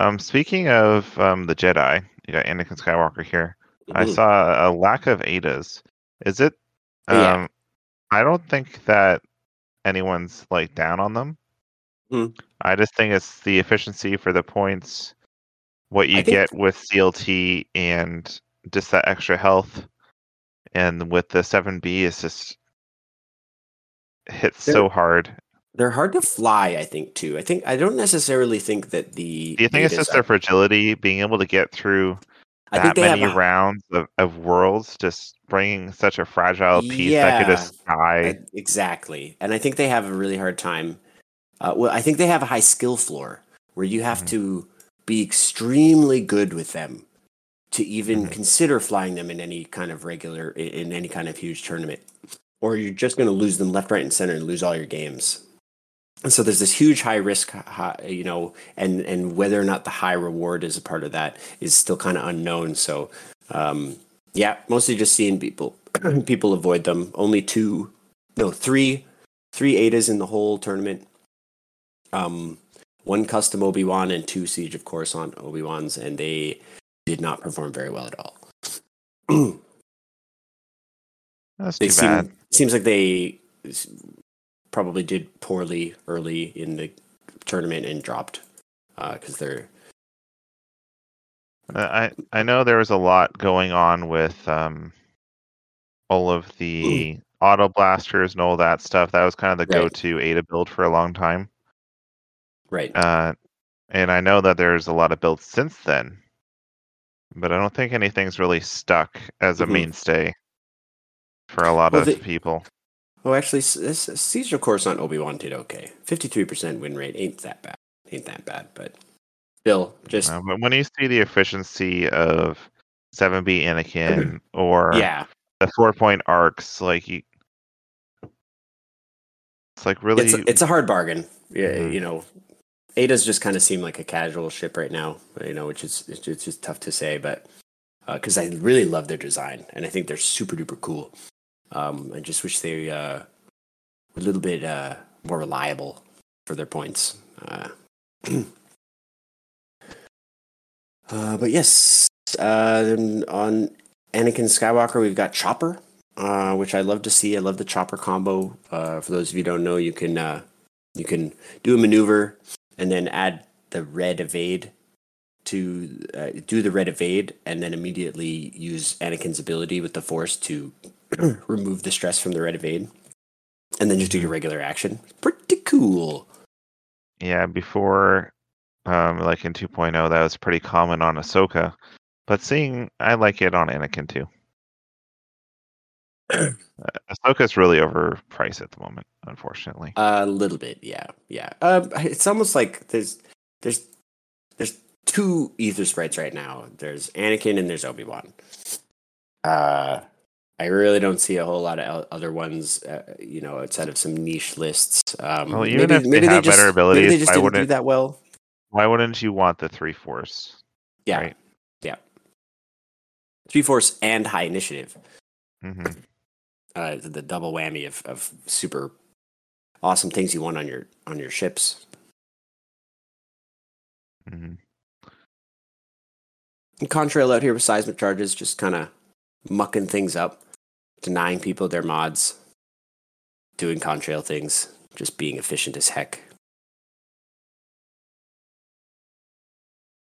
um speaking of um the Jedi, you got Anakin Skywalker here. I Mhm. saw a lack of Adas. Is it um Yeah. I don't think that anyone's like down on them. Hmm. I just think it's the efficiency for the points, what you think- get with CLT and just that extra health. And with the 7B, it's just hits so hard. They're hard to fly, I think, too. I think I don't necessarily think that the. Do you think it's just their fragility, being able to get through I think that they many have a, rounds of, of worlds, just bringing such a fragile piece that could Yeah. just die? Exactly, and I think they have a really hard time. Uh, well, I think they have a high skill floor where you have Mhm. to be extremely good with them to even Mhm. consider flying them in any kind of regular in any kind of huge tournament, or you're just going to lose them left, right, and center and lose all your games. And so there's this huge high risk, hi- you know, and and whether or not the high reward is a part of that is still kind of unknown. So, um, yeah, mostly just seeing people people avoid them. Only two, no, three, three Adas in the whole tournament. Um, one custom Obi Wan and two Siege of Coruscant Obi Wans, and they did not perform very well at all. That's too seem bad. seems like they probably did poorly early in the tournament and dropped because they're Uh, I I know there was a lot going on with um all of the auto blasters and all that stuff. That was kind of the Right. go-to Ada build for a long time. right. Uh, and I know that there's a lot of builds since then, but I don't think anything's really stuck as a Mhm. mainstay for a lot Well, of they- people. Oh, actually, Siege Coruscant Obi Wan did okay. Fifty-three percent win rate ain't that bad. Ain't that bad, but still, just Uh, but when you see the efficiency of 7B Anakin or yeah. the four point arcs, like you, it's like really It's a, it's a hard bargain. Yeah, Mhm. you know, Ada's just kind of seem like a casual ship right now. You know, which is it's, it's just tough to say, but because I really love their design and I think they're super duper cool. Um, I just wish they uh, were a little bit uh, more reliable for their points. Uh, uh, but yes, uh, on Anakin Skywalker, we've got Chopper, uh, which I love to see. I love the Chopper combo. For those of you don't know, you can you can do a maneuver and then add the red evade to uh, do the red evade, and then immediately use Anakin's ability with the Force to remove the stress from the red evade, and then just do your regular action. Pretty cool. Yeah, before, um, like in 2.0, that was pretty common on Ahsoka, but seeing, I like it on Anakin too. uh, Ahsoka's really overpriced at the moment, unfortunately. A little bit, yeah, yeah. Um, it's almost like there's there's there's two Aether Sprites right now. There's Anakin and there's Obi Wan. Uh, I really don't see a whole lot of other ones, uh, you know, outside of some niche lists. Um, Well, even if they have better maybe abilities, they just why didn't do wouldn't- that well. Why wouldn't you want the three force? Yeah, Right. yeah. Three Force and High Initiative. hmm uh, the double whammy of, of super awesome things you want on your on your ships. hmm And Contrail out here with seismic charges, just kind of mucking things up, denying people their mods, doing contrail things, just being efficient as heck.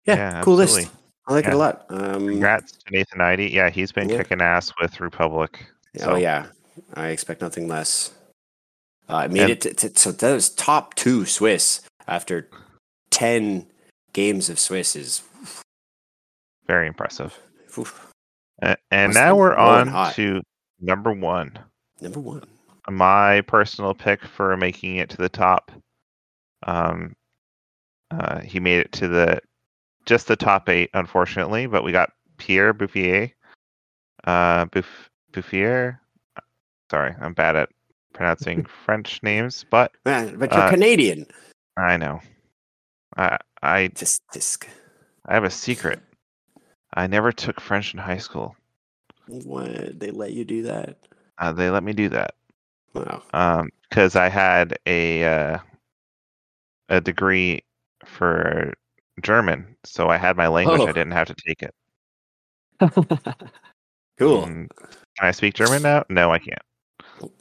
Yeah, Yeah, cool absolutely. list. I like it a lot. Um, Congrats to Nathan Idy. Yeah, he's been Yeah. kicking ass with Republic. Oh yeah, I expect nothing less. Uh, I made And- it to, to so those top two Swiss after ten games of Swiss is Very impressive. oof, A- And now we're on hot. to number one. number one. My personal pick for making it to the top. Um, uh, he made it to the just the top eight, unfortunately, but we got Pierre Bouffier. Uh, Bouf- Bouffier. Sorry, I'm bad at pronouncing French names, but Man, but you're Uh, Canadian. I know. I I Just, just I have a secret. I never took French in high school. What they let you do that? Uh, they let me do that. Wow. um because i had a uh, a degree for german so i had my language Oh. i didn't have to take it Cool. Mm, can i speak german now no i can't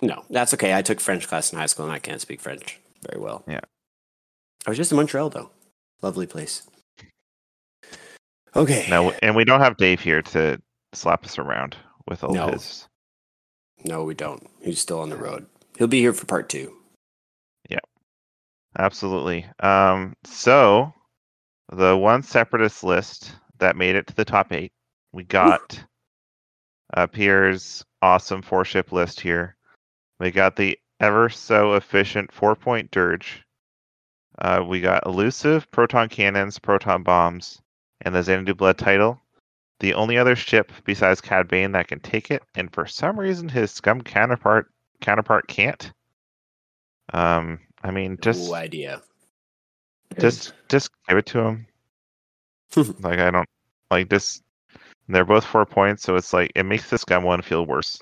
No, that's okay. I took French class in high school and I can't speak French very well. Yeah. I was just in Montreal though. Lovely place. Okay. no and we don't have dave here to slap us around with all No. his No, we don't. He's still on the road. He'll be here for part two. Yeah, absolutely um so the one separatist list that made it to the top eight we got uh pierre's awesome four ship list here we got the ever so efficient four point dirge uh, we got elusive proton cannons proton bombs and the xanadu blood title the only other ship besides cad bane that can take it and for some reason his scum counterpart counterpart can't um i mean just no idea. just just give it to him. like I don't like this. They're both four points, so it's like it makes this scum one feel worse.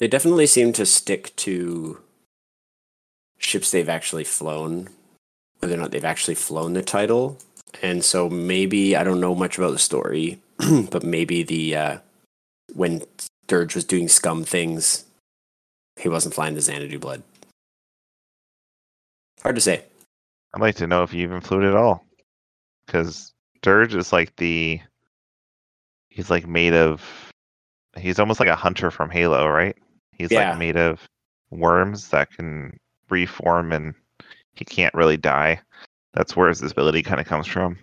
They definitely seem to stick to ships they've actually flown, whether or not they've actually flown the title. And so maybe I don't know much about the story, but maybe the uh, when Dirge was doing scum things, he wasn't flying the Xanadu blood. Hard to say. I'd like to know if you even flew it at all, because Dirge is like the he's like made of he's almost like a hunter from Halo, right? He's Yeah. like made of worms that can reform and he can't really die. That's where his ability kind of comes from.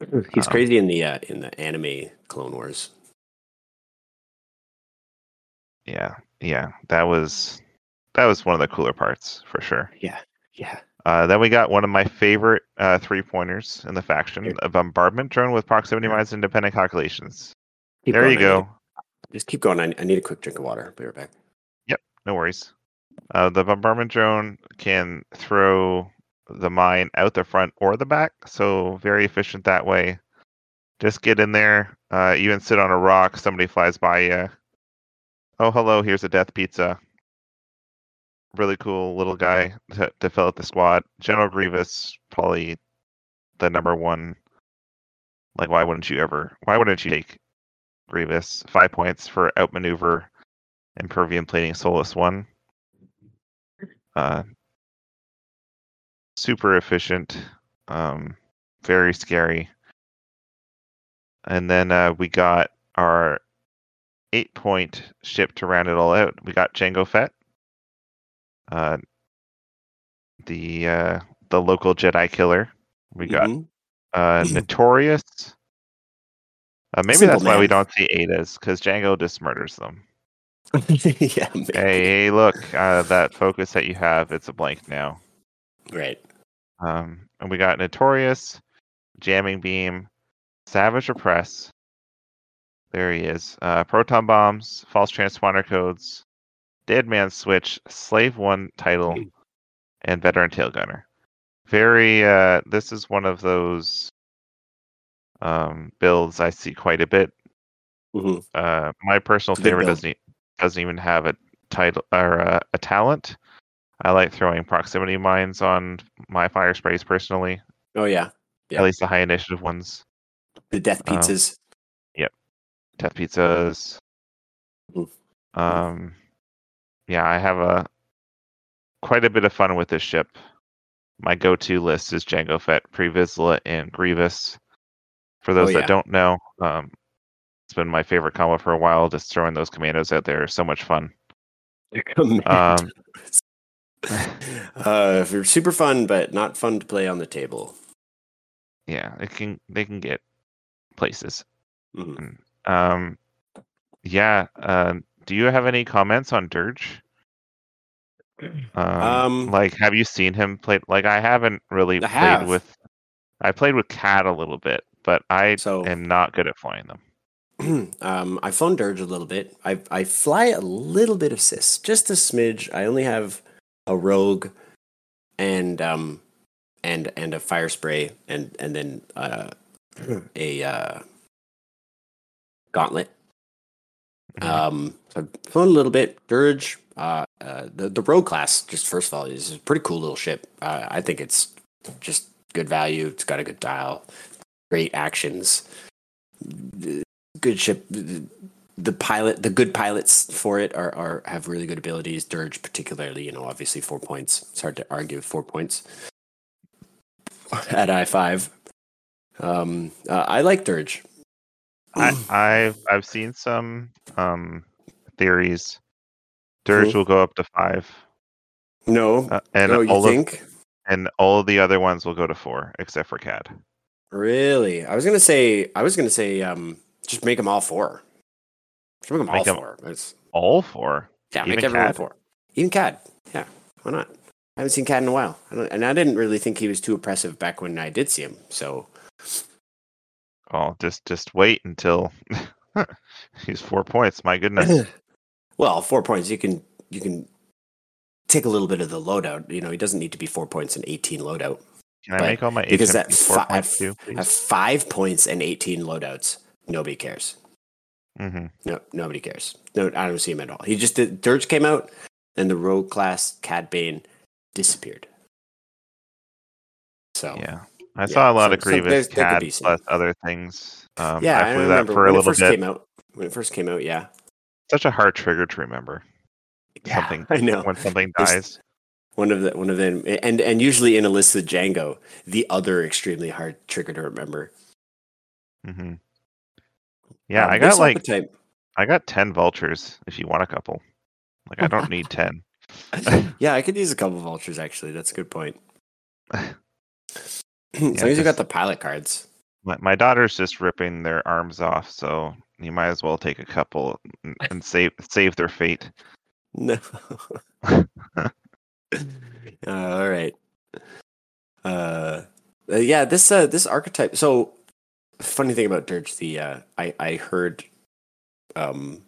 He's Um, crazy in the uh, in the anime Clone Wars. Yeah, yeah, that was that was one of the cooler parts for sure. Yeah, yeah. Uh, then we got one of my favorite uh, three pointers in the faction, Here. a bombardment drone with proximity mines and independent calculations. Keep there going, you I need go. just keep going. I, I need a quick drink of water. I'll Be right back. Yep, no worries. Uh, the bombardment drone can throw the mine out the front or the back, so very efficient that way. Just get in there, uh, even sit on a rock, somebody flies by you. Oh, hello, here's a death pizza. really cool little guy to, to fill out the squad. General Grievous, probably the number one. Like, why wouldn't you ever? Why wouldn't you take Grievous? Five points for outmaneuver, impervium plating Soulless One. Uh, super efficient, um, very scary. And then uh, we got our eight point ship to round it all out. We got Jango Fett, uh, the uh, the local Jedi killer. We got Mhm. uh, Notorious. Uh, maybe Simple that's why we don't see Ada's because Jango just murders them. yeah. Hey, hey, look, uh, that focus that you have, it's a blank now. right. Um, and we got Notorious, Jamming Beam, Savage Opress. There he is. Uh, proton bombs, false transponder codes, Dead Man Switch, Slave One title, and Veteran Tail Gunner. Very. Uh, this is one of those um, builds I see quite a bit. Mhm. Uh, my personal It's a good favorite build. doesn't e- doesn't even have a title or uh, a talent. I like throwing proximity mines on my fire sprays personally. Oh yeah, Yeah. At least the high initiative ones. the death Um, yep. Death pizzas. Um, yeah, I have a quite a bit of fun with this ship. My go-to list is Jango Fett, Pre Vizsla, and Grievous. For those Oh, yeah. that don't know, um, it's been my favorite combo for a while. Just throwing those commandos out there is so much fun. Um, uh, they're super fun, but not fun to play on the table. yeah, it can they can get places. Mhm. Um, yeah. Uh, do you have any comments on Dirge? Um, Um, like, have you seen him play? Like, I haven't really I played have. with. I played with Cad a little bit, but I So- am not good at flying them. um, I've flown Dirge a little bit. I I fly a little bit of Sis, just a smidge. I only have a Rogue, and um, and and a fire spray, and and then uh, a uh, gauntlet. Mhm. Um, so a little bit. Dirge, uh, uh, the the Rogue class, just first of all, is a pretty cool little ship. Uh, I think it's just good value. It's got a good dial, great actions, good ship. The pilot, the good pilots for it are, are have really good abilities. Dirge, particularly, you know, obviously four points. It's hard to argue four points at I five. Um, uh, I like Dirge. I, I've I've seen some um theories. Dirge Mhm. will go up to five, No, uh, and no, all of think? and all of the other ones will go to four, except for Cad. Really? I was gonna say. I was gonna say. Um, just make them all four. Just make them all Make 'em- four. It's, All four. yeah, even make everyone Cad? four. Even Cad. Yeah, why not? I haven't seen Cad in a while, I don't, and I didn't really think he was too oppressive back when I did see him. So Oh, just just wait until he's four points. My goodness. well, four points. You can you can take a little bit of the loadout. You know, he doesn't need to be four points and eighteen loadout. Can I make all my because at four five, points too, at five points and eighteen loadouts, nobody cares. Hmm No, nobody cares. No, I don't see him at all. He just did. Dirge came out, and the Rogue class Cad Bane disappeared. So Yeah. I Yeah, saw a lot so- of Grievous could Cad plus other things. Um, yeah, I I, that remember for a when it first bit. came out. When it first came out, yeah, Such a hard trigger to remember. Something I know. when something There's- dies. One of the one of them, and and usually in a list with Jango, the other extremely hard trigger to remember. hmm Yeah, Um, I got like I got ten vultures. If you want a couple, like I don't need ten. yeah, I could use a couple vultures actually. That's a good point. as Yeah, long as you got the pilot cards. My, my daughter's just ripping their arms off, so you might as well take a couple and, and save save their fate. No. uh, all right. Uh, uh, yeah, this uh, this archetype. So, funny thing about Dirge, the uh, I I heard um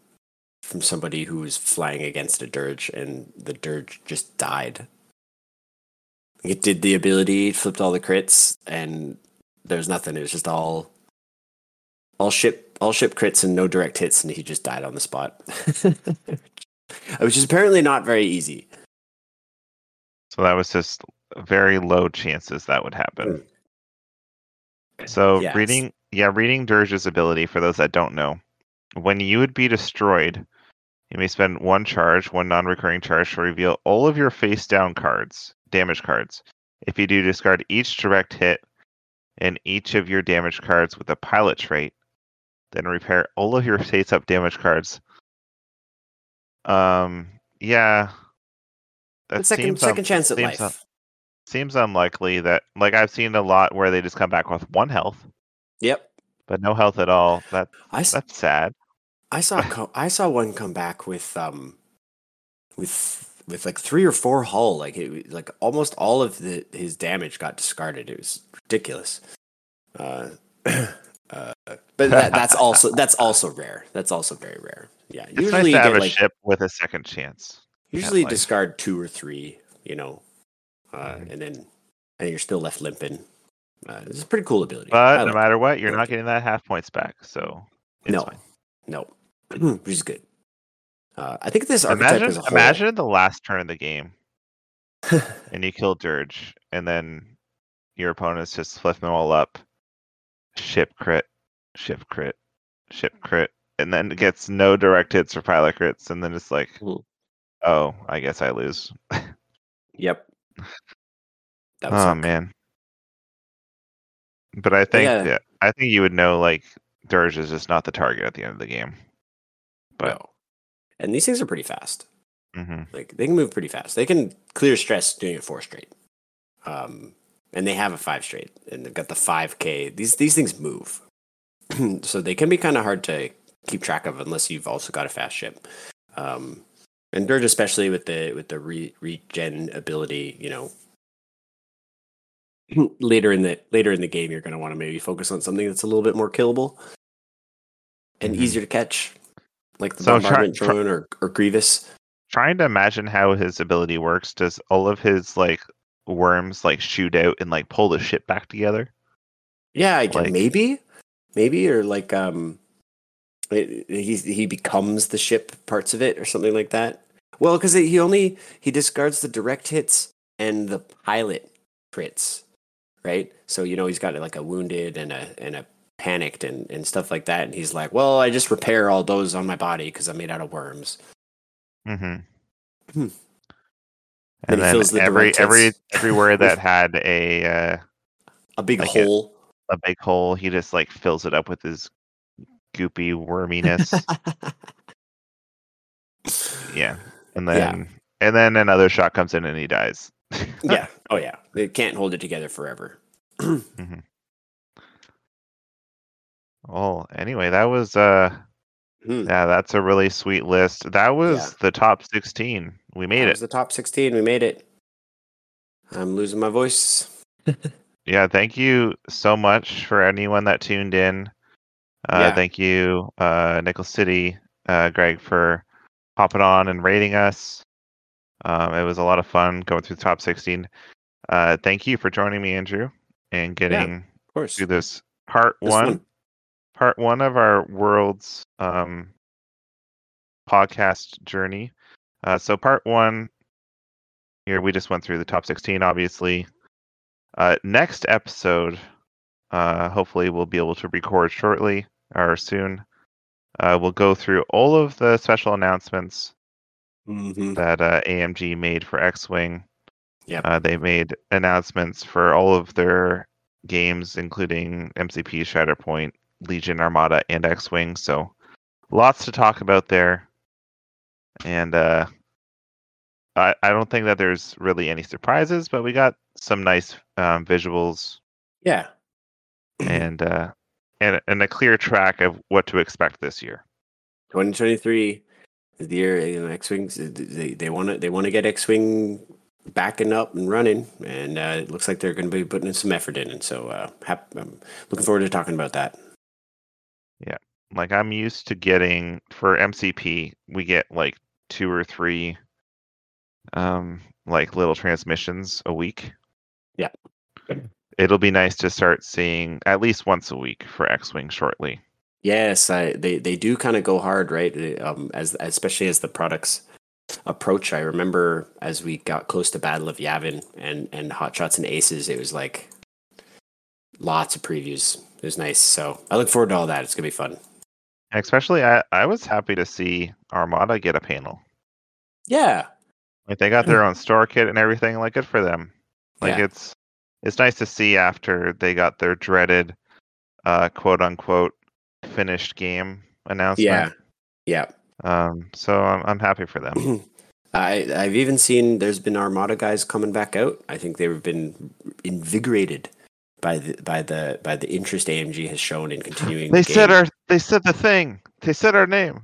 from somebody who was flying against a Dirge, and the Dirge just died. It did the ability, it flipped all the crits, and there's nothing. It was just all all ship all ship crits and no direct hits, and he just died on the spot. Which is apparently not very easy. So that was just very low chances that would happen. So Yes. reading, yeah, reading Dirge's ability for those that don't know, when you would be destroyed, you may spend one charge, one non-recurring charge to reveal all of your face-down cards, damage cards. If you do, discard each direct hit and each of your damage cards with a pilot trait. Then repair all of your face-up damage cards. Um, yeah. That second seems un- second chance at seems un- life. seems unlikely that like I've seen a lot where they just come back with one health, Yep. but no health at all. That I, that's sad. I saw co- I saw one come back with um with with like three or four hull like it like almost all of the his damage got discarded. It was ridiculous. Uh, uh, but that, that's also that's also rare. That's also very rare. Yeah, It's usually nice you to have get a like ship with a second chance. usually discard two or three. You know, uh, Mhm. and then and you're still left limping. Uh, it's a pretty cool ability. But like no it. matter what, you're not getting that half points back. So it's No. fine. No, which is good. Uh, I think this Imagine, whole. imagine the last turn of the game and you kill Dirge, and then your opponents just flip them all up. Ship crit, ship crit, ship crit, and then it gets no direct hits or pilot crits, and then it's like, Mhm. oh, I guess I lose. Yep. That was Oh suck. man. But I think yeah. that I think you would know like Dirge is just not the target at the end of the game. But No. And these things are pretty fast. hmm Like they can move pretty fast. They can clear stress doing it four straight. Um, and they have a five straight, and they've got the five k. These these things move, so they can be kind of hard to keep track of unless you've also got a fast ship. Um, and Dirge, especially with the with the re- regen ability, you know, later in the later in the game, you're going to want to maybe focus on something that's a little bit more killable and Mhm. easier to catch, like the So bombardment try- drone or, or Grievous. trying to imagine how his ability works. Does all of his like worms like shoot out and like pull the ship back together? Yeah, I Like- maybe, maybe, or like um, it, he he becomes the ship parts of it or something like that. Well, because he only he discards the direct hits and the pilot crits, right? So you know he's got like a wounded and a and a panicked and and stuff like that, and he's like, well, I just repair all those on my body because I'm made out of worms. Mm-hmm. Hmm. And Then then the every every everywhere that had a uh, A big Like hole. a big hole, he just like fills it up with his goopy worminess. yeah, and then Yeah. and then another shot comes in and he dies. yeah. Oh yeah. They can't hold it together forever. Well, anyway, that was uh Hmm. yeah, that's a really sweet list. That was Yeah. the top 16. We made That it. was the top 16. We made it. I'm losing my voice. Yeah, thank you so much for anyone that tuned in. Uh Yeah. thank you uh Nickel City, uh Greg for hopping on and rating us. Um it was a lot of fun going through the top 16. Uh thank you for joining me Andrew and getting Of course. through this part This 1 one. part one of our world's um, podcast journey. Uh, so part one here we just went through the top 16 obviously uh, next episode uh, hopefully we'll be able to record shortly or soon uh, we'll go through all of the special announcements Mhm. that uh, amg made for x-wing Yep. uh, they made announcements for all of their games, including MCP, Shatterpoint, Legion, Armada, and X-wing. So lots to talk about there. And uh, I I don't think that there's really any surprises, but we got some nice um, visuals Yeah. and uh, and and a clear track of what to expect this year. 2023 is the year you know, X-wings. They they want to they want to get X-wing backing up and running, and uh, it looks like they're going to be putting some effort in. And so, uh, hap- I'm looking forward to talking about that. Yeah, like I'm used to getting for MCP, we get like two or three um like little transmissions a week. Yeah. It'll be nice to start seeing at least once a week for X-wing shortly. Yes, I, they they do kind of go hard, right? Um, as especially as the products approach. I remember as we got close to Battle of Yavin and and Hot Shots and Aces, it was like lots of previews. It was nice. So I look forward to all that. It's gonna be fun. Especially, I, I was happy to see Armada get a panel. Yeah. Like they got their own store kit and everything. Like good for them. Like Yeah. it's it's nice to see after they got their dreaded uh quote unquote finished game announcement. Yeah. Yeah. Um so I'm I'm happy for them. I I've even seen there's been Armada guys coming back out. I think they've been invigorated by the by the by the interest AMG has shown in continuing. they the said our they said the thing. They said our name.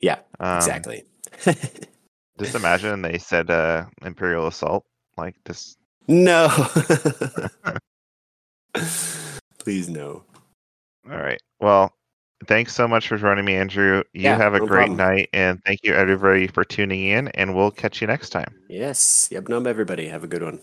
Yeah, Um, exactly. Just imagine they said uh Imperial Assault. Like this no. Please no. All right. Well, thanks so much for joining me, Andrew. You Yeah, have a no great problem. night and thank you everybody for tuning in and we'll catch you next time. Yes. Yep. Num everybody. Have a good one.